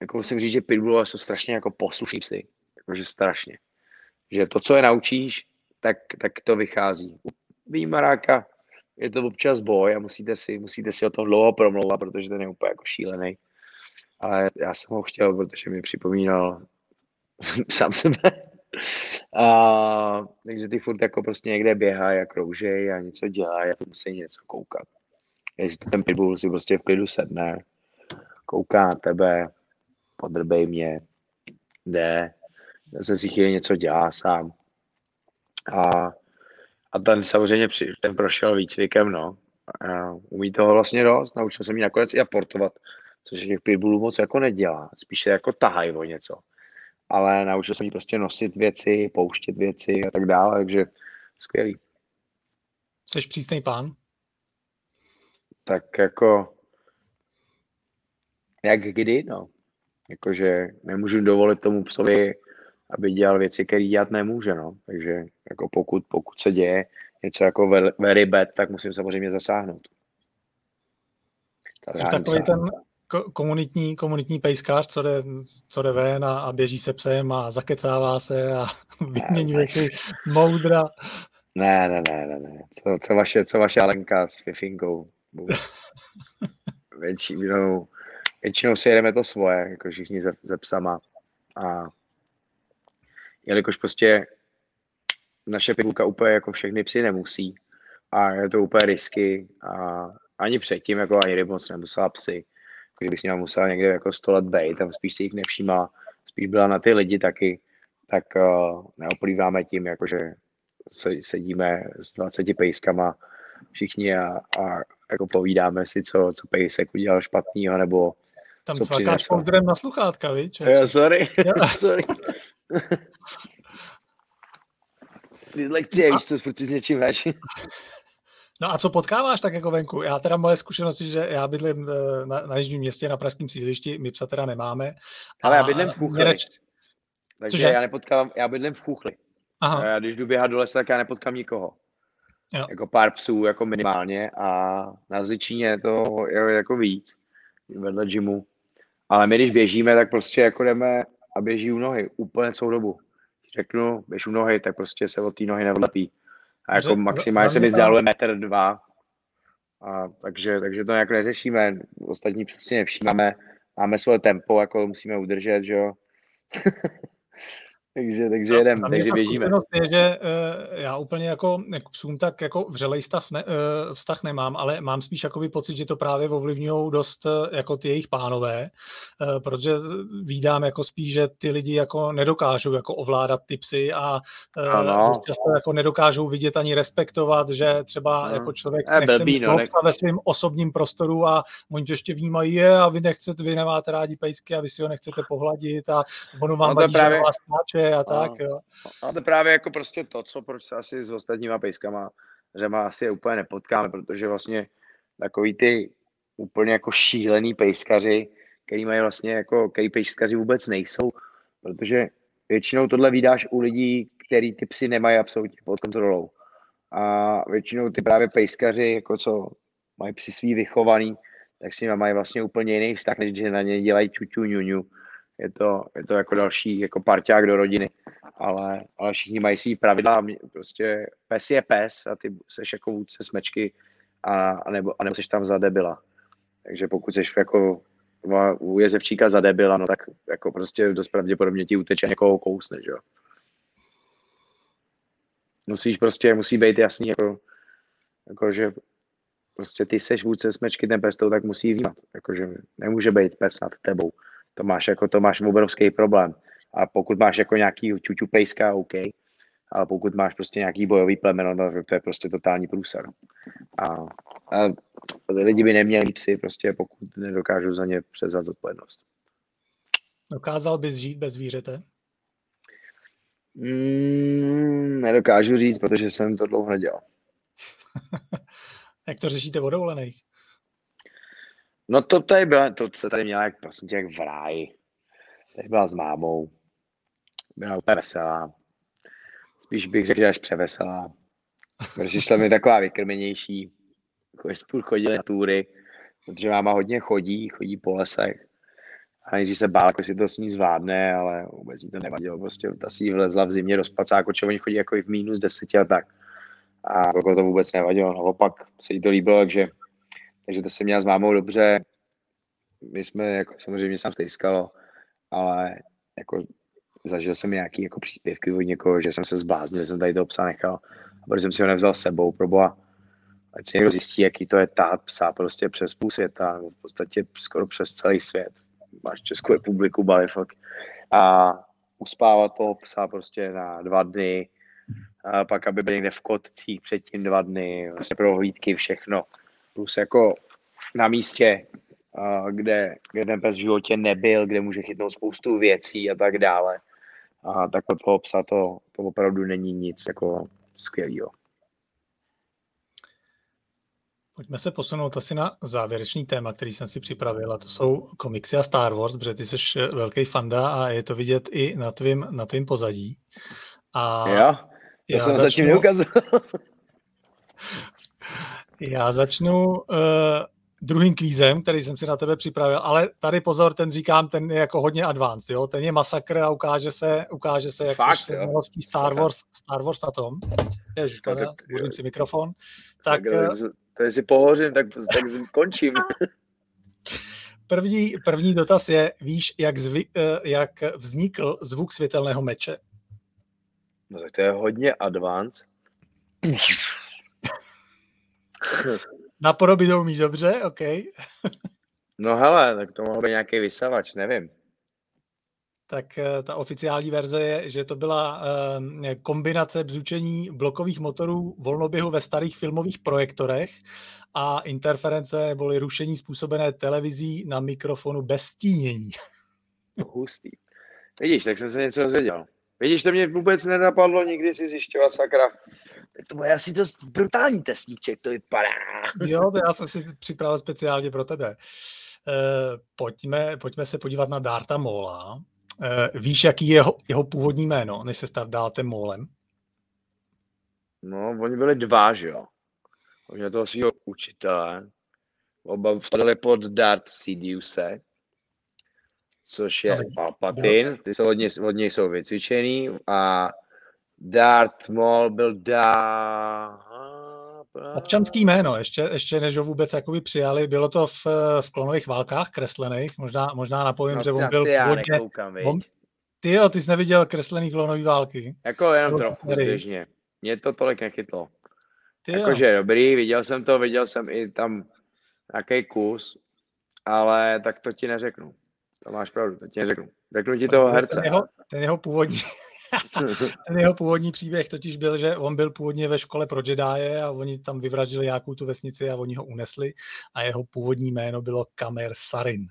jako musím říct, že pitbullové jsou strašně jako poslušní psy. Jakože strašně. Že to, co je naučíš, tak, tak to vychází. U výmaráka je to občas boj a musíte si, musíte si o tom dlouho promlouvat, protože ten je úplně jako šílený. Ale já jsem ho chtěl, protože mi připomínal sám sebe. A, takže ty furt jako prostě někde běhají a kroužej a něco dělají a musí něco koukat. Takže ten pitbull si prostě v klidu sedne, kouká na tebe, podrbej mě, jde, zase si chvíli něco dělá sám. A, a ten samozřejmě při, ten prošel výcvikem, no. A umí toho vlastně dost, naučil se mi nakonec i aportovat, což těch pitbullů moc jako nedělá, spíš se jako tahají o něco. Ale naučil jsem mi prostě nosit věci, pouštět věci a tak dále, takže skvělý. Jsi přísný pán? Tak jako jak kdy, no. Jakože nemůžu dovolit tomu psovi, aby dělal věci, které dělat nemůže, no. Takže jako pokud, pokud se děje něco jako very bad, tak musím samozřejmě zasáhnout. Jsi takový ten komunitní, komunitní pejskář, co jde, co jde ven a, a běží se psem a zakecává se a vyměňuje si moudra. Ne, ne, ne, ne, ne. Co, co, vaše, co vaše Alenka s Fifinkou? Většinou, většinou si jedeme to svoje, jako všichni ze, ze psama. A jelikož prostě naše pitbullka úplně jako všechny psy nemusí a je to úplně risky a ani předtím jako ani moc nemusela psy. Kdybych s nimi musela někde jako 100 let bejt, tam spíš si jich nevšímala, spíš byla na ty lidi taky, tak uh, neoplýváme tím, jakože sedíme s 20 pejskama všichni a, a jako povídáme si, co, co pejsek udělal špatného, nebo tam co cvakáš na sluchátka, víš? Jo, sorry, sorry. Dyslekcie, víš, co furt s něčím hraješ. No a co potkáváš tak jako venku? Já teda moje zkušenosti, že já bydlím eh, na, na jižním městě, na pražském sídlišti, my psa teda nemáme. Ale já bydlím v Chuchli. Neč... Takže Cože? já nepotkávám, já bydlím v Chuchli. Aha. Já, když jdu běhat do lesa, tak já nepotkám nikoho. Jo. Jako pár psů, jako minimálně a na Zličíně to je jako víc, vedle gymu. Ale my, když běžíme, tak prostě jako jdeme a běží u nohy úplně celou dobu. Řeknu, běž u nohy, tak prostě se od té nohy nevlepí. A jako maximálně se mi zdáluje metr dva. A takže, takže to nějak neřešíme. Ostatní přesně nevšímáme. Máme svoje tempo, jako musíme udržet, že jo. takže, takže no, jedem, takže běžíme. Je, že uh, já úplně jako, jako psům tak jako vřelej stav ne, uh, vztah nemám, ale mám spíš jakoby pocit, že to právě ovlivňují dost uh, jako ty jejich pánové, uh, protože vídám jako spíš, že ty lidi jako nedokážou jako ovládat ty psy a uh, často jako nedokážou vidět ani respektovat, že třeba no. jako člověk je nechce blbý, no, ve svém osobním prostoru a oni to ještě vnímají, je a vy nechcete, vy nemáte rádi pejsky a vy si ho nechcete pohladit a ono vám no vadí, právě... že vás skáče a tak. A, jo. A to právě jako prostě to, co proč se asi s ostatníma pejskama, že má asi je úplně nepotkáme, protože vlastně takový ty úplně jako šílený pejskaři, který mají vlastně jako, který pejskaři vůbec nejsou, protože většinou tohle vydáš u lidí, který ty psy nemají absolutně pod kontrolou. A většinou ty právě pejskaři, jako co mají psy svý vychovaný, tak si mají vlastně úplně jiný vztah, než že na ně dělají čuču, ňuňu je to, je to jako další jako parťák do rodiny, ale, ale všichni mají svý pravidla, prostě pes je pes a ty seš jako vůdce smečky a, a, nebo, a nebo seš tam za debila. Takže pokud seš jako u jezevčíka za debila, no tak jako prostě dost pravděpodobně ti uteče někoho kousne, že jo. Musíš prostě, musí být jasný, jako, jako že prostě ty seš vůdce smečky, ten pes to tak musí vnímat. Jakože nemůže být pes nad tebou to máš jako to máš obrovský problém. A pokud máš jako nějaký čuču pejska, OK, ale pokud máš prostě nějaký bojový plemeno, no, to je prostě totální průser. A, a lidi by neměli psy, prostě pokud nedokážou za ně přezat zodpovědnost. Dokázal bys žít bez zvířete? Mm, nedokážu říct, protože jsem to dlouho nedělal. Jak to řešíte o dovolených? No to tady byla, to se tady měla jak, prosím tě, jak v ráji. Tady byla s mámou. Byla úplně veselá. Spíš bych řekl, že až převeselá. Protože šla mi taková vykrmenější. Jako spůl chodili na túry, protože máma hodně chodí, chodí po lesech. A nejdřív se bál, jako si to s ní zvládne, ale vůbec jí to nevadilo. Prostě ta si vlezla v zimě do spacáku, čo oni chodí jako i v minus deseti a tak. A jako to vůbec nevadilo. Naopak se jí to líbilo, takže takže to se měla s mámou dobře. My jsme, jako samozřejmě sám stejskalo, ale jako zažil jsem nějaký jako příspěvky od někoho, že jsem se zbláznil, že jsem tady toho psa nechal, a protože jsem si ho nevzal s sebou, proboha. Ať si někdo zjistí, jaký to je tát psa prostě přes půl světa, v podstatě skoro přes celý svět. Máš Českou republiku, Balifok. A uspávat toho psa prostě na dva dny, a pak aby byl někde v kotcích předtím dva dny, vlastně prohlídky, všechno plus jako na místě, kde, kde ten pes v životě nebyl, kde může chytnout spoustu věcí a tak dále. A takhle toho psa to, to opravdu není nic jako skvělého. Pojďme se posunout asi na závěrečný téma, který jsem si připravil, a to jsou komiksy a Star Wars, protože ty jsi velký fanda a je to vidět i na tvým, na tvým pozadí. A jo, to já jsem začnu... zatím neukazoval. Já začnu uh, druhým kvízem, který jsem si na tebe připravil, ale tady pozor, ten říkám, ten je jako hodně advanced, jo? ten je masakr a ukáže se, ukáže se jak Fakt, se znalostí Star Wars, Star Wars na tom. Ježiš, no, tak, si mikrofon. Tak, tak si pohořím, tak, tak končím. První, první dotaz je, víš, jak, zvy, eh, jak vznikl zvuk světelného meče? No tak to je hodně advanced. Na podobě to umíš dobře, OK. no hele, tak to mohl být nějaký vysavač, nevím. Tak eh, ta oficiální verze je, že to byla eh, kombinace bzučení blokových motorů volnoběhu ve starých filmových projektorech a interference neboli rušení způsobené televizí na mikrofonu bez stínění. Hustý. Vidíš, tak jsem se něco dozvěděl. Vidíš, to mě vůbec nenapadlo nikdy si zjišťovat sakra to bude asi dost brutální testníček, to vypadá. Jo, to já jsem si připravil speciálně pro tebe. Uh, pojďme, pojďme se podívat na Darta Mola. Uh, víš, jaký je jeho, jeho původní jméno, než se stal Dartem Molem? No, oni byli dva, že jo. Oni měli toho svého učitele. Oba vpadali pod Dart Sidiuse. což je Palpatine, ty jsou od něj, od něj jsou vycvičený a Darth Maul byl dá... Občanský jméno, ještě, ještě než ho vůbec jakoby přijali, bylo to v, v klonových válkách kreslených, možná, možná napovím, no, že on byl původně... On, ty jo, ty jsi neviděl kreslený klonový války. Jako jenom trochu, běžně. Mě to tolik nechytlo. Jakože dobrý, viděl jsem to, viděl jsem i tam nějaký kus, ale tak to ti neřeknu. To máš pravdu, to ti neřeknu. Řeknu ti toho herce. Ten jeho, ten jeho původní, ten jeho původní příběh totiž byl, že on byl původně ve škole pro Jedi a oni tam vyvraždili nějakou tu vesnici a oni ho unesli a jeho původní jméno bylo Kamer Sarin.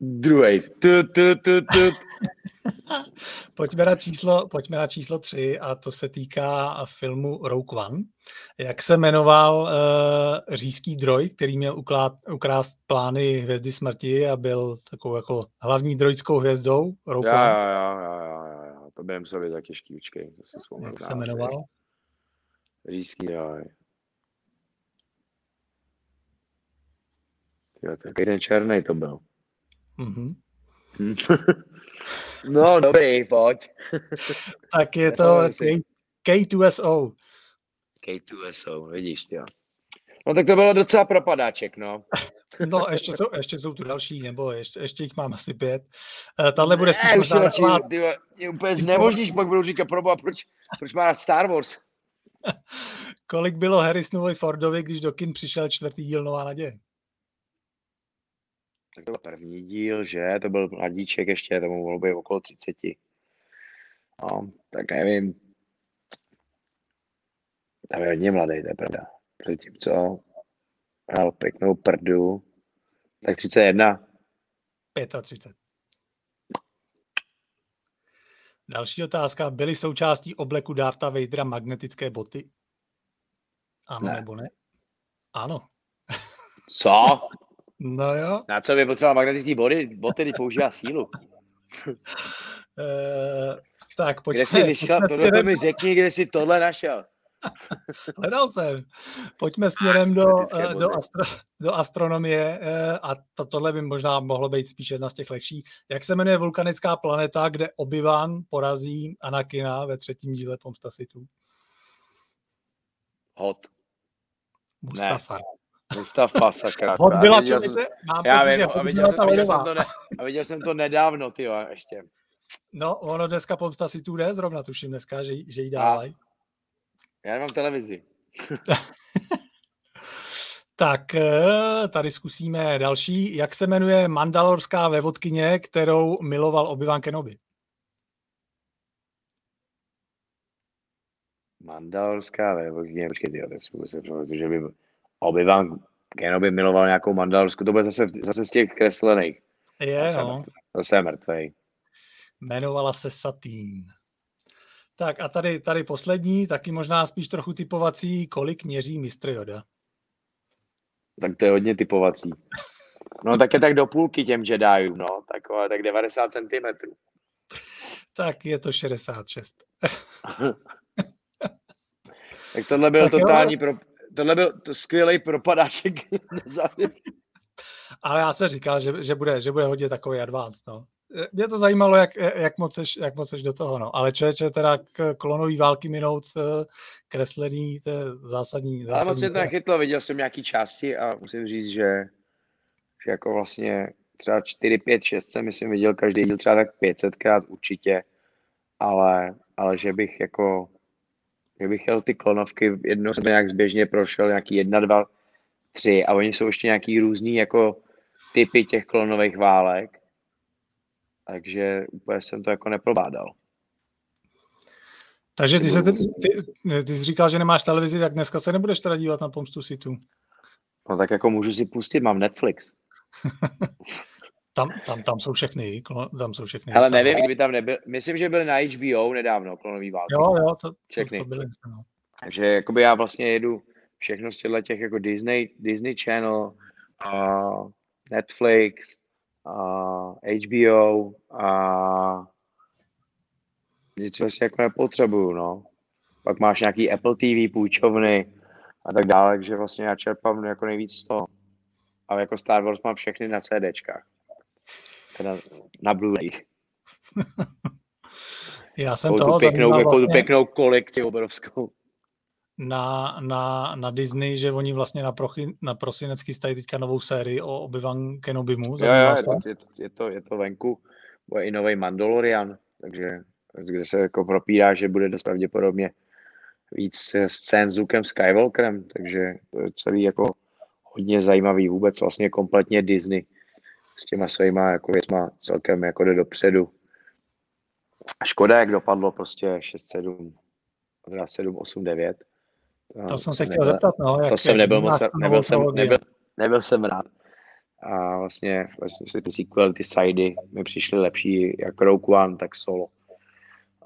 Druhý. Tu, tu, tu, tu. pojďme, na číslo, pojďme na číslo tři a to se týká filmu Rogue One. Jak se jmenoval uh, říský droj, který měl uklát, ukrást plány Hvězdy smrti a byl takovou jako hlavní droidskou hvězdou Rogue já, One? Já, já, já, já, já. to sobě taky škývčkej. To si Jak se jmenoval? Říský droj. Jo, tak ten černý to byl. Mm-hmm. no, dobrý, pojď. tak je to K2SO. K2SO, vidíš, jo. No tak to bylo docela propadáček, no. No, ještě jsou, ještě jsou tu další, nebo ještě, ještě jich mám asi pět. Uh, tahle bude spíš ne, možná radši, ty, je úplně znemožníš, pak budu říkat, proba, proč, proč má rád Star Wars? Kolik bylo Harrisonovi Fordovi, když do kin přišel čtvrtý díl Nová naděje? Tak to byl první díl, že? To byl mladíček ještě, tomu mohlo být okolo 30. No, tak nevím. Tam je hodně mladý, to je pravda. Předtím, co hrál pěknou prdu, tak 31. 35. Další otázka. Byly součástí obleku Darta Vadera magnetické boty? Ano ne. nebo ne? Ano. Co? No jo. Na co by potřeboval magnetický body? Boty, když používá sílu. uh, tak pojďme. Kde jsi vyšel? Tohle to mi řekni, kde jsi tohle našel. Hledal jsem. Pojďme směrem do, eh, do, astro, do astronomie eh, a to, tohle by možná mohlo být spíš jedna z těch lehčích. Jak se jmenuje vulkanická planeta, kde Obi-Wan porazí Anakina ve třetím díle Pomsta Situ? Hot. Mustafar. Ne. Mustafa, sakra. Hod byla jsem, mám já pocit, vím, a viděl, jsem, viděl, jsem to ne, a viděl jsem to nedávno, ty ještě. No, ono dneska pomsta si tu jde, zrovna tuším dneska, že, že jí dávají. Já nemám televizi. tak eh, tady zkusíme další. Jak se jmenuje mandalorská vevodkyně, kterou miloval Obi-Wan Kenobi? Mandalorská vevodkyně, počkej, to je že by Obi-Wan Kenobi miloval nějakou mandalorsku, to bude zase, zase z těch kreslených. Je, zase no. Zase je mrtvej. Jmenovala se Satín. Tak a tady, tady poslední, taky možná spíš trochu typovací, kolik měří mistr Yoda? Tak to je hodně typovací. No tak je tak do půlky těm Jediům, no, tak, tak 90 cm. Tak je to 66. tak tohle byl tak totální jo. pro, tohle byl to skvělý propadáček Ale já se říkal, že, že, bude, že bude hodně takový advanced, no. Mě to zajímalo, jak, jak, moc seš, jak moc seš do toho, no. Ale člověče, teda k klonový války minout eh, kreslený, to je zásadní. zásadní Ale moc se to nechytlo, viděl jsem nějaký části a musím říct, že, že jako vlastně třeba 4, 5, 6 jsem myslím viděl každý díl třeba tak 500 krát určitě, ale, ale že bych jako Kdybych jel ty klonovky, jednou jsem nějak zběžně prošel, nějaký jedna, dva, tři a oni jsou ještě nějaký různý jako typy těch klonových válek. Takže úplně jsem to jako neprobádal. Takže ty, se, ty, ty, ty jsi říkal, že nemáš televizi, tak dneska se nebudeš teda dívat na Pomstu Situ. No tak jako můžu si pustit, mám Netflix. Tam, tam, tam jsou všechny, tam jsou všechny. Ale nevím, kdyby tam nebyl, myslím, že byly na HBO nedávno, klonový války. Jo, jo, to, všechny. To, to byly, no. Takže jakoby já vlastně jedu všechno z těchto těch jako Disney, Disney Channel, uh, Netflix, uh, HBO a nic vlastně jako nepotřebuju, no. Pak máš nějaký Apple TV, půjčovny a tak dále, takže vlastně já čerpám jako nejvíc z toho. Ale jako Star Wars mám všechny na CDčkách. Teda na Blu-ray. Já jsem toho tu pěknou, jako tu vlastně pěknou kolekci obrovskou. na, na, na Disney, že oni vlastně na, prochy, na prosinec chystají teďka novou sérii o Obi-Wan Kenobimu. Jo, jo, to, je, to, je, to, je to venku. Bude i nový Mandalorian, takže kde se jako propírá, že bude dost pravděpodobně víc scén s Lukem Skywalkerem, takže to je celý jako hodně zajímavý vůbec vlastně kompletně Disney s těma svýma jako věcma celkem jako jde dopředu. Škoda, jak dopadlo prostě 6-7, teda 7, 8, 9. To jsem se chtěl nebyl- zeptat, no. Jak, to jsem nebyl, moc, nebyl, jsem, nebyl, nebyl jsem rád. A vlastně, vlastně ty sequel, ty sidey mi přišly lepší, jak Rogue One, tak Solo.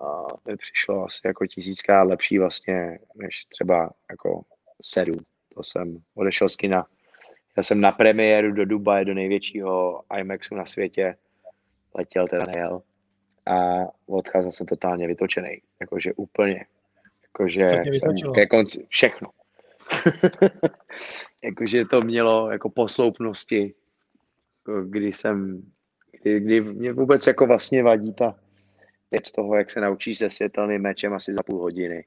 A mi přišlo asi jako tisíckrát lepší vlastně, než třeba jako sedm. To jsem odešel z kina. Já jsem na premiéru do Dubaje, do největšího IMAXu na světě, letěl teda nejel a odcházel jsem totálně vytočený. Jakože úplně. Jakože jsem ke konci, všechno. jakože to mělo jako posloupnosti, jako kdy jsem, kdy, kdy mě vůbec jako vlastně vadí ta věc toho, jak se naučíš se světelným mečem asi za půl hodiny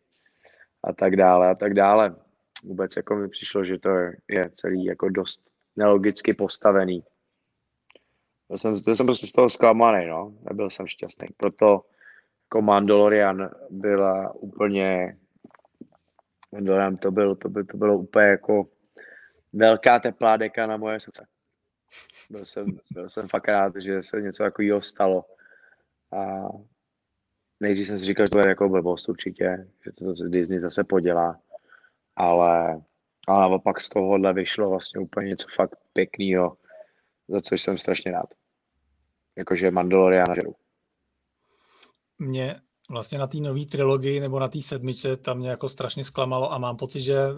a tak dále a tak dále. Vůbec jako mi přišlo, že to je, celý jako dost nelogicky postavený. To jsem, to jsem prostě z toho zklamaný, no. Nebyl jsem šťastný. Proto jako Mandalorian byla úplně Mandalorian to, byl, to, byl, to bylo úplně jako velká teplá deka na moje srdce. Byl jsem, byl jsem fakt rád, že se něco takového stalo. A nejdřív jsem si říkal, že to je jako blbost určitě, že to, to Disney zase podělá, ale, ale naopak z tohohle vyšlo vlastně úplně něco fakt pěkného, za což jsem strašně rád. Jakože Mandaloriana žeru. mě vlastně na té nové trilogii nebo na té sedmičce tam mě jako strašně zklamalo a mám pocit, že eh,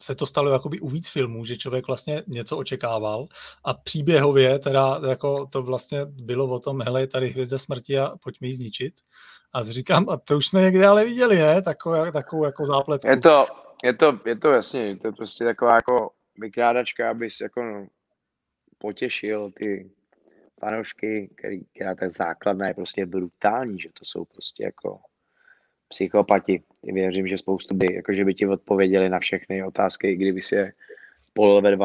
se to stalo jakoby u víc filmů, že člověk vlastně něco očekával a příběhově teda jako to vlastně bylo o tom, hele, je tady hvězda smrti a pojďme ji zničit. A říkám, a to už jsme někde ale viděli, ne? Takovou, takovou jako zápletku. Je to, je to, je to jasně, to je prostě taková jako vykrádačka, abys jako no, potěšil ty fanoušky, který, která ta základna je prostě brutální, že to jsou prostě jako psychopati. Věřím, že spoustu by, jakože by ti odpověděli na všechny otázky, i kdyby si je polil ve dva.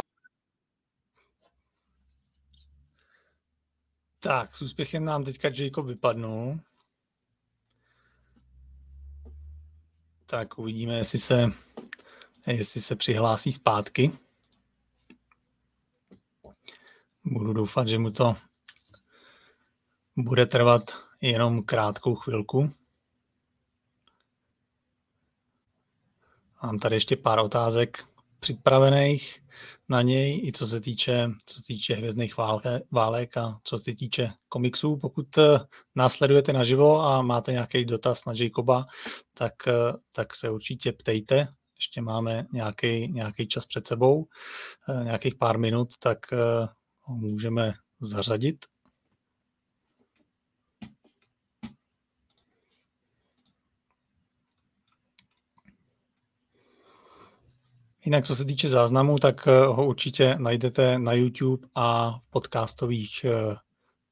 Tak, s úspěchem nám teďka Jacob vypadnul. Tak uvidíme, jestli se, jestli se přihlásí zpátky. Budu doufat, že mu to bude trvat jenom krátkou chvilku. Mám tady ještě pár otázek připravených na něj, i co se týče, co se týče hvězdných válke, válek a co se týče komiksů. Pokud eh, následujete naživo a máte nějaký dotaz na Jacoba, tak, eh, tak se určitě ptejte. Ještě máme nějaký, nějaký čas před sebou, eh, nějakých pár minut, tak ho můžeme zařadit. Jinak, co se týče záznamu, tak eh, ho určitě najdete na YouTube a v podcastových eh,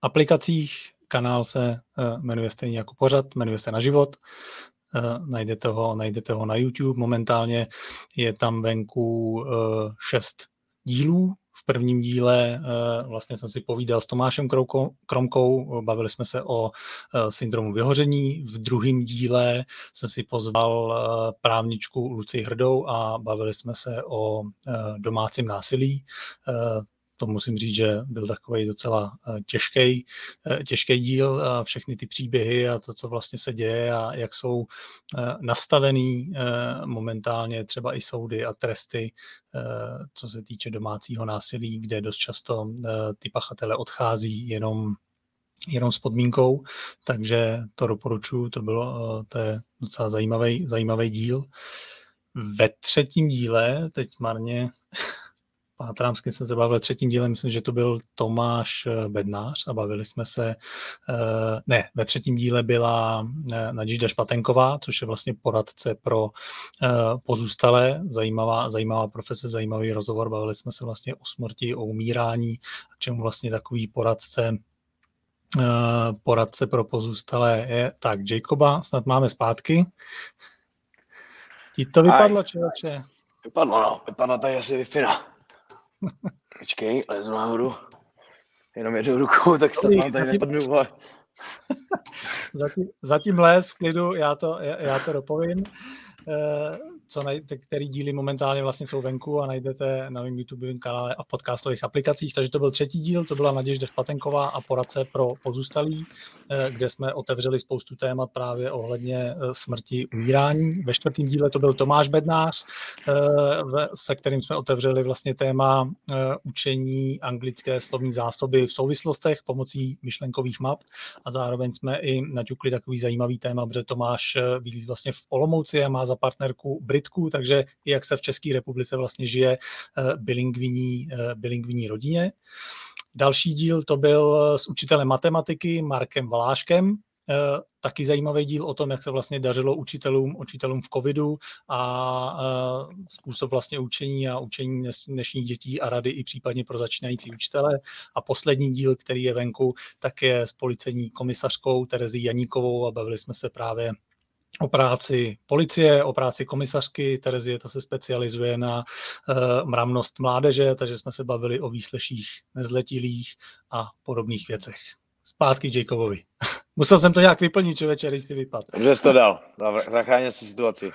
aplikacích. Kanál se eh, jmenuje stejně jako pořad, jmenuje se Na život. Najdete ho, najdete ho na YouTube. Momentálně je tam venku šest dílů. V prvním díle vlastně jsem si povídal s Tomášem Kromkou, bavili jsme se o syndromu vyhoření. V druhém díle jsem si pozval právničku Luci Hrdou a bavili jsme se o domácím násilí. To musím říct, že byl takový docela těžký, těžký díl a všechny ty příběhy a to, co vlastně se děje a jak jsou nastavený momentálně třeba i soudy a tresty, co se týče domácího násilí, kde dost často ty pachatele odchází jenom jenom s podmínkou, takže to doporučuji, to bylo, to je docela zajímavý, zajímavý díl. Ve třetím díle, teď marně pátrám, s kým jsem se bavil třetím dílem, myslím, že to byl Tomáš eh, Bednář a bavili jsme se, eh, ne, ve třetím díle byla eh, Nadžída Špatenková, což je vlastně poradce pro pozůstalé, zajímavá, zajímavá profese, zajímavý rozhovor, bavili jsme se vlastně o smrti, o umírání, a čemu vlastně takový poradce poradce pro pozůstalé je. Tak, Jacoba snad máme zpátky. Ti to vypadlo, člověče? Vypadlo, no. Vypadla tady asi wi Počkej, lezu nahoru. Jenom jednou rukou, tak snad mám tady nespadnu. zatím, zatím les v klidu, já to, já, já to dopovím. Eh, co najdete, který díly momentálně vlastně jsou venku a najdete na mém YouTube kanále a v podcastových aplikacích. Takže to byl třetí díl, to byla Naděžda Špatenková a poradce pro pozůstalí, eh, kde jsme otevřeli spoustu témat právě ohledně eh, smrti, umírání. Ve čtvrtém díle to byl Tomáš Bednář, se kterým jsme otevřeli vlastně téma učení anglické slovní zásoby v souvislostech pomocí myšlenkových map a zároveň jsme i naťukli takový zajímavý téma, protože Tomáš bydlí vlastně v Olomouci a má za partnerku Britku, takže jak se v České republice vlastně žije eh, bilingviní, eh, bilingviní rodině. Další díl to byl s učitelem matematiky Markem Valáškem, Eh, taky zajímavý díl o tom, jak se vlastně dařilo učitelům, učitelům v covidu a eh, způsob vlastně učení a učení dnešních dětí a rady i případně pro začínající učitele. A poslední díl, který je venku, tak je s policejní komisařkou Terezí Janíkovou a bavili jsme se právě o práci policie, o práci komisařky. Terezie to se specializuje na uh, mravnost mládeže, takže jsme se bavili o výsleších nezletilých a podobných věcech. Zpátky Jacobovi. Musel jsem to nějak vyplnit, člověče, když si vypad. Dobře jsi to dal. Zachránil si situaci.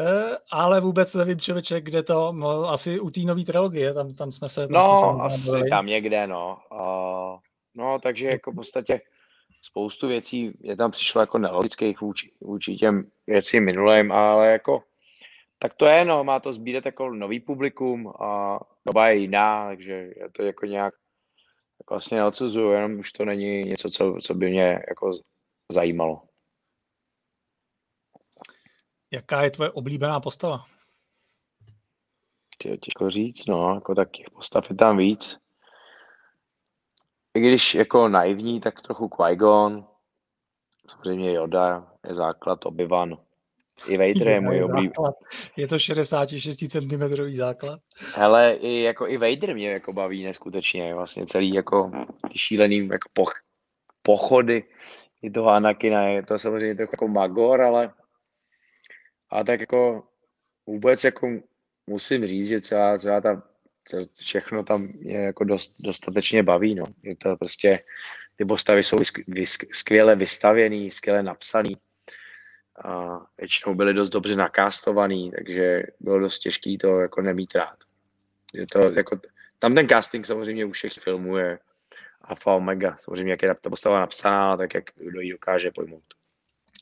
Uh, ale vůbec nevím, člověče, kde to, no, asi u té nové trilogie, tam, tam jsme se... Tam no, jsme se asi tam někde, no. Uh, no, takže jako v podstatě spoustu věcí je tam přišlo jako nelogických vůči, vůči těm věcím minulým, ale jako tak to je, no, má to sbírat jako nový publikum a doba je jiná, takže je to jako nějak tak vlastně neodsuzuju, jenom už to není něco, co, co by mě jako zajímalo. Jaká je tvoje oblíbená postava? Těžko říct, no, jako tak těch postav je tam víc i když jako naivní, tak trochu Qui-Gon, samozřejmě Yoda je základ, Obi-Wan. I Vader je můj oblíbený. Je to 66 cm základ? Hele, i, jako i Vader mě jako baví neskutečně, vlastně celý jako ty šílený jako poch, pochody i toho Anakina, je to samozřejmě trochu jako Magor, ale a tak jako vůbec jako musím říct, že celá, celá ta všechno tam je jako dost, dostatečně baví, no. Že to prostě, ty postavy jsou skvěle vystavěný, skvěle napsaný. A většinou byly dost dobře nakástovaný, takže bylo dost těžký to jako nemít rád. Je to jako, tam ten casting samozřejmě u všech filmů je alfa omega. Samozřejmě, jak je ta postava napsaná, tak jak kdo ji dokáže pojmout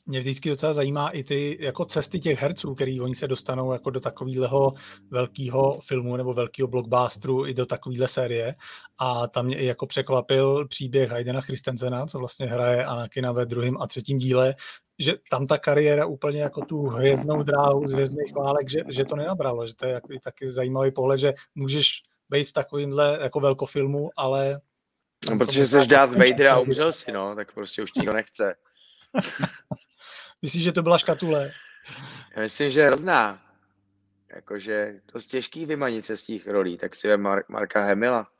mě vždycky docela zajímá i ty jako cesty těch herců, který oni se dostanou jako do takového velkého filmu nebo velkého blockbusteru i do takovéhle série. A tam mě i jako překvapil příběh Haydena Christensena, co vlastně hraje Anakina ve druhém a třetím díle, že tam ta kariéra úplně jako tu hvězdnou dráhu z hvězdných válek, že, že to nenabralo, že to je jako taky zajímavý pohled, že můžeš být v takovémhle jako velkofilmu, ale... No, protože jsi dát Vader a umřel si, no, tak prostě už nikdo nechce. Myslíš, že to byla škatule? Já myslím, že hrozná. Jakože dost těžký vymanit se z těch rolí, tak si je Mar- Marka Hemila.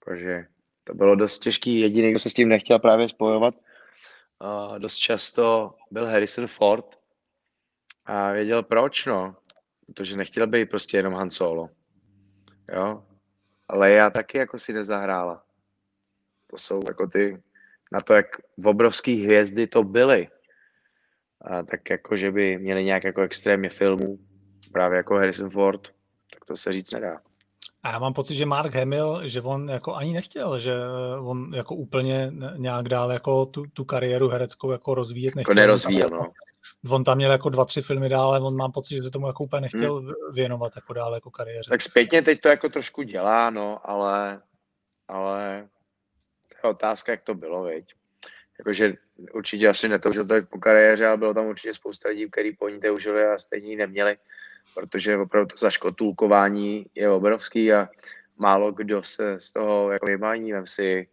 Jakože to bylo dost těžký. Jediný, kdo se s tím nechtěl právě spojovat, uh, dost často byl Harrison Ford. A věděl proč, no. Protože nechtěl být prostě jenom Han Solo. Jo. Ale já taky jako si nezahrála. To jsou jako ty na to, jak obrovský hvězdy to byly, a tak jako, že by měli nějak jako extrémně filmů, právě jako Harrison Ford, tak to se říct nedá. A já mám pocit, že Mark Hamill, že on jako ani nechtěl, že on jako úplně nějak dál jako tu, tu kariéru hereckou jako rozvíjet jako nechtěl. Jako nerozvíjel, no. On tam měl jako dva, tři filmy dál, ale on mám pocit, že se tomu jako úplně nechtěl hmm. věnovat jako dál jako kariéře. Tak zpětně teď to jako trošku dělá, no, ale, ale je otázka, jak to bylo, veď. jakože určitě asi netoužil to po kariéře, ale bylo tam určitě spousta lidí, kteří po ní toužili a stejně ji neměli, protože opravdu to zaškotulkování je obrovský a málo kdo se z toho jako vymání. Vem si,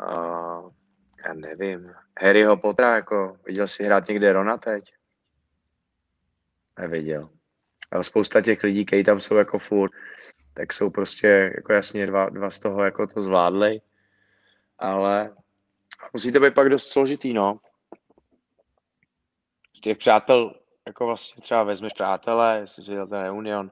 uh, já nevím, Harryho Pottera, jako viděl si hrát někde Rona teď? Neviděl. Ale spousta těch lidí, kteří tam jsou jako furt, tak jsou prostě jako jasně dva, dva z toho jako to zvládli. Ale musí to být pak dost složitý, no. Z těch přátel, jako vlastně třeba vezmeš přátelé, jestli si ten reunion,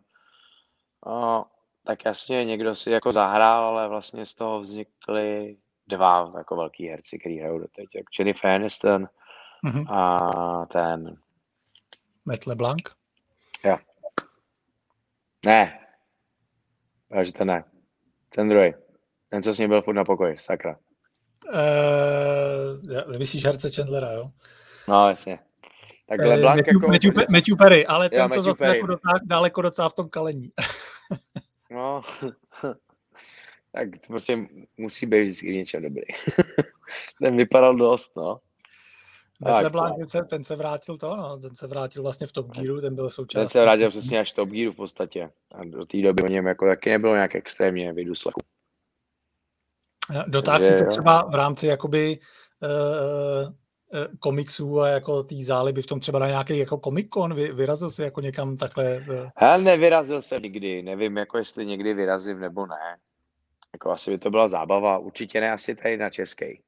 no, tak jasně někdo si jako zahrál, ale vlastně z toho vznikly dva jako velký herci, který hrajou do teď, jak Jennifer Aniston mm-hmm. a ten... Matt LeBlanc? Jo. Ne. Takže to ne. Ten druhý. Ten, co s ním byl furt na pokoji, sakra. Uh, myslíš herce Chandlera, jo? No, jasně. Tak uh, LeBlanc Matthew, jako... Matthew, Matthew Perry, ale ten to zase jako dotáh, daleko docela v tom kalení. no, tak to prostě musí být vždycky něčem dobrý. ten vypadal dost, no. Tak, LeBlanc, ten se, ten se vrátil to, no, ten se vrátil vlastně v Top Gearu, ten byl součástí. Ten se vrátil přesně až v Top Gearu v podstatě. A do té doby o něm jako taky nebylo nějak extrémně vyduslechu. Dotáhl si to třeba v rámci jakoby uh, komiksů a jako té záliby v tom třeba na nějaký jako komikon, Vy, vyrazil si jako někam takhle? Hele, nevyrazil jsem nikdy, nevím jako jestli někdy vyrazím nebo ne. Jako asi by to byla zábava, určitě ne asi tady na český.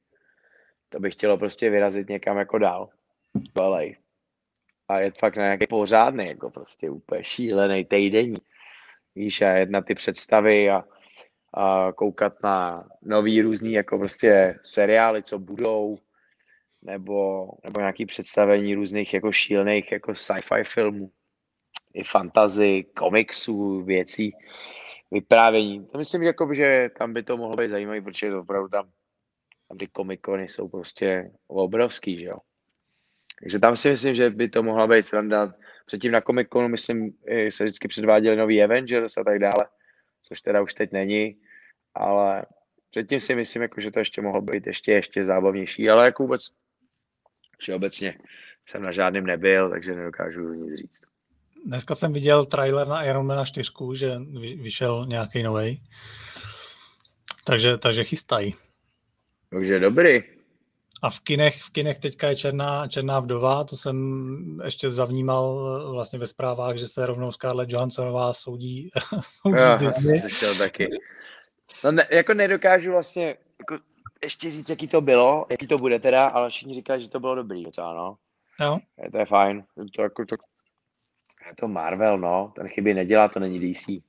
To bych chtělo prostě vyrazit někam jako dál. Balej. A je fakt na nějaký pořádný, jako prostě úplně šílený týdenní. Víš, a jedna ty představy a koukat na nový různý jako prostě seriály, co budou, nebo, nebo nějaký představení různých jako šílených jako sci-fi filmů, i fantazy, komiksů, věcí, vyprávění. To myslím, že, jako, že tam by to mohlo být zajímavé, protože opravdu tam, tam ty komikony jsou prostě obrovský, že jo. Takže tam si myslím, že by to mohla být sranda. Předtím na komikonu, myslím, se vždycky předváděli nový Avengers a tak dále což teda už teď není, ale předtím si myslím, jako, že to ještě mohlo být ještě, ještě zábavnější, ale jako vůbec všeobecně jsem na žádném nebyl, takže nedokážu nic říct. Dneska jsem viděl trailer na Ironmana 4, že vyšel nějaký nový. Takže, takže chystají. Takže dobrý. A v kinech, v kinech teďka je Černá, Černá vdova, to jsem ještě zavnímal eh, vlastně ve zprávách, že se rovnou Scarlett Johanssonová soudí, soudí jo, slyšel taky. No ne, jako nedokážu vlastně jako ještě říct, jaký to bylo, jaký to bude teda, ale všichni říkají, že to bylo dobrý docela, no. Jo. Je, to je fajn. To, jako, to, je to Marvel, no. Ten chyby nedělá, to není DC.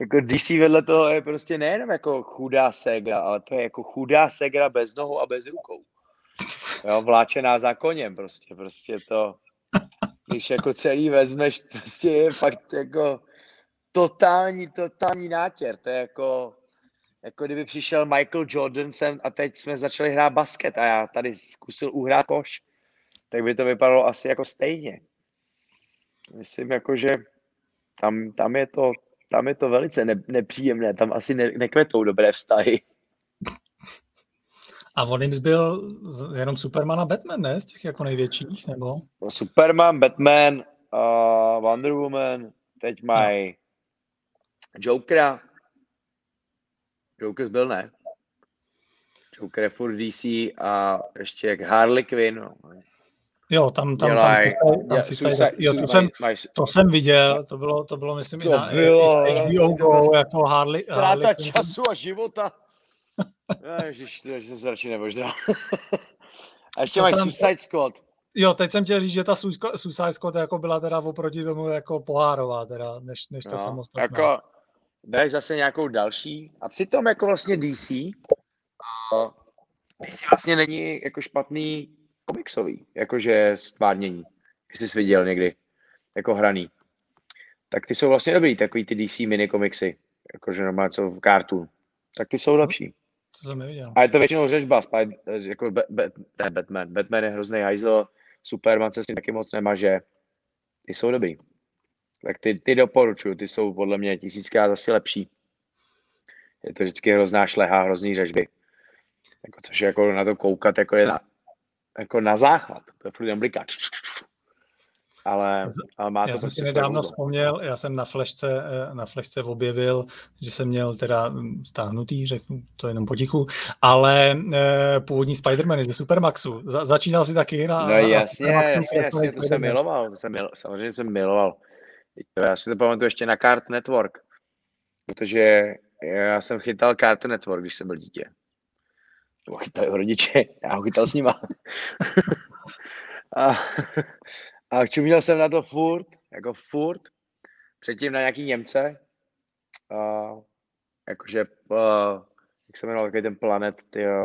jako DC vedle toho je prostě nejenom jako chudá Sega, ale to je jako chudá Segra bez nohou a bez rukou. Jo, vláčená za koněm prostě, prostě to, když jako celý vezmeš, prostě je fakt jako totální, totální nátěr, to je jako, jako kdyby přišel Michael Jordan sem a teď jsme začali hrát basket a já tady zkusil uhrát koš, tak by to vypadalo asi jako stejně. Myslím jako, že tam, tam je to tam je to velice ne, nepříjemné, tam asi ne, nekvetou dobré vztahy. A on jim zbyl jenom Superman a Batman, ne? Z těch jako největších, nebo? No, Superman, Batman, uh, Wonder Woman, teď mají no. Jokera. Joker byl, ne? Joker je furt DC a ještě jak Harley Quinn. No. Jo, tam, tam, dělaj, tam, chystaj, tam chystaj, suicide, jo, to, jsem, to jsem viděl, to bylo, to bylo myslím, to i na bylo, HBO Go, jako Harley. Ztráta Harley času a života. Ježiš, to jsem se radši nemoždal. a ještě máš Suicide Squad. Jo, teď jsem chtěl říct, že ta Suicide Squad jako byla teda oproti tomu jako pohárová, teda, než, než to no, samostatná. Jako, dáš zase nějakou další a přitom jako vlastně DC, DC vlastně není jako špatný komiksový, jakože stvárnění, jestli jsi viděl někdy, jako hraný. Tak ty jsou vlastně dobrý, takový ty DC mini komiksy, jakože normálně co v cartoon. Tak ty jsou mhm. lepší. To jsem neviděl. A je to většinou řežba, jako ba, ba, ne, Batman. Batman je hrozný hajzl, Superman se s tím taky moc nemaže. Ty jsou dobrý. Tak ty, ty doporučuju, ty jsou podle mě tisíckrát asi lepší. je to vždycky hrozná šleha, hrozný řežby. Jako, což je jako na to koukat, jako je na, jako na záchvat. To je furt jen bliká. Ale, ale má to já jsem prostě si nedávno vzpomněl, já jsem na flešce, eh, na flešce objevil, že jsem měl teda hm, stáhnutý, řeknu to jenom potichu, ale e, původní Spider-Man ze Supermaxu. Za, začínal si taky na No na, jasně, na jasně, jasně, to jsem miloval, to jsem mil, samozřejmě jsem miloval. Já si to pamatuju ještě na Cart Network, protože já jsem chytal Cartoon Network, když jsem byl dítě. Nebo chytali ho rodiče, já ho chytal s nima. a, a čuměl jsem na to furt, jako furt, předtím na nějaký Němce, a, jakože, a, jak se jmenoval takový ten planet, tyjo,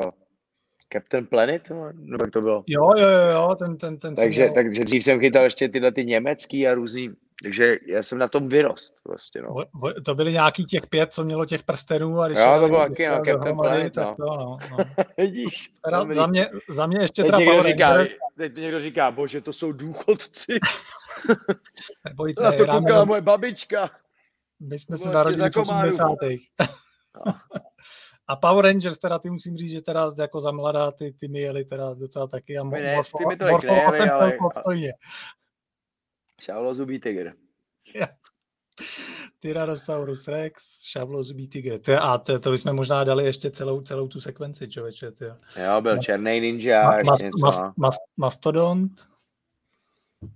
Captain Planet, nebo jak to bylo? Jo, jo, jo, jo ten, ten, ten takže, měl... takže dřív jsem chytal ještě tyhle ty německý a různý, takže já jsem na tom vyrost vlastně, no. To byly nějaký těch pět, co mělo těch prstenů a když jo, to bylo taky, no, Captain Planet, tak no. to, no, no. Vidíš? Teda, za, mě, za mě ještě teď teda někdo říká, teď někdo říká, bože, to jsou důchodci. Nebojte, na to koukala moje babička. My jsme se narodili v 80. No. A Power Rangers, teda ty musím říct, že teda jako za mladá ty, ty mi jeli teda docela taky a ne, Morfo, ty mi to Morfo nejeli, jsem ale... obstojně. Šavlozubý tygr. Tyrannosaurus Rex, šavlozubý tygr. A to, to bychom možná dali ještě celou, celou tu sekvenci, člověče. Ty. Jo, byl černý ninja, ma, ještě něco. Mas, no. mas, mastodont,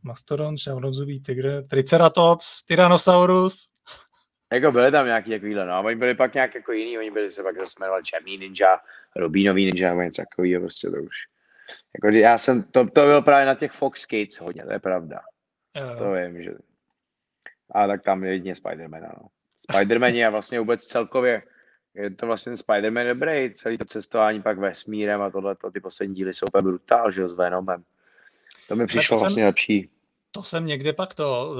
Mastodon, šavlozubý tygr, Triceratops, Tyrannosaurus, jako byly tam nějaký takovýhle, no, oni byli pak nějak jako jiný, oni byli se pak zase jmenovali Černý ninja, Rubínový ninja, nebo něco takového, prostě to už. Jako, já jsem, to, to byl právě na těch Fox Kids hodně, to je pravda. Uh. To vím, že... A tak tam jedině Spider-Man, no. Spider-Man je vlastně vůbec celkově, je to vlastně Spider-Man dobrý, celý to cestování pak vesmírem a tohle, ty poslední díly jsou úplně brutál, že jo, s Venomem. To mi přišlo vlastně lepší. To jsem někde pak to,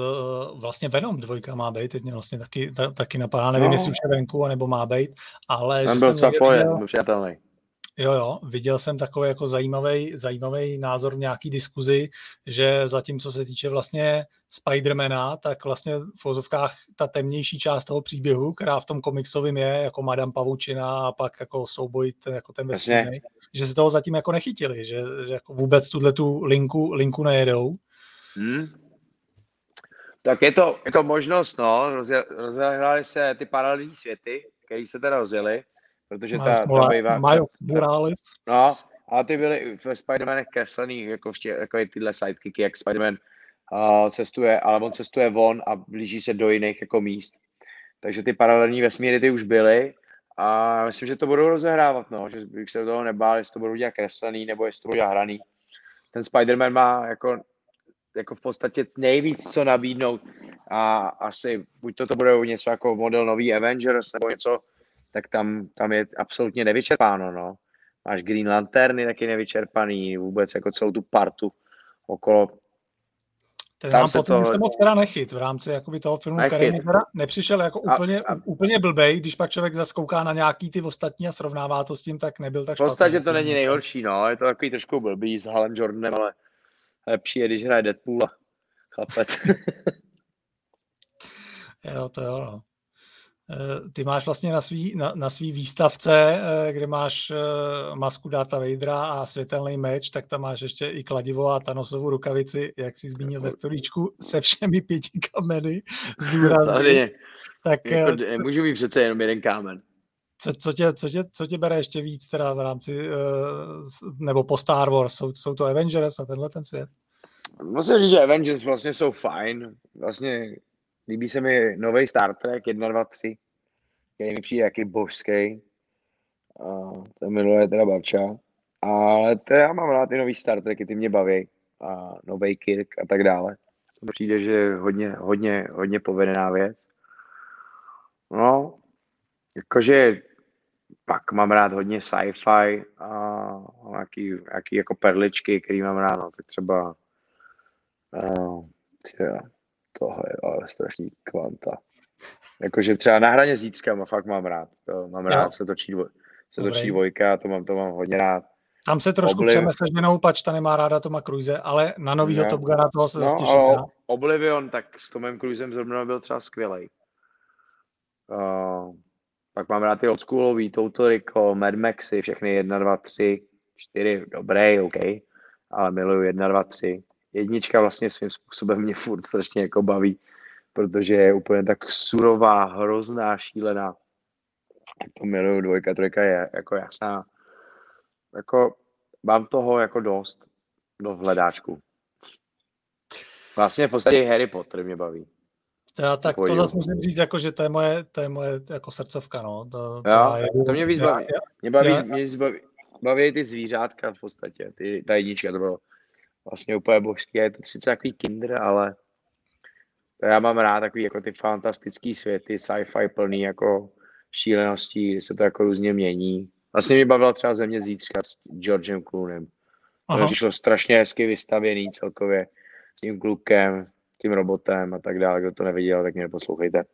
vlastně Venom dvojka má být, teď mě vlastně taky, ta, taky napadá, nevím, no. jestli už je venku, nebo má být, ale... Ten byl celkově přijatelný. Jo, jo, viděl jsem takový jako zajímavý, zajímavý názor v nějaký diskuzi, že zatím, co se týče vlastně Spidermana, tak vlastně v vozovkách ta temnější část toho příběhu, která v tom komiksovém je, jako Madame Pavučina a pak jako souboj, ten, jako ten vesmírný, že se toho zatím jako nechytili, že, že jako vůbec tuhle tu linku, linku nejedou. Hmm. Tak je to, je to možnost, no, rozehrály se ty paralelní světy, které se teda rozjeli, protože ta, ta bývá... Morales. No, a ty byly ve Spider-Manech kreslený, jako, vště, jako tyhle sidekicky, jak Spider-Man uh, cestuje, ale on cestuje von a blíží se do jiných jako míst. Takže ty paralelní vesmíry ty už byly a myslím, že to budou rozehrávat, no, že bych se toho nebál, jestli to budou dělat kreslený nebo jestli to budou dělat hraný. Ten Spider-Man má jako jako v podstatě nejvíc co nabídnout a asi buď to, to bude něco jako model nový Avengers nebo něco, tak tam, tam je absolutně nevyčerpáno, no. Máš Green Lanterny taky nevyčerpaný, vůbec jako celou tu partu okolo. Ten tam pocit, to... že moc teda nechyt v rámci jakoby toho filmu, nechyt. který mi teda nepřišel jako úplně, a, a... úplně blbej, když pak člověk zaskouká na nějaký ty ostatní a srovnává to s tím, tak nebyl tak špatný. V podstatě to není nejhorší, no, je to takový trošku blbý s Halem Jordanem, ale lepší je, když hraje Deadpool a chlapec. jo, to jo, no. Eh, ty máš vlastně na svý, na, na svý výstavce, eh, kde máš eh, masku Darta Vadera a světelný meč, tak tam máš ještě i kladivo a Thanosovou rukavici, jak jsi zmínil ve stolíčku, se všemi pěti kameny. Zdůrazně. Tak, jako, můžu mít přece jenom jeden kámen. Co, co, tě, co, tě, co tě bere ještě víc teda v rámci, nebo po Star Wars? Jsou, jsou to Avengers a tenhle ten svět? Musím říct, že Avengers vlastně jsou fajn. Vlastně líbí se mi nový Star Trek 1, 2, 3, který mi přijde jaký božský. A to miluje teda Barča. Ale to já mám rád ty nový Star Treky, ty mě baví. A nový Kirk a tak dále. To přijde, že je hodně, hodně, hodně povedená věc. No, jakože pak mám rád hodně sci-fi a nějaký, nějaký jako perličky, který mám rád, no, tak třeba uh, tě, tohle je ale strašný kvanta. Jakože třeba na hraně zítřka má, fakt mám rád. To mám rád, se točí, se točí dvojka, to mám, to mám hodně rád. Tam se trošku Obliv... přeme se ženou, pač ta nemá ráda Toma Cruise, ale na novýho no. Top Guna toho se no, ale Oblivion, tak s Tomem Cruisem zrovna byl třeba skvělý. Uh, pak mám rád ty oldschoolový, Total Rico, Mad Maxy, všechny 1, 2, 3, 4, dobrý, OK, ale miluju 1, 2, 3. Jednička vlastně svým způsobem mě furt strašně jako baví, protože je úplně tak surová, hrozná, šílená. To miluju, dvojka, trojka je jako jasná. Jako mám toho jako dost do hledáčku. Vlastně v podstatě Harry Potter mě baví. Já, tak to zase musím říct, jako, že to je moje, to je moje jako srdcovka. No. To, to, jo, je, to mě víc baví. Já, mě baví, já, mě baví, baví ty zvířátka v podstatě. Ty, ta jednička, to bylo vlastně úplně božský. Je to sice takový kinder, ale to já mám rád takový jako ty fantastický světy, sci-fi plný jako šíleností, kdy se to jako různě mění. Vlastně mě bavila třeba Země zítřka s Georgem Cloonem. To přišlo strašně hezky vystavěný celkově s tím klukem, tím robotem a tak dále. Kdo to neviděl, tak mě neposlouchejte.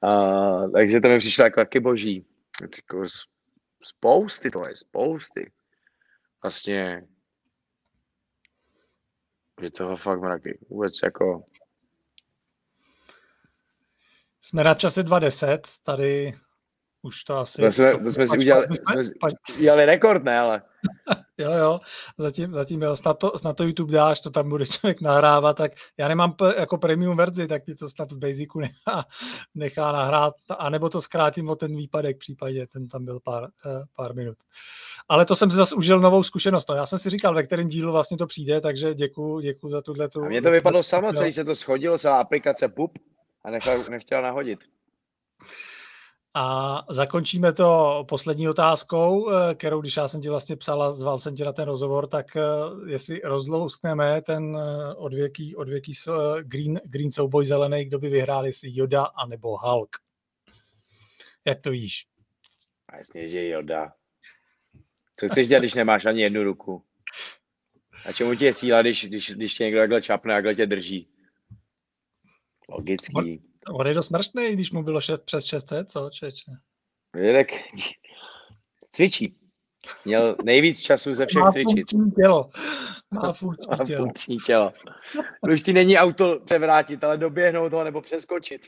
Uh, takže to mi přišlo jako taky boží. Jako spousty to je, spousty. Vlastně je toho fakt mraky. Vůbec jako... Jsme na čase 2.10, tady už to asi... To jsme, to jsme si udělali, jsme si udělali rekord, ne, ale... jo, jo, zatím, zatím jo, snad to, snad to YouTube dáš, to tam bude člověk nahrávat, tak já nemám p- jako premium verzi, tak mi to snad v Basicu nechá, nechá nahrát, anebo to zkrátím o ten výpadek v případě, ten tam byl pár, uh, pár minut. Ale to jsem si zase užil novou zkušenost, no, já jsem si říkal, ve kterém dílu vlastně to přijde, takže děkuji děkuji za tuhle tu... A mně to vypadlo samo, celý se to schodilo, celá aplikace pup a nechal, nechtěla nahodit. A zakončíme to poslední otázkou, eh, kterou, když já jsem ti vlastně psala, zval jsem tě na ten rozhovor, tak eh, jestli rozlouskneme ten eh, odvěký, odvěký green, green souboj zelený, kdo by vyhrál, jestli Yoda anebo Hulk. Jak to víš? Jasně, že Yoda. Co chceš dělat, když nemáš ani jednu ruku? A čemu ti je síla, když, když, když tě někdo takhle čapne, takhle tě drží? Logický. On je dost mrštný, když mu bylo 6, přes 600, co, čeče? Tak cvičí. Měl nejvíc času ze všech Má cvičit. tělo. Má funkční Má tělo. funkční tělo. Už ti není auto převrátit, ale doběhnout ho nebo přeskočit.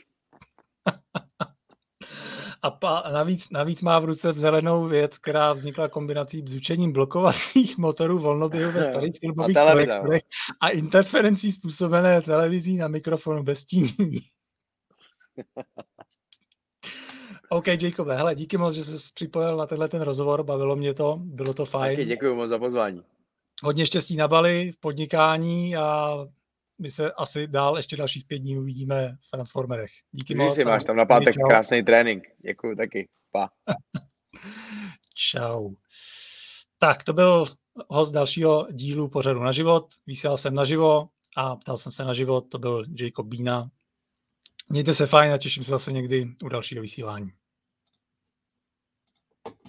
A pa, navíc, navíc má v ruce zelenou věc, která vznikla kombinací bzučením blokovacích motorů volnoběhu ve starých filmových A televize, projektorech a interferencí způsobené televizí na mikrofonu bez stínění. OK, Jacobe, hele, díky moc, že jsi připojil na tenhle ten rozhovor, bavilo mě to, bylo to fajn. Taky děkuji moc za pozvání. Hodně štěstí na Bali, v podnikání a my se asi dál ještě dalších pět dní uvidíme v Transformerech. Díky Když moc. si máš tam na pátek krásný trénink. Děkuji taky. Pa. Čau. Tak, to byl host dalšího dílu pořadu na život. Vysílal jsem naživo a ptal jsem se na život. To byl Jacob Bína, Mějte se fajn a těším se zase někdy u dalšího vysílání.